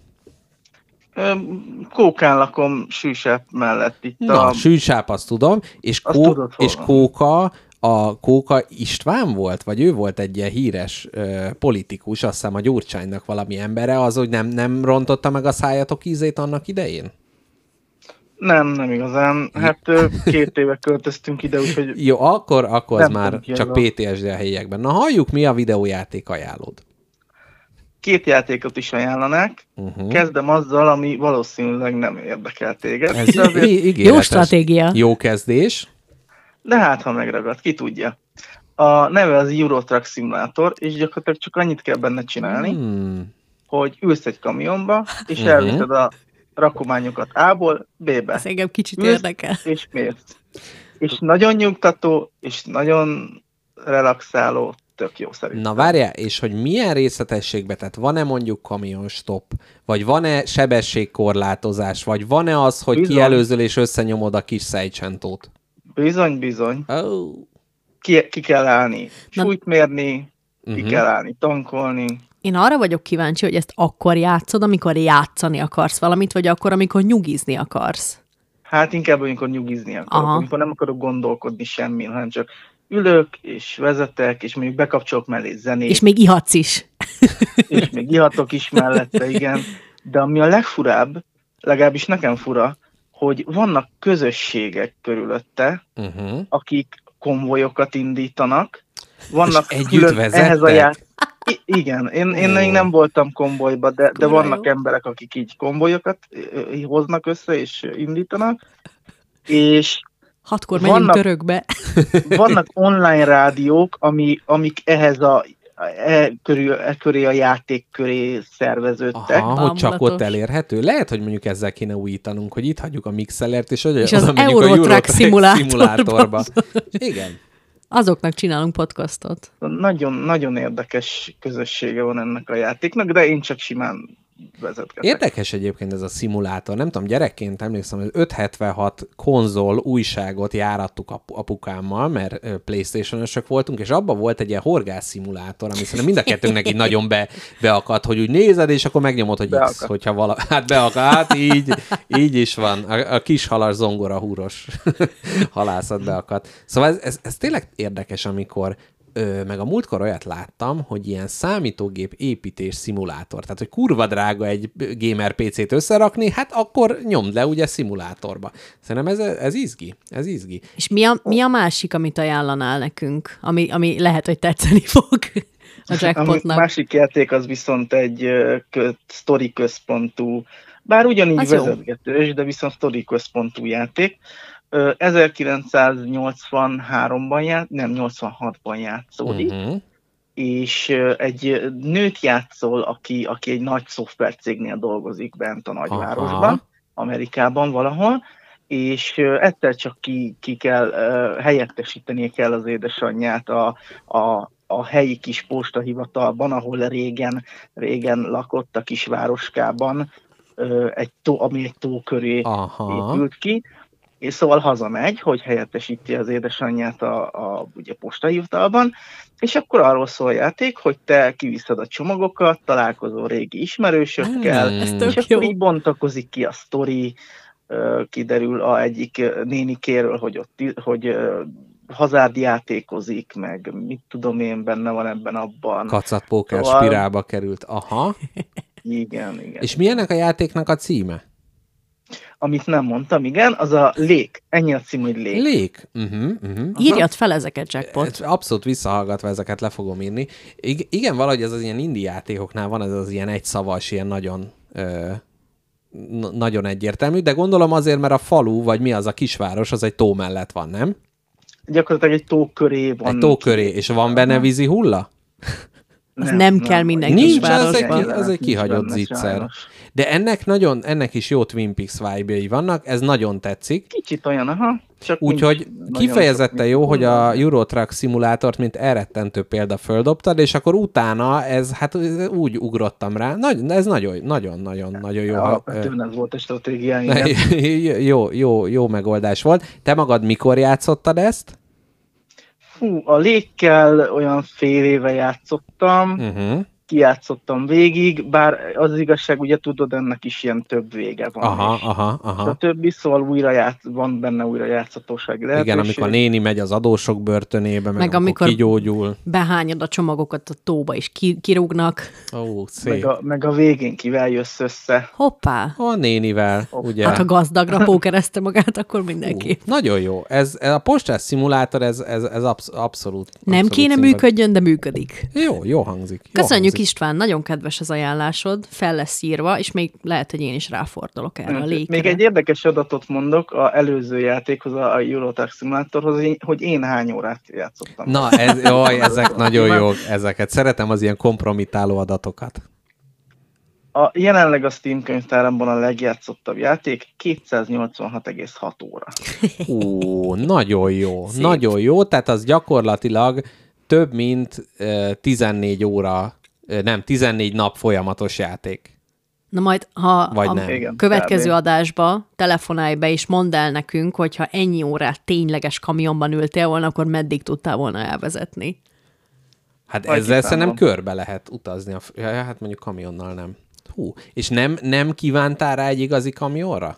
Kókán lakom Sűsep mellett itt Na, a... sűsáp, azt tudom, és, Azt Kó- tudod, és. Kóka, a Kóka István volt, vagy ő volt egy ilyen híres ö, politikus, azt hiszem a Gyurcsánynak valami embere, az, hogy nem, nem rontotta meg a szájatok ízét annak idején? Nem, nem igazán. Hát két éve költöztünk ide, úgyhogy Jó, akkor, akkor az már csak PTSD a helyiekben. Na, halljuk, mi a videójáték ajánlód. Két játékot is ajánlanák. Uh-huh. Kezdem azzal, ami valószínűleg nem érdekel téged. Ez de, azért, ígéretes. Jó stratégia. Jó kezdés. de hát, ha megragad, ki tudja. A neve az Euro Truck Simulator, és gyakorlatilag csak annyit kell benne csinálni, Hmm. hogy ülsz egy kamionba, és Mhm. elviszed a rakományokat A-ból B-be, Ez engem kicsit Ülsz, érdekel. és mész. És nagyon nyugtató, és nagyon relaxáló, tök jó szerintem. Na várjál, és hogy milyen részletességbe, tehát van-e mondjuk kamionstop, vagy van-e sebességkorlátozás, vagy van-e az, hogy Bizony. kielőzöl és összenyomod a kis szejcsentót? Bizony, bizony. Oh. Ki, ki kell állni, Na- súlyt mérni, ki Mhm. kell állni, tankolni. Én arra vagyok kíváncsi, hogy ezt akkor játszod, amikor játszani akarsz valamit, vagy akkor, amikor nyugizni akarsz. Hát inkább, amikor nyugizni akarok, Aha. amikor nem akarok gondolkodni semmin, hanem csak ülök, és vezetek, és mondjuk bekapcsolok mellé zenét, És még ihatsz is. és még ihatok is mellette, igen. De ami a legfurább, legalábbis nekem fura, hogy vannak közösségek körülötte, Uh-huh. akik konvojokat indítanak, vannak És együtt külön vezettek? ehhez a já... I- igen, én, én még nem voltam konvojba, de, de vannak jó. emberek, akik így konvojokat hoznak össze és indítanak, és Hatkor megyünk Vannak- törökbe. vannak online rádiók, ami, amik ehhez a e, körül, e köré a játék köré szerveződtek. Aha, hogy csak ott elérhető. Lehet, hogy mondjuk ezzel kéne újítanunk, hogy itt hagyjuk a mixelert, és, hogy És oda az megyünk a Euro Euro Truck Truck szimulátorba. szimulátorba. Igen. Azoknak csinálunk podcastot. Nagyon, nagyon érdekes közössége van ennek a játéknak, de én csak simán vezetgetek. Érdekes egyébként ez a szimulátor. Nem tudom, gyerekként emlékszem, hogy 576 konzol újságot járattuk apu- apukámmal, mert ö, Playstation-ösök voltunk, és abban volt egy ilyen horgász szimulátor, ami szerintem mind a kettőnknek így nagyon be, beakadt, hogy úgy nézed, és akkor megnyomod, hogy X, hogyha vala... Hát beakadt, hát így, így is van. A, a kis halas zongora húros halászat beakadt. Szóval ez, ez, ez tényleg érdekes, amikor Ö, meg a múltkor olyat láttam, hogy ilyen számítógép építés szimulátor, tehát hogy kurva drága egy gamer PC-t összerakni, hát akkor nyomd le ugye szimulátorba. Szerintem ez, ez izgi, ez izgi. És mi a, mi a másik, amit ajánlanál nekünk, ami, ami lehet, hogy tetszeni fog a A jackpotnak? másik játék az viszont egy ö, kö, sztori központú, bár ugyanígy Az jó. vezetgetős, de viszont sztori központú játék. Ö, 1983-ban ját, nem 86-ban játszódik, uh-huh. És egy nőt játszol, aki, aki egy nagy szoftvercégnél dolgozik bent a nagyvárosban, Aha. Amerikában valahol, és egyszer csak ki, ki kell, helyettesítenie kell az édesanyját a, a, a helyi kis postahivatalban, ahol régen, régen lakott a kisvároskában, ö, egy tó, ami egy tó köré Aha. épült ki, és szóval hazamegy, hogy helyettesíti az édesanyját a, a ugye, postahivatalban, és akkor arról szól a játék, hogy te kiviszed a csomagokat, találkozol régi ismerősökkel. Ez és akkor jó. így bontakozik ki a sztori, kiderül a egyik ö, nénikéről, hogy ott hogy hazárd játékozik, meg mit tudom én, benne van ebben abban. Kacatpóker Szóval- spirálba került. Aha. Igen, igen. És mi ennek a játéknak a címe? Amit nem mondtam, igen, az a Lék. Ennyi a cím, hogy Lék. Lék. Uh-huh, uh-huh. Írjad fel ezeket, Jackpot. Abszolút visszahallgatva ezeket le fogom írni. I- igen, valahogy ez az ilyen indie játékoknál van ez az ilyen egyszavas, ilyen nagyon ö, nagyon egyértelmű, de gondolom azért, mert a falu, vagy mi az a kisváros, az egy tó mellett van, nem? Gyakorlatilag egy tó köré van. Egy tó köré, és van benne vízi hulla? Az nem kell minden Nincs, kisvárosban. az egy, az egy kihagyott zicser. De ennek nagyon, ennek is jó Twin Peaks vibe vannak, ez nagyon tetszik. Kicsit olyan, aha. Úgyhogy kifejezetten jó, hogy a mondani. Euro Truck szimulátort, mint elrettentő példa földobtad, és akkor utána ez, hát úgy ugrottam rá. Nagy, ez nagyon, nagyon, jó. Alapvetően ez volt a stratégia, igen. jó, jó, jó megoldás volt. Te magad mikor játszottad ezt? Fú, a lékkel olyan fél éve játszottam, Uh-huh. Kijátszottam végig, bár az, az igazság, ugye tudod, ennek is ilyen több vége van. Aha, és aha, A aha. többi, szóval újra játsz, van benne újra játszhatósági lehetőség. Igen, amikor a néni megy az adósok börtönébe, meg, Meg amikor amikor- kigyógyul. Behányod a csomagokat a tóba, és ki, kirúgnak. Ó, meg, szép. a, meg a végén kivel jössz össze. Hoppá! A nénivel, ugye? Hát ha gazdagra pókerezte magát, akkor mindenki. Ú, nagyon jó. Ez, ez a postás szimulátor, ez, ez, ez absz- abszolút Nem abszolút kéne szimpatikus. működjön, de működik. Jó, jó hangzik. Jó Köszönjük hangzik. István, nagyon kedves az ajánlásod, fel lesz írva, és még lehet, hogy én is ráfordulok erre a lékre. Még egy érdekes adatot mondok a előző játékhoz, a Euro Truck Simulatorhoz, hogy én hány órát játszottam. Na, ez, jaj, ezek nagyon jók, ezeket. Szeretem az ilyen kompromitáló adatokat. A, jelenleg a Steam könyvtáramban a legjátszottabb játék 286,6 óra. Ú, nagyon jó, Szép. nagyon jó, tehát az gyakorlatilag több mint uh, 14 óra, nem, 14 nap folyamatos játék. Na majd, ha Vagy a nem. Igen, következő kb. adásba telefonálj be, és mondd el nekünk, hogyha ennyi órát tényleges kamionban ültél volna, akkor meddig tudtál volna elvezetni. Hát Vagy ezzel szerintem körbe lehet utazni. A, ja, hát mondjuk kamionnal nem. Hú, és nem, nem kívántál rá egy igazi kamionra?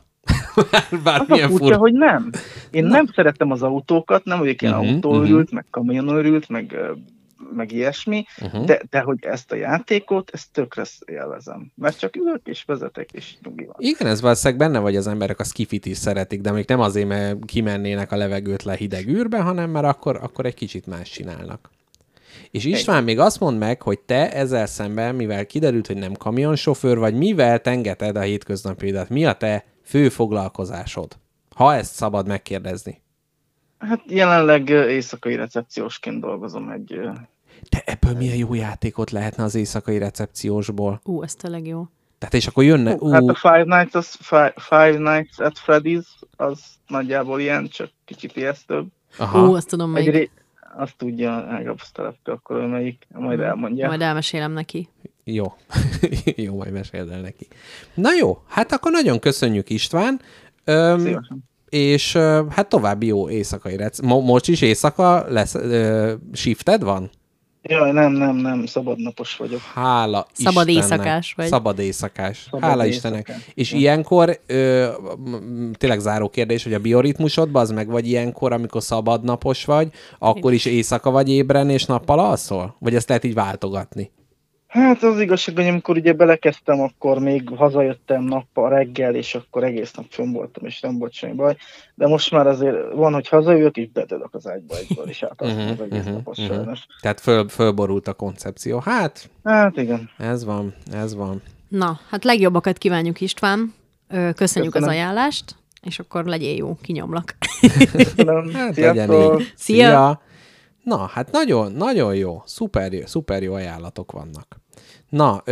Bár- Az a Bármilyen furcsa, hogy nem. Én nem szeretem az autókat, nem vagyok ilyen uh-huh, autóőrült, meg kamionőrült, meg, meg ilyesmi, uh-huh. de, de hogy ezt a játékot, ezt tökre élvezem. Mert csak ülök és vezetek, és nyugi van. Igen, ez valószínűleg benne vagy az emberek, a skifit is szeretik, de még nem azért, mert kimennének a levegőt le hideg űrbe, hanem mert akkor, akkor egy kicsit más csinálnak. És István még azt mond meg, hogy te ezzel szemben, mivel kiderült, hogy nem kamionsofőr vagy, mivel tengeted a hétköznapjaidat, mi a te fő foglalkozásod? Ha ezt szabad megkérdezni. Hát jelenleg éjszakai recepciósként dolgozom egy De ebből milyen jó játékot lehetne az éjszakai recepciósból? Ú, ez tényleg jó. Tehát és akkor jönne... Hú, Hát a Five Nights, az, Five, Five Nights at Freddy's, az nagyjából ilyen, csak kicsit ijesztőbb. aha. Ú, azt tudom még. ré... Azt tudja Ágabusz telepke, akkor ő melyik, majd elmondja. Majd elmesélem neki. Jó. jó, majd meséld el neki. Na jó, hát akkor nagyon köszönjük István. Öm, Szívesen. És hát további jó éjszakai rec. Mo- most is éjszaka lesz, ö, shifted van? Jaj, nem, nem, nem, szabadnapos vagyok. Hála Szabad Istennek. éjszakás vagy? Szabad éjszakás. Szabad Hála éjszakás. Istennek. És Ja. ilyenkor, ö, tényleg záró kérdés, hogy a bioritmusodban az meg vagy ilyenkor, amikor szabadnapos vagy, akkor is éjszaka vagy ébren és nappal alszol? Vagy ezt lehet így váltogatni? Hát az igazság, hogy amikor ugye belekezdtem, akkor még hazajöttem nappal reggel, és akkor egész nap fönn voltam, és nem volt semmi baj. De most már azért van, hogy hazajövök, és bedölök az ágyba egyből, és átalszom Mhm, az egész mhm, napot mhm. sajnos. Tehát föl, fölborult a koncepció. Hát, Hát igen. ez van, ez van. Na, hát legjobbakat kívánjuk István. Köszönjük Köszönöm. az ajánlást, és akkor legyél jó, kinyomlak. Köszönöm. Hát. Szia! Na, hát nagyon, nagyon jó. Szuper, jó- szuper jó ajánlatok vannak. Na,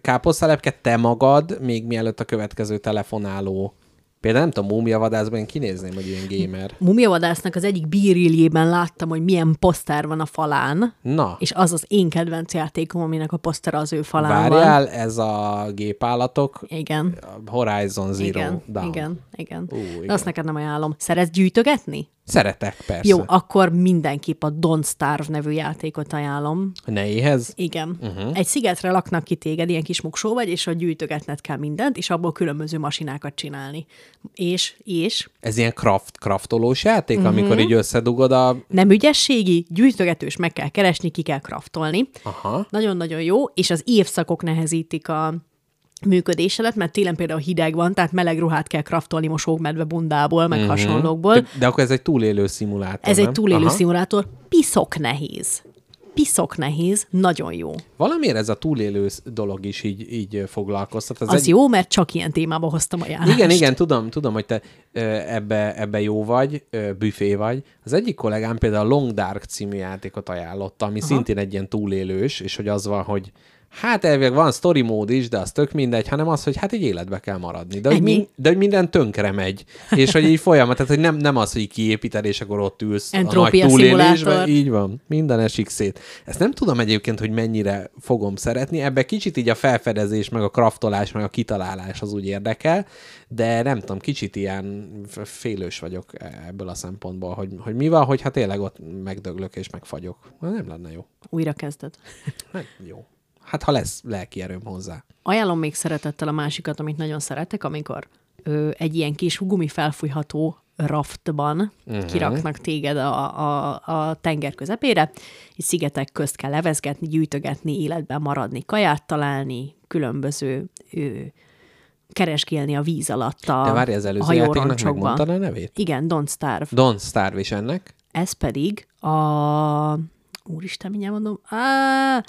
káposztalepke, te magad, még mielőtt a következő telefonáló Például nem tudom, múmiavadászban én kinézném, hogy ilyen gamer. Mumiavadásznak az egyik bíriljében láttam, hogy milyen poszter van a falán, Na, és az az én kedvenc játékom, aminek a poszter az ő falán van. várjál, ez a gépállatok, Igen. Horizon Zero Igen, Dawn. igen, igen. Ú, De igen. azt neked nem ajánlom. Szeretsz gyűjtögetni? Szeretek, persze. Jó, akkor mindenképp a Don't Starve nevű játékot ajánlom. Ne éhez? Igen. Uh-huh. Egy szigetre laknak ki téged, ilyen kis muksó vagy, és a gyűjtögetned kell mindent, és abból különböző masinákat csinálni. És, és Ez ilyen craft, craftolós játék, uh-huh. amikor így összedugod a... nem ügyességi, gyűjtögetős, meg kell keresni, ki kell kraftolni. Aha. Nagyon-nagyon jó, és az évszakok nehezítik a működésedet, mert télen például hideg van, tehát meleg ruhát kell kraftolni mosókmedve bundából, meg uh-huh. hasonlókból. De, de akkor ez egy túlélő szimulátor, Ez egy nem? túlélő Aha. szimulátor, piszok nehéz. Piszok nehéz, nagyon jó. Valamiért ez a túlélő dolog is így, így foglalkoztat. Az egy... jó, mert csak ilyen témába hoztam a járást. Igen, igen, tudom, tudom, hogy te ebbe, ebbe jó vagy, büfé vagy. Az egyik kollégám például a Long Dark című játékot ajánlotta, ami Aha. szintén egy ilyen túlélős, és hogy az van, hogy hát elvileg van story mód is, de az tök mindegy, hanem az, hogy hát így életbe kell maradni. De, hogy, min, de hogy minden tönkre megy. És hogy így folyamat, tehát hogy nem, nem az, hogy kiépíted, és akkor ott ülsz a nagy túlélésben. Így van, minden esik szét. Ezt nem tudom egyébként, hogy mennyire fogom szeretni. Ebbe kicsit így a felfedezés, meg a kraftolás, meg a kitalálás az úgy érdekel, de nem tudom, kicsit ilyen félős vagyok ebből a szempontból, hogy, hogy mi van, hogyha tényleg ott megdöglök és megfagyok. Nem lenne jó. Újra kezded. Hát jó. Hát ha lesz lelki erőm hozzá. Ajánlom még szeretettel a másikat, amit nagyon szeretek, amikor ö, egy ilyen kis gumi felfújható raftban uh-huh. kiraknak téged a, a, a tenger közepére, és szigetek közt kell levezgetni, gyűjtögetni, életben maradni, kaját találni, különböző ö, keresgélni a víz alatt a, De várj, az előző játéknak megmondtad a nevét? Igen, Don't Starve. Don't Starve is ennek. Ez pedig a... Úristen, mindjárt mondom. Á,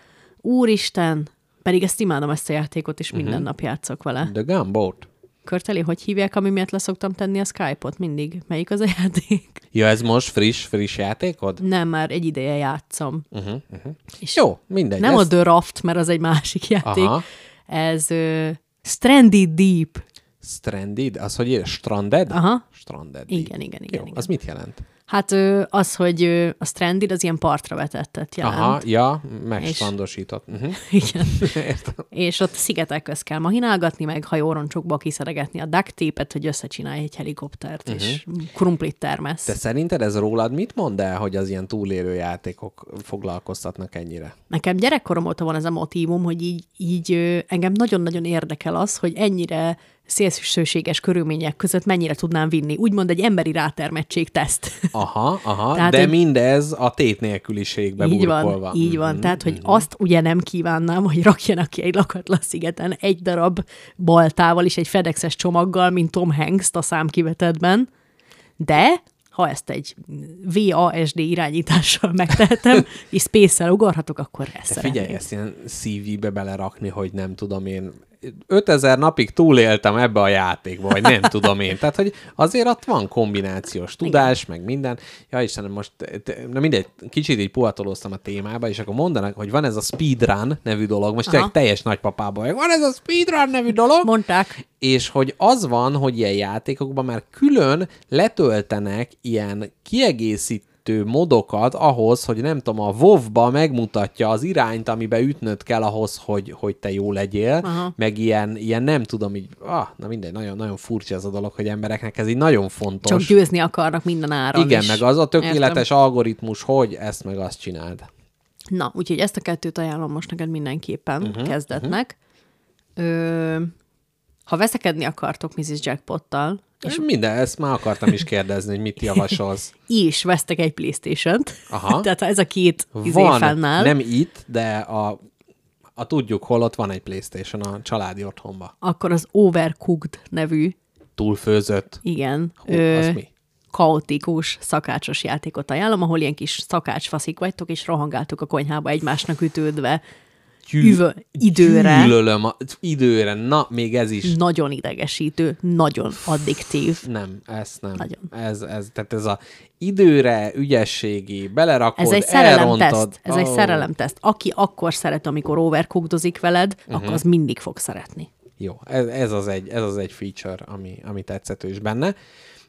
úristen! Pedig ezt imádom, ezt a játékot, és minden uh-huh. nap játszok vele. The Gunboat. Körteli, hogy hívják, ami miatt leszoktam tenni a Skype-ot mindig? Melyik az a játék? Ja, ez most friss, friss játékod? Nem, már egy ideje játszom. Uh-huh, uh-huh. És Jó, mindegy. nem ez... a The Raft, mert az egy másik játék. Aha. Ez uh, Stranded Deep. Stranded? Az, hogy ír? Stranded? Aha. Stranded. Igen, igen, igen, Jó, igen. az mit jelent? Hát az, hogy a Stranded az ilyen partra vetettet jelent. Aha, ja, megstrandosított. Uh-huh. Igen. Értem. És ott szigetek közt kell mahinálgatni, meg hajóroncsokba kiszeregetni a duct tape-et, hogy összecsinálj egy helikoptert, uh-huh. és krumplit termesz. De szerinted ez rólad mit mond el, hogy az ilyen túlélő játékok foglalkoztatnak ennyire? Nekem gyerekkorom óta van ez a motívum, hogy így, így engem nagyon-nagyon érdekel az, hogy ennyire szélsőséges körülmények között mennyire tudnám vinni. Úgymond egy emberi rátermettség teszt. Aha, aha, Tehát de egy- mindez a tét nélküliségbe így burkolva. van, így van. Mhm, Tehát, hogy azt ugye nem kívánnám, hogy rakjanak ki egy lakatlan szigeten egy darab baltával és egy fedexes csomaggal, mint Tom Hanks a számkivetetben, de ha ezt egy VASD irányítással megtehetem, és space-el ugorhatok, akkor ezt De figyelj, ezt ilyen CV-be belerakni, hogy nem tudom én, 5000 napig túléltem ebbe a játékba, vagy nem tudom én. Tehát, hogy azért ott van kombinációs tudás, meg minden. Ja, Istenem, most, na mindegy, kicsit így puhatolóztam a témába, és akkor mondanak, hogy van ez a speedrun nevű dolog, most tényleg Aha. teljes nagypapában vagyok, van ez a speedrun nevű dolog, Mondták, és hogy az van, hogy ilyen játékokban már külön letöltenek ilyen kiegészítő modokat ahhoz, hogy nem tudom, a WoW-ba megmutatja az irányt, amibe ütnöd kell ahhoz, hogy, hogy te jó legyél, Aha. meg ilyen, ilyen nem tudom, így, ah, na mindegy, nagyon, nagyon furcsa ez a dolog, hogy embereknek ez így nagyon fontos. csak győzni akarnak minden áron Igen, is. meg az a tökéletes Értem. algoritmus, hogy ezt meg azt csináld. Na, úgyhogy ezt a kettőt ajánlom most neked mindenképpen uh-huh, kezdetnek. Uh-huh. Ö, ha veszekedni akartok Mrs. Jackpottal, És minden, ezt már akartam is kérdezni, hogy mit javasolsz. is vesztek egy Playstation-t. Aha. Tehát ez a két izé Van, fennáll, nem itt, de a, a tudjuk hol ott van egy Playstation a családi otthonba. akkor az Overcooked nevű, Túlfőzött. igen, Hú, az mi? kaotikus szakácsos játékot ajánlom, ahol ilyen kis szakácsfaszik vagytok, és rohangáltok a konyhába egymásnak ütődve üvö, időre. Gyűlölöm a, időre. Na, még ez is. Nagyon idegesítő, nagyon addiktív. Nem, ezt nem. Nagyon. Ez, ez, tehát ez a időre, ügyességi, belerakod, Ez egy szerelemteszt. Ez egy Ó, szerelemteszt. Aki akkor szeret, amikor overcookdozik veled, Mhm. akkor az mindig fog szeretni. Jó, ez, ez, az egy, ez az egy feature, ami, ami tetszhetős benne.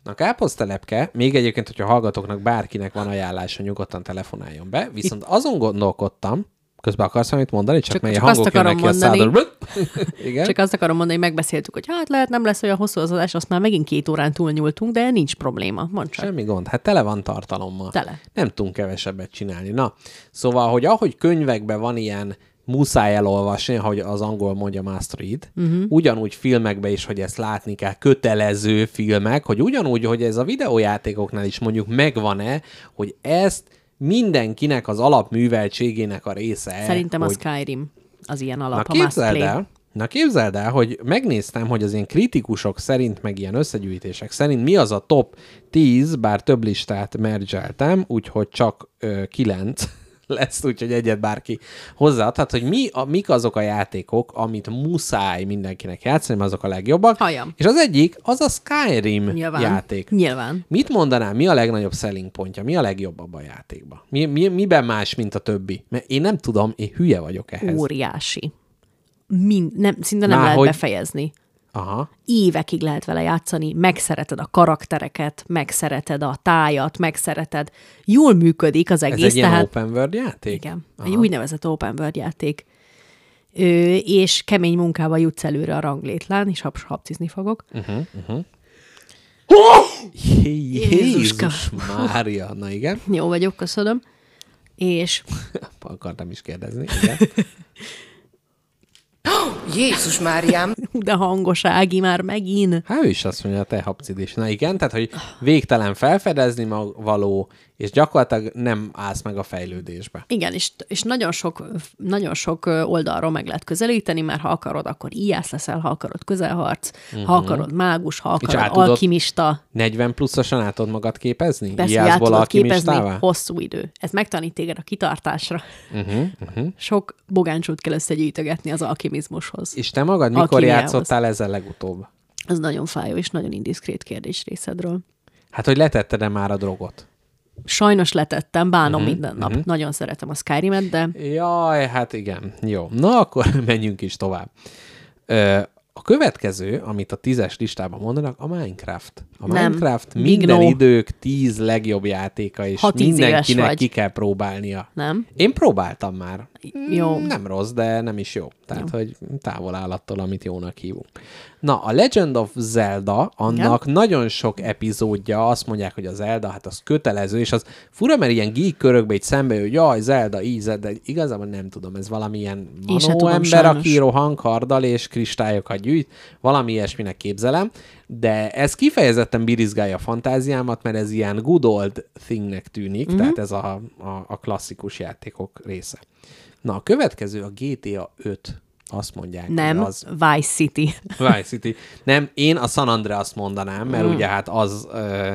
A káposztelepke, még egyébként, hogyha hallgatóknak bárkinek van ajánlása, nyugodtan telefonáljon be, viszont azon gondolkodtam, közben akarsz valamit mondani, csak, Csak- mely csak hangok azt akarom a mondani. szádon. Igen? Csak azt akarom mondani, hogy megbeszéltük, hogy hát lehet nem lesz olyan hosszú az adás, azt már megint két órán túlnyúltunk, de nincs probléma. Mondd csak. Semmi gond, hát tele van tartalommal. Tele. Nem tudunk kevesebbet csinálni. Na, szóval, hogy ahogy könyvekben van ilyen muszáj elolvasni, ahogy az angol mondja must read, uh-huh. ugyanúgy filmekben is, hogy ezt látni kell, kötelező filmek, hogy ugyanúgy, hogy ez a videójátékoknál is mondjuk megvan-e, hogy ezt mindenkinek az alapműveltségének a része. Szerintem hogy... a Skyrim az ilyen Na alap, a must képzeld el, na képzeld el, hogy megnéztem, hogy az ilyen kritikusok szerint, meg ilyen összegyűjtések szerint mi az a top 10, bár több listát mergeltem, úgyhogy csak ö, 9 lesz, úgyhogy egyet bárki hozzáadhat, hogy mi a, mik azok a játékok, amit muszáj mindenkinek játszani, mert azok a legjobbak. Halljam. És az egyik, az a Skyrim Nyilván. játék. Nyilván. Mit mondanál, mi a legnagyobb selling pontja, mi a legjobb abban a játékban? Mi, mi, miben más, mint a többi? Mert én nem tudom, én hülye vagyok ehhez. Óriási. Mind, nem, szinte nem Már lehet hogy- befejezni. Aha. Évekig lehet vele játszani, megszereted a karaktereket, megszereted a tájat, megszereted. Jól működik az Ez egész, egy ilyen tehát... open world játék? Igen, egy úgynevezett open world játék. Ö, és kemény munkával jutsz előre a ranglétlán, és hap, hapcizni fogok. Jé- Jézuska. Jézus Mária. Na igen, Jó vagyok, köszönöm. És akartam is kérdezni. Igen. Jézus Máriám! de hangos Ági már megint. Hát ő is azt mondja, a te hapcid is. Na igen, tehát, hogy végtelen felfedezni való, és gyakorlatilag nem állsz meg a fejlődésbe. Igen, és, és nagyon, sok, nagyon sok oldalról meg lehet közelíteni, mert ha akarod, akkor íjász leszel, ha akarod közelharc, uh-huh. ha akarod mágus, ha Mhm. akarod tudod- alkimista. 40 pluszosan át tudod magad képezni? Persze, át tudod képezni hosszú idő. Ez megtanít téged a kitartásra. Uh-huh, uh-huh. Sok bogáncsút kell összegyűjtögetni az alkimizmushoz. És te magad mikor Alkimiához. játszottál ezzel legutóbb? Ez nagyon fájó és nagyon indiszkrét kérdés részedről. Hát, hogy letetted-e már a drogot? Sajnos letettem, bánom uh-huh, minden nap. Uh-huh. Nagyon szeretem a Skyrim-et, de Jaj, hát igen. Jó. Na, akkor menjünk is tovább. Ö, a következő, amit a tízes listában mondanak, a Minecraft. A Nem. Minecraft minden no. idők tíz legjobb játéka, és Ha mindenkinek ki kell próbálnia. nem? Én próbáltam már. Jó. Nem rossz, de nem is jó. Tehát, jó. hogy távol áll attól, amit jónak hívunk. Na, a Legend of Zelda, annak Igen? nagyon sok epizódja, azt mondják, hogy a Zelda, hát az kötelező, és az fura, mert ilyen geek körökbe így szembe, hogy jaj, Zelda, így, de igazából nem tudom, ez valamilyen manó tudom, ember, sajnos. aki rohan karddal és kristályokat gyűjt, valami ilyesminek képzelem, de ez kifejezetten birizgálja a fantáziámat, mert ez ilyen good old thingnek tűnik, Mhm. mm-hmm. tehát ez a, a, a klasszikus játékok része. Na, a következő a GTA 5. Azt mondják, Nem, az Vice City. Vice City. Nem, én a San Andreas mondanám, mert mm. ugye hát az, ö,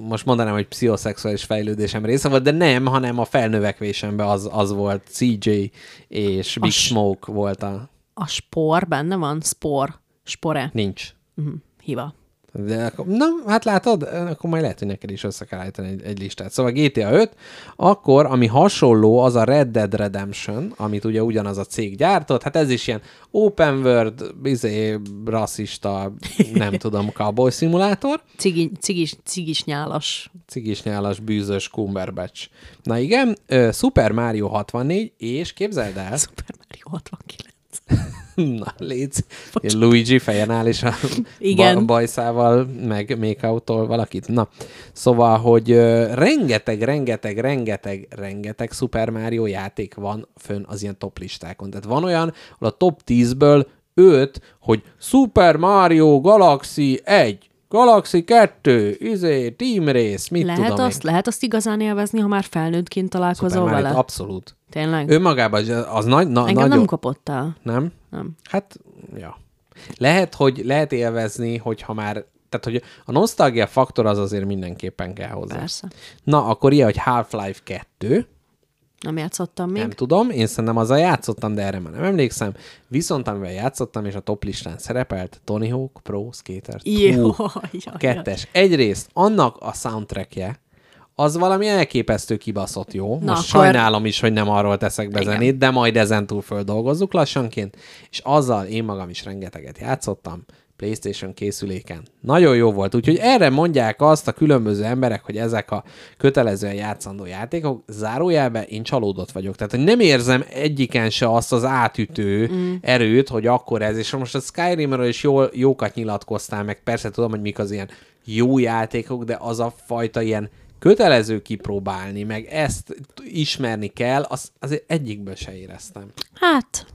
most mondanám, hogy pszichoszexuális fejlődésem része volt, de nem, hanem a felnövekvésemben az, az volt CJ és Big A Smoke volt a... A spor benne van? Spor. Spore. Nincs. Uh-huh. Hiva. De akkor, na, hát látod, akkor majd lehet, hogy neked is össze kell állítani egy, egy listát. Szóval GTA 5, akkor, ami hasonló, az a Red Dead Redemption, amit ugye ugyanaz a cég gyártott, hát ez is ilyen open world, bizé, rasszista, nem tudom, cowboy szimulátor, Cigi, cigis, cigis nyálas. cigisnyálas, bűzös Cumberbatch. Na igen, Super Mario 64, és képzeld el, Super Mario 69. Na, légy. Luigi fejen áll, és a Igen. ba- bajszával, meg make valakit. Na, szóval, hogy ö, rengeteg, rengeteg, rengeteg, rengeteg Super Mario játék van fönn az ilyen top listákon. Tehát van olyan, ahol a top 10-ből 5, hogy Super Mario Galaxy 1, Galaxy 2, izé, Team Race, mit Lehet tudom azt, lehet azt igazán élvezni, ha már felnőttként én. találkozol Super vele? abszolút. Tényleg? Önmagában az- az nagy, na, Engem nagyon... nem kapott el. Nem? Nem. Hát, ja. Lehet, hogy lehet élvezni, hogyha már, tehát hogy a nosztalgia faktor az azért mindenképpen kell hozzá. Persze. Na, akkor ilyen, hogy Half-Life 2, Nem játszottam még. nem tudom, én szerintem azzal játszottam, de erre már nem emlékszem. Viszont amivel játszottam, és a top listán szerepelt, Tony Hawk Pro Skater 2. Jó, A kettes. Egyrészt annak a soundtrackje, az valami elképesztő kibaszott jó. Most Na, akkor- sajnálom is, hogy nem arról teszek be Igen. zenét, de majd ezentúl földolgozzuk lassanként, és azzal én magam is rengeteget játszottam, PlayStation készüléken. Nagyon jó volt, úgyhogy erre mondják azt a különböző emberek, hogy ezek a kötelezően játszandó játékok, zárójelben én csalódott vagyok. Tehát, hogy nem érzem egyiken se azt az átütő mm. erőt, hogy akkor ez, és most a Skyrimről is jól, jókat nyilatkoztál, meg persze tudom, hogy mik az ilyen jó játékok, de az a fajta ilyen kötelező kipróbálni, meg ezt ismerni kell, az, azért egyikből se éreztem. Hát,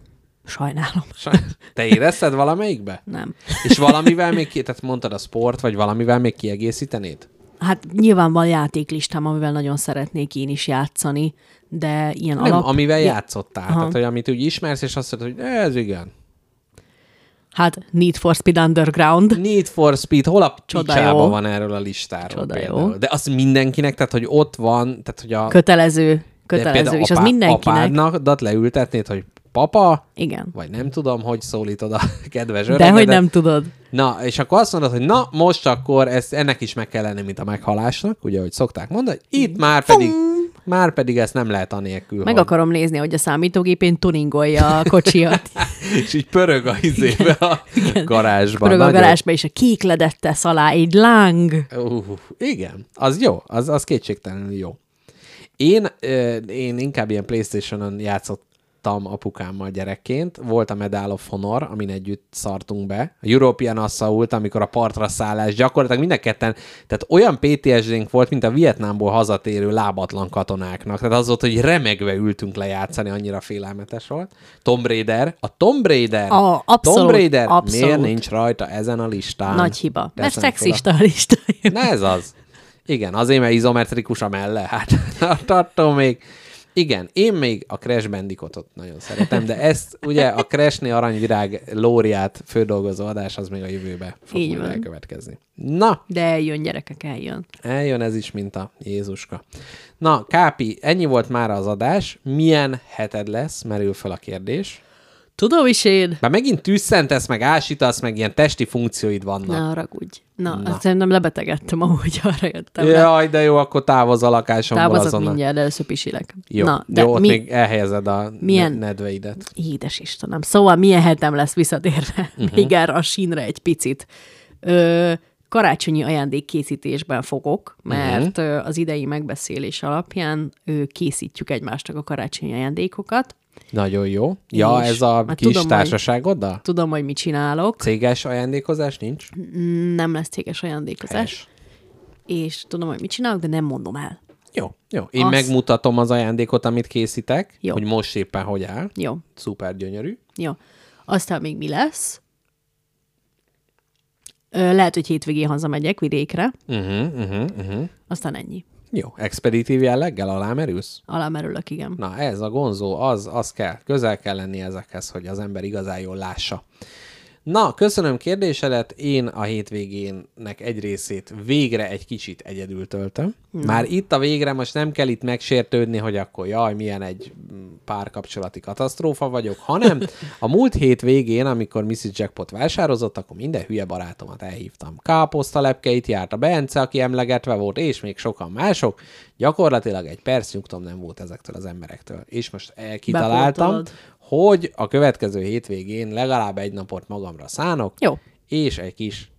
sajnálom. Saj- Te érezted valamelyikbe? Nem. És valamivel még, tehát mondtad a sport, vagy valamivel még kiegészítenéd? Hát nyilván van játéklistám, amivel nagyon szeretnék én is játszani, de ilyen Nem, alap... amivel Ja, játszottál. Aha. Tehát, hogy amit úgy ismersz, és azt mondod, hogy ez igen. Hát Need for Speed Underground. Need for Speed, hol a picsába van erről a listáról Csoda jó. De az mindenkinek, tehát hogy ott van, tehát hogy a... Kötelező. de Kötelező, és az apá- mindenkinek. Apádnak leültetnéd, hogy papa, Igen. vagy nem tudom, hogy szólítod a kedves De öregedet. hogy nem tudod. Na, és akkor azt mondod, hogy na, most akkor ezt, ennek is meg kell lenni, mint a meghalásnak, ugye, hogy szokták mondani, itt már pedig, már pedig ezt nem lehet anélkül, Meg hogy... akarom nézni, hogy a számítógépén tuningolja a kocsiat. És így pörög a izébe a garázsban. Pörög a Nagyon- garázsba, és a kék ledet tesz alá egy láng. Uh, igen, az jó, az, az kétségtelenül jó. Én, én inkább ilyen Playstation-on játszottam apukámmal gyerekként. Volt a Medal of Honor, amin együtt szartunk be. A European Assault, amikor a partra szállás, gyakorlatilag mind a ketten, tehát olyan PTSD-nk volt, mint a Vietnámból hazatérő lábatlan katonáknak. Tehát az volt, hogy remegve ültünk lejátszani, annyira félelmetes volt. Tomb Raider. A Tomb Raider. A, abszolút, Tomb Raider abszolút. miért nincs rajta ezen a listán? Nagy hiba. Mert Teszem a- szexista a lista. Na ez az. Igen, azért, mert izometrikus a melle. Hát attól még. Igen, én még a Crash Bandicootot nagyon szeretem, de ezt ugye a Crashné aranyvirág lóriát fődolgozó adás az még a jövőbe fog Így van. elkövetkezni. Na, De eljön, gyerekek, eljön. eljön ez is, mint a Jézuska. Na, Kápi, ennyi volt már az adás. Milyen heted lesz? Merül fel a kérdés. Tudom is én. Már megint tűzszentesz, meg ásítasz, meg ilyen testi funkcióid vannak. Ne haragudj. Na, Na. Azt szerintem lebetegedtem, ahogy arra jöttem. le. Jaj, de jó, akkor távozz a lakásomból Távozok azonnal. mindjárt, de először pisilek. Jó, Na, de jó, ott mi... még elhelyezed a milyen- milyen... nedveidet. Édes Istenem. Szóval milyen hetem lesz visszatérve uh-huh. még erre a sínre egy picit. Ö, karácsonyi ajándékkészítésben fogok, mert uh-huh. az idei megbeszélés alapján ö, készítjük egymásnak a karácsonyi ajándékokat. Nagyon jó. Ja, És- ez a hát kis tudom, hogy- társaságoddal? Tudom, hogy mit csinálok. Céges ajándékozás nincs? Nem lesz céges ajándékozás. Helyes. És tudom, hogy mit csinálok, de nem mondom el. Jó, jó. Én Azt- megmutatom az ajándékot, amit készítek, Jó. hogy most éppen hogy áll. Jó, Szuper gyönyörű. jó. Aztán még mi lesz? Ö, lehet, hogy hétvégén hazamegyek vidékre, Uh-huh, uh-huh, uh-huh. aztán ennyi. Jó. Expeditív jelleggel alámerülsz? Alámerülök, igen. Na, ez a gonzó, az, az kell. Közel kell lenni ezekhez, hogy az ember igazán jól lássa. Na, köszönöm kérdésedet. Én a hétvégénnek egy részét végre egy kicsit egyedül töltöm. Már itt a végre most nem kell itt megsértődni, hogy akkor jaj, milyen egy párkapcsolati katasztrófa vagyok, hanem a múlt hét végén, amikor Mrs. Jackpot vásározott, akkor minden hülye barátomat elhívtam. Káposzta lepkeit járt a Bence, aki emlegetve volt, és még sokan mások. Gyakorlatilag egy perc nyugtom nem volt ezektől az emberektől. És most kitaláltam, Bepótolod. Hogy a következő hétvégén legalább egy napot magamra szánok, Jó. és egy kis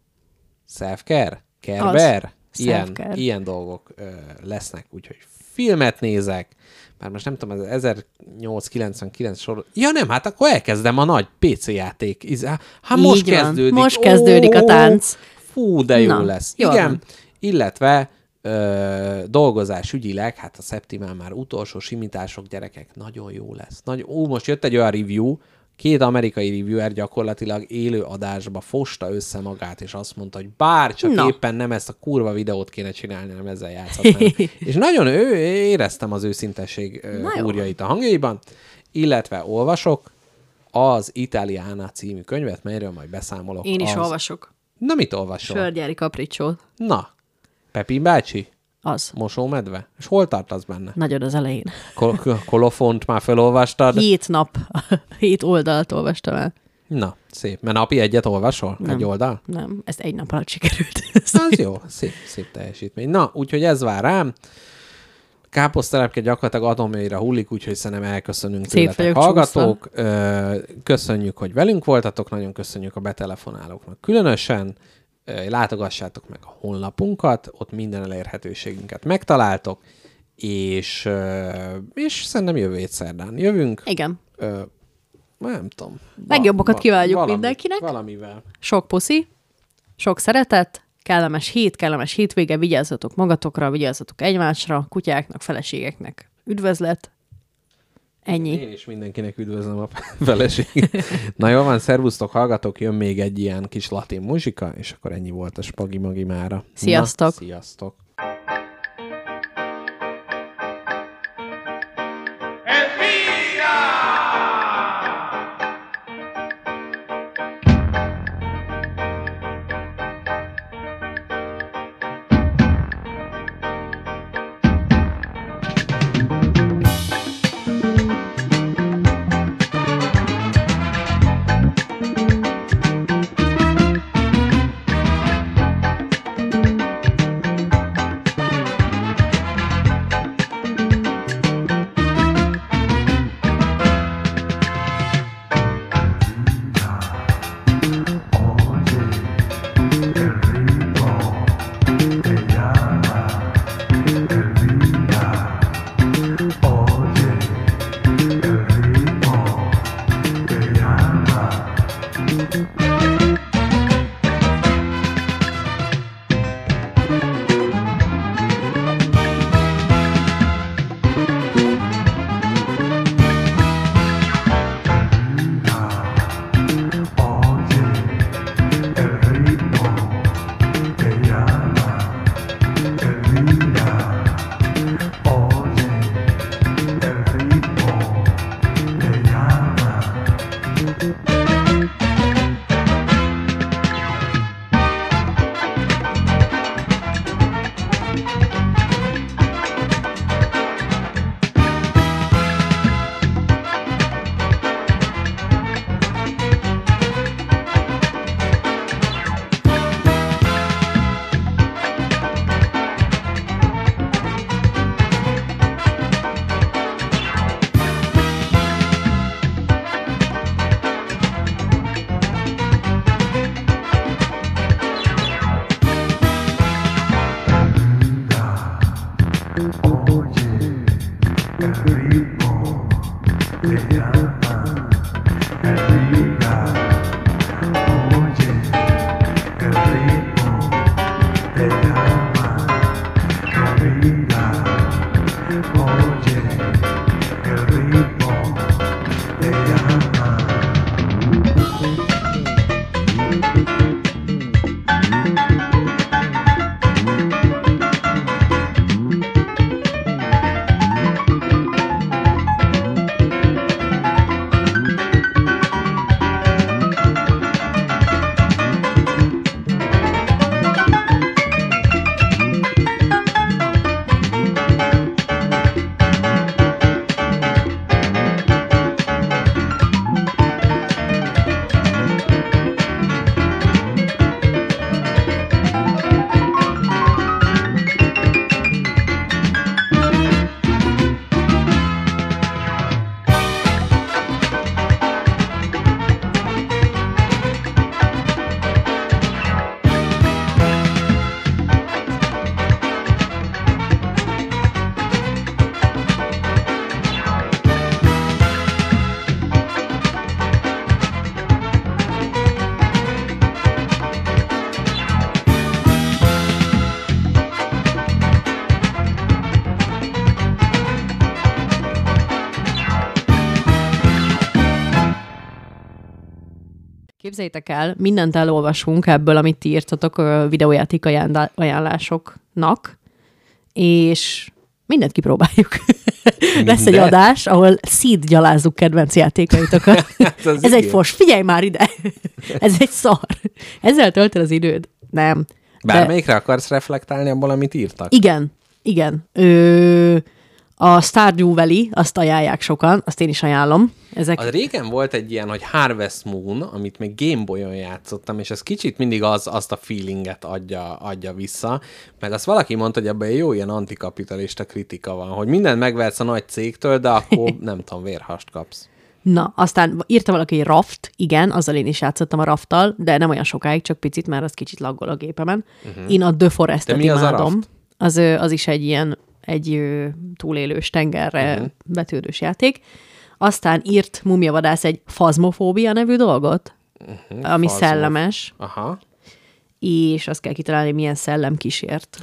self-care, kerber, ilyen, Self-care. ilyen dolgok ö, lesznek, úgyhogy filmet nézek, már most nem tudom, ez 1899 sor... Ja nem, hát akkor elkezdem a nagy PC játék. Hát most Így van. kezdődik. Most kezdődik a tánc. Fú, de jó Na, lesz. jól Igen, van. illetve ö, dolgozás ügyileg, hát a szeptimán már utolsó simítások, gyerekek, nagyon jó lesz. Nagy, ó, most jött egy olyan review, két amerikai reviewer gyakorlatilag élő adásba fosta össze magát, és azt mondta, hogy bár csak Na. éppen nem ezt a kurva videót kéne csinálni, hanem ezzel játszhatnám. és nagyon ő, éreztem az őszintesség Na jó. húrjait a hangjaiban, illetve olvasok az Italiana című könyvet, melyről majd beszámolok. Én is az... olvasok. Na, mit olvasol? Sörgyári kapricsót. Na, Pepin bácsi? Az. Mosómedve? És hol tartasz benne? Nagyon az elején. Kol- kolofont már felolvastad? Hét nap, hét oldalt olvastam el. Na, szép. Mert napi egyet olvasol? Nem. Egy oldal? Nem, ezt egy nap alatt sikerült. Az jó, szép, szép teljesítmény. Na, úgyhogy ez vár rám. Káposztelepke gyakorlatilag atomjaira hullik, úgyhogy szerintem elköszönünk Szét tőletek hallgatók. Ö, Köszönjük, hogy velünk voltatok, nagyon köszönjük a betelefonálóknak különösen. Látogassátok meg a honlapunkat, ott minden elérhetőségünket megtaláltok, és, és szerintem jövő hét szerdán jövünk. Igen. Ö, nem tudom. Legjobbakat kívánjuk valami- mindenkinek. Valamivel. Sok puszi, sok szeretet, kellemes hét, kellemes hétvége, vigyázzatok magatokra, vigyázzatok egymásra, kutyáknak, feleségeknek. Üdvözlet! Ennyi. Én is mindenkinek üdvözlöm a feleséget. Na jól van, szervusztok, hallgatok, jön még egy ilyen kis latin muzsika, és akkor ennyi volt a spagi magi mára. Sziasztok. Na, sziasztok! Képzeljétek el, mindent elolvasunk ebből, amit ti írtatok ö, videójáték ajánlá- ajánlásoknak, és mindent kipróbáljuk. Lesz egy adás, ahol szídgyalázzuk kedvenc játékaitokat. Hát Ez egy igen. fos. Figyelj már ide! Ez egy szar. Ezzel töltöd az időd? Nem. De- Bármelyikre akarsz reflektálni abból, amit írtak? Igen, igen. Ö, A Stardew Valley, azt ajánlják sokan, azt én is ajánlom. Ezek Az régen volt egy ilyen, hogy Harvest Moon, amit még Gameboy-on játszottam, és ez kicsit mindig az, azt a feelinget adja, adja vissza. Meg azt valaki mondta, hogy ebben jó ilyen antikapitalista kritika van, hogy mindent megvetsz a nagy cégtől, de akkor nem tudom, vérhast kapsz. Na, aztán írta valaki, hogy Raft, igen, azzal én is játszottam a Rafttal, de nem olyan sokáig, csak picit, mert az kicsit laggol a gépemen. Uh-huh. Én a The Forest-et imádom. Az, az is egy ilyen egy túlélős tengerre uh-huh. betődős játék. Aztán írt Mumiavadász egy Fazmofóbia nevű dolgot, uh-huh, ami Fazmo- szellemes, Aha. És azt kell kitalálni, milyen szellem kísért.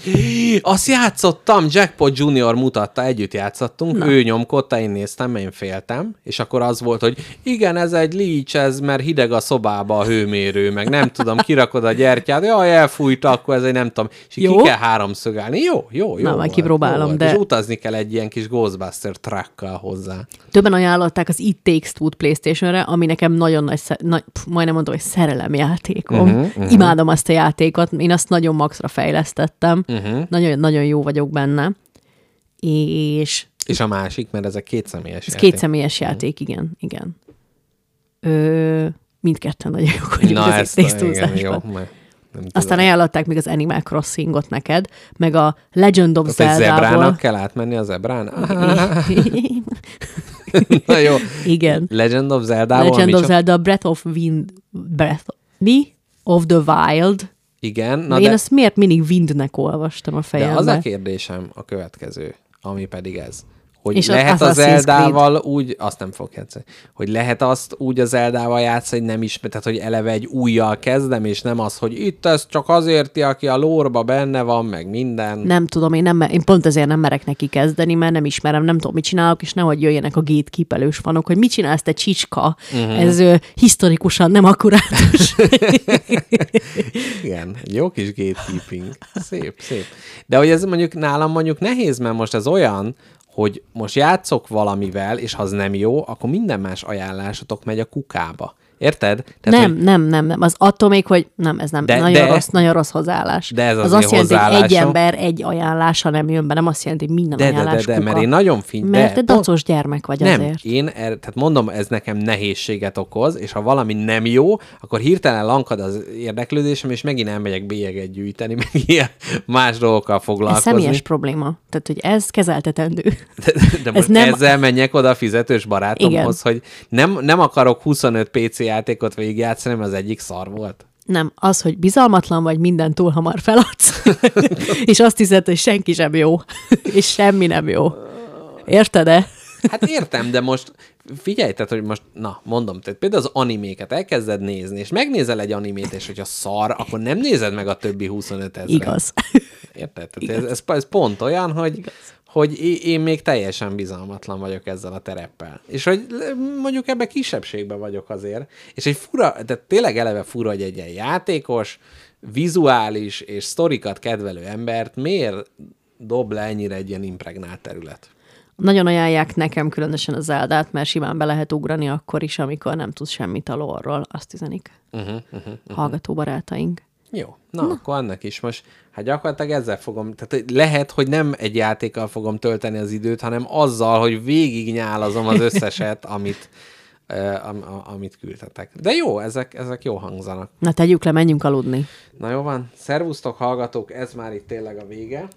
Azt játszottam, Jackpot Junior mutatta, együtt játszottunk, Na. ő nyomkodta, én néztem, én féltem, és akkor az volt, hogy igen, ez egy leech, ez, mert hideg a szobába a hőmérő, meg nem tudom, kirakod a gyertyát, jaj, elfújta, akkor ez egy nem tudom, és Jó. ki kell háromszögálni, jó, jó, jó. Na, majd kipróbálom, jó de- És utazni kell egy ilyen kis Ghostbuster truckkal hozzá. Többen ajánlották az It Takes Two-t Playstation-re, ami nekem nagyon nagy, nagy pff, majdnem mondom, hogy szerelemjátékom. Uh-huh, uh-huh. Imádom azt a játékot, én azt nagyon maxra fejlesztettem, Mhm. uh-huh. nagyon, nagyon jó vagyok benne, és És a másik, mert ezek két személyes ez játék. Mhm. két személyes játék, igen, igen. Ö, mindketten nagyon jók vagyunk Na, az ezt, igen, jó, mert nem Aztán tudom. ajánlották még az Animal Crossingot neked, meg a Legend of Zelda-ból. zebrának kell átmenni a zebrán? Na jó. igen. Legend of Zelda-ból Legend of? Zelda Breath of Wind, Breath, mi? Of the Wild. Igen, Na na én de, ezt miért mindig Windnek olvastam a de fejembe? az a kérdésem a következő, ami pedig ez. Hogy És az lehet az Assassin's Zeldával úgy, azt nem fog játszani, hogy lehet azt úgy az Zeldával játszani, hogy nem ismer, tehát hogy eleve egy újjal kezdem, és nem az, hogy itt ez csak azért, aki a lórba benne van, meg minden. Nem tudom, én, nem, én pont ezért nem merek neki kezdeni, mert nem ismerem, nem tudom, mit csinálok, és nehogy jöjjenek a gatekeepelős fanok, hogy mit csinálsz te csicska, uh-huh. ez ö, historikusan nem akkurátus. Igen, jó kis gatekeeping. Szép, szép. De hogy ez mondjuk nálam mondjuk nehéz, mert most ez olyan, hogy most játszok valamivel, és ha az nem jó, akkor minden más ajánlásotok megy a kukába. Érted? Tehát, nem, hogy nem, nem, nem. Az attól még, hogy nem, ez nem. De- De, nagyon, de- rossz, nagyon rossz hozzáállás. De ez az az azt jelenti, hogy egy ember egy ajánlása nem jön be, nem azt jelenti, hogy minden de, de, de, ajánlás de, kuka. mert én nagyon figy... Mert de, te dacos gyermek vagy nem, azért. én, er, tehát mondom, ez nekem nehézséget okoz, és ha valami nem jó, akkor hirtelen lankad az érdeklődésem, és megint elmegyek bélyeget gyűjteni, meg ilyen más dolgokkal Ez foglalkozni. személyes probléma. Tehát, hogy ez kezeltetendő. De, de most nem- nem... ezzel menjek oda a fizetős barátomhoz, hogy nem, nem akarok 25 PC játékot végigjátszani, mert az egyik szar volt. Nem, az, hogy bizalmatlan vagy, minden túl hamar feladsz, és azt hiszed, hogy senki sem jó, és semmi nem jó. Érted-e? Hát értem, de most figyelj, tehát, hogy most, na, mondom, tehát például az animéket elkezded nézni, és megnézel egy animét, és hogyha szar, akkor nem nézed meg a többi 25 ezeret. Igaz. Érted? Tehát ez, ez, ez pont olyan, hogy, hogy én még teljesen bizalmatlan vagyok ezzel a tereppel. És hogy mondjuk ebbe kisebbségben vagyok azért. És egy fura, tehát tényleg eleve fura, hogy egy ilyen játékos, vizuális és sztorikat kedvelő embert miért dob le ennyire egy ilyen impregnált terület? Nagyon ajánlják nekem különösen a Zeldát, mert simán be lehet ugrani akkor is, amikor nem tudsz semmit a lore-ról, azt üzenik. Uh-huh, uh-huh, uh-huh. Hallgató barátaink. Jó, na, na, akkor annak is most, hát gyakorlatilag ezzel fogom, tehát lehet, hogy nem egy játékkal fogom tölteni az időt, hanem azzal, hogy végig nyálazom az összeset, amit, am, amit küldtetek. De jó, ezek, ezek jó hangzanak. Na tegyük le, menjünk aludni. Na jó van, szervusztok hallgatók, ez már itt tényleg a vége.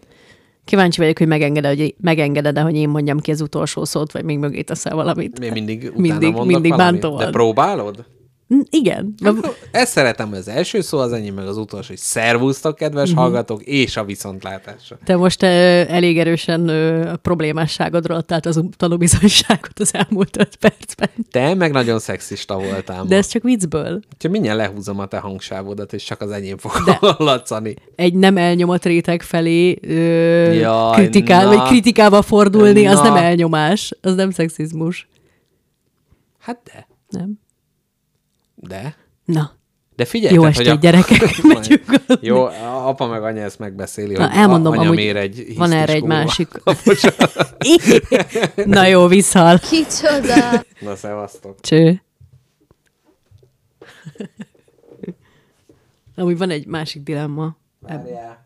Kíváncsi vagyok, hogy megengeded, hogy, megengeded hogy én mondjam ki az utolsó szót, vagy még mögé teszel valamit. Még mindig utána Mindig- mindig valamit. bántó De próbálod? Mm, Igen. Ezt szeretem, hogy az első szó az enyém, meg az utolsó, hogy szervusztok, kedves uh-huh. hallgatók, és a viszontlátásra. Te most ö, elég erősen ö, a problémásságodról adtál az tanúbizonyságot az elmúlt öt percben. Te meg nagyon szexista voltál ma. De ez csak viccből. Úgyhogy mindjárt lehúzom a te hangsávodat, és csak az enyém fog De- hallatszani. Egy nem elnyomott réteg felé ö, Jaj, kritikál, na. vagy kritikába fordulni, az Na. nem elnyomás, az nem szexizmus. Hát de. Nem? De. Na, De figyelj, Jó tehát, estét, hogy gyerekek, megyünk. Jó, a apa meg anya ezt megbeszéli, Na, hogy elmondom, a, anya amúgy mér egy van erre egy kurva. másik. Na jó, visszal. Kicsoda! Na, szevasztok. Cső. Amúgy van egy másik dilemma. Várjál.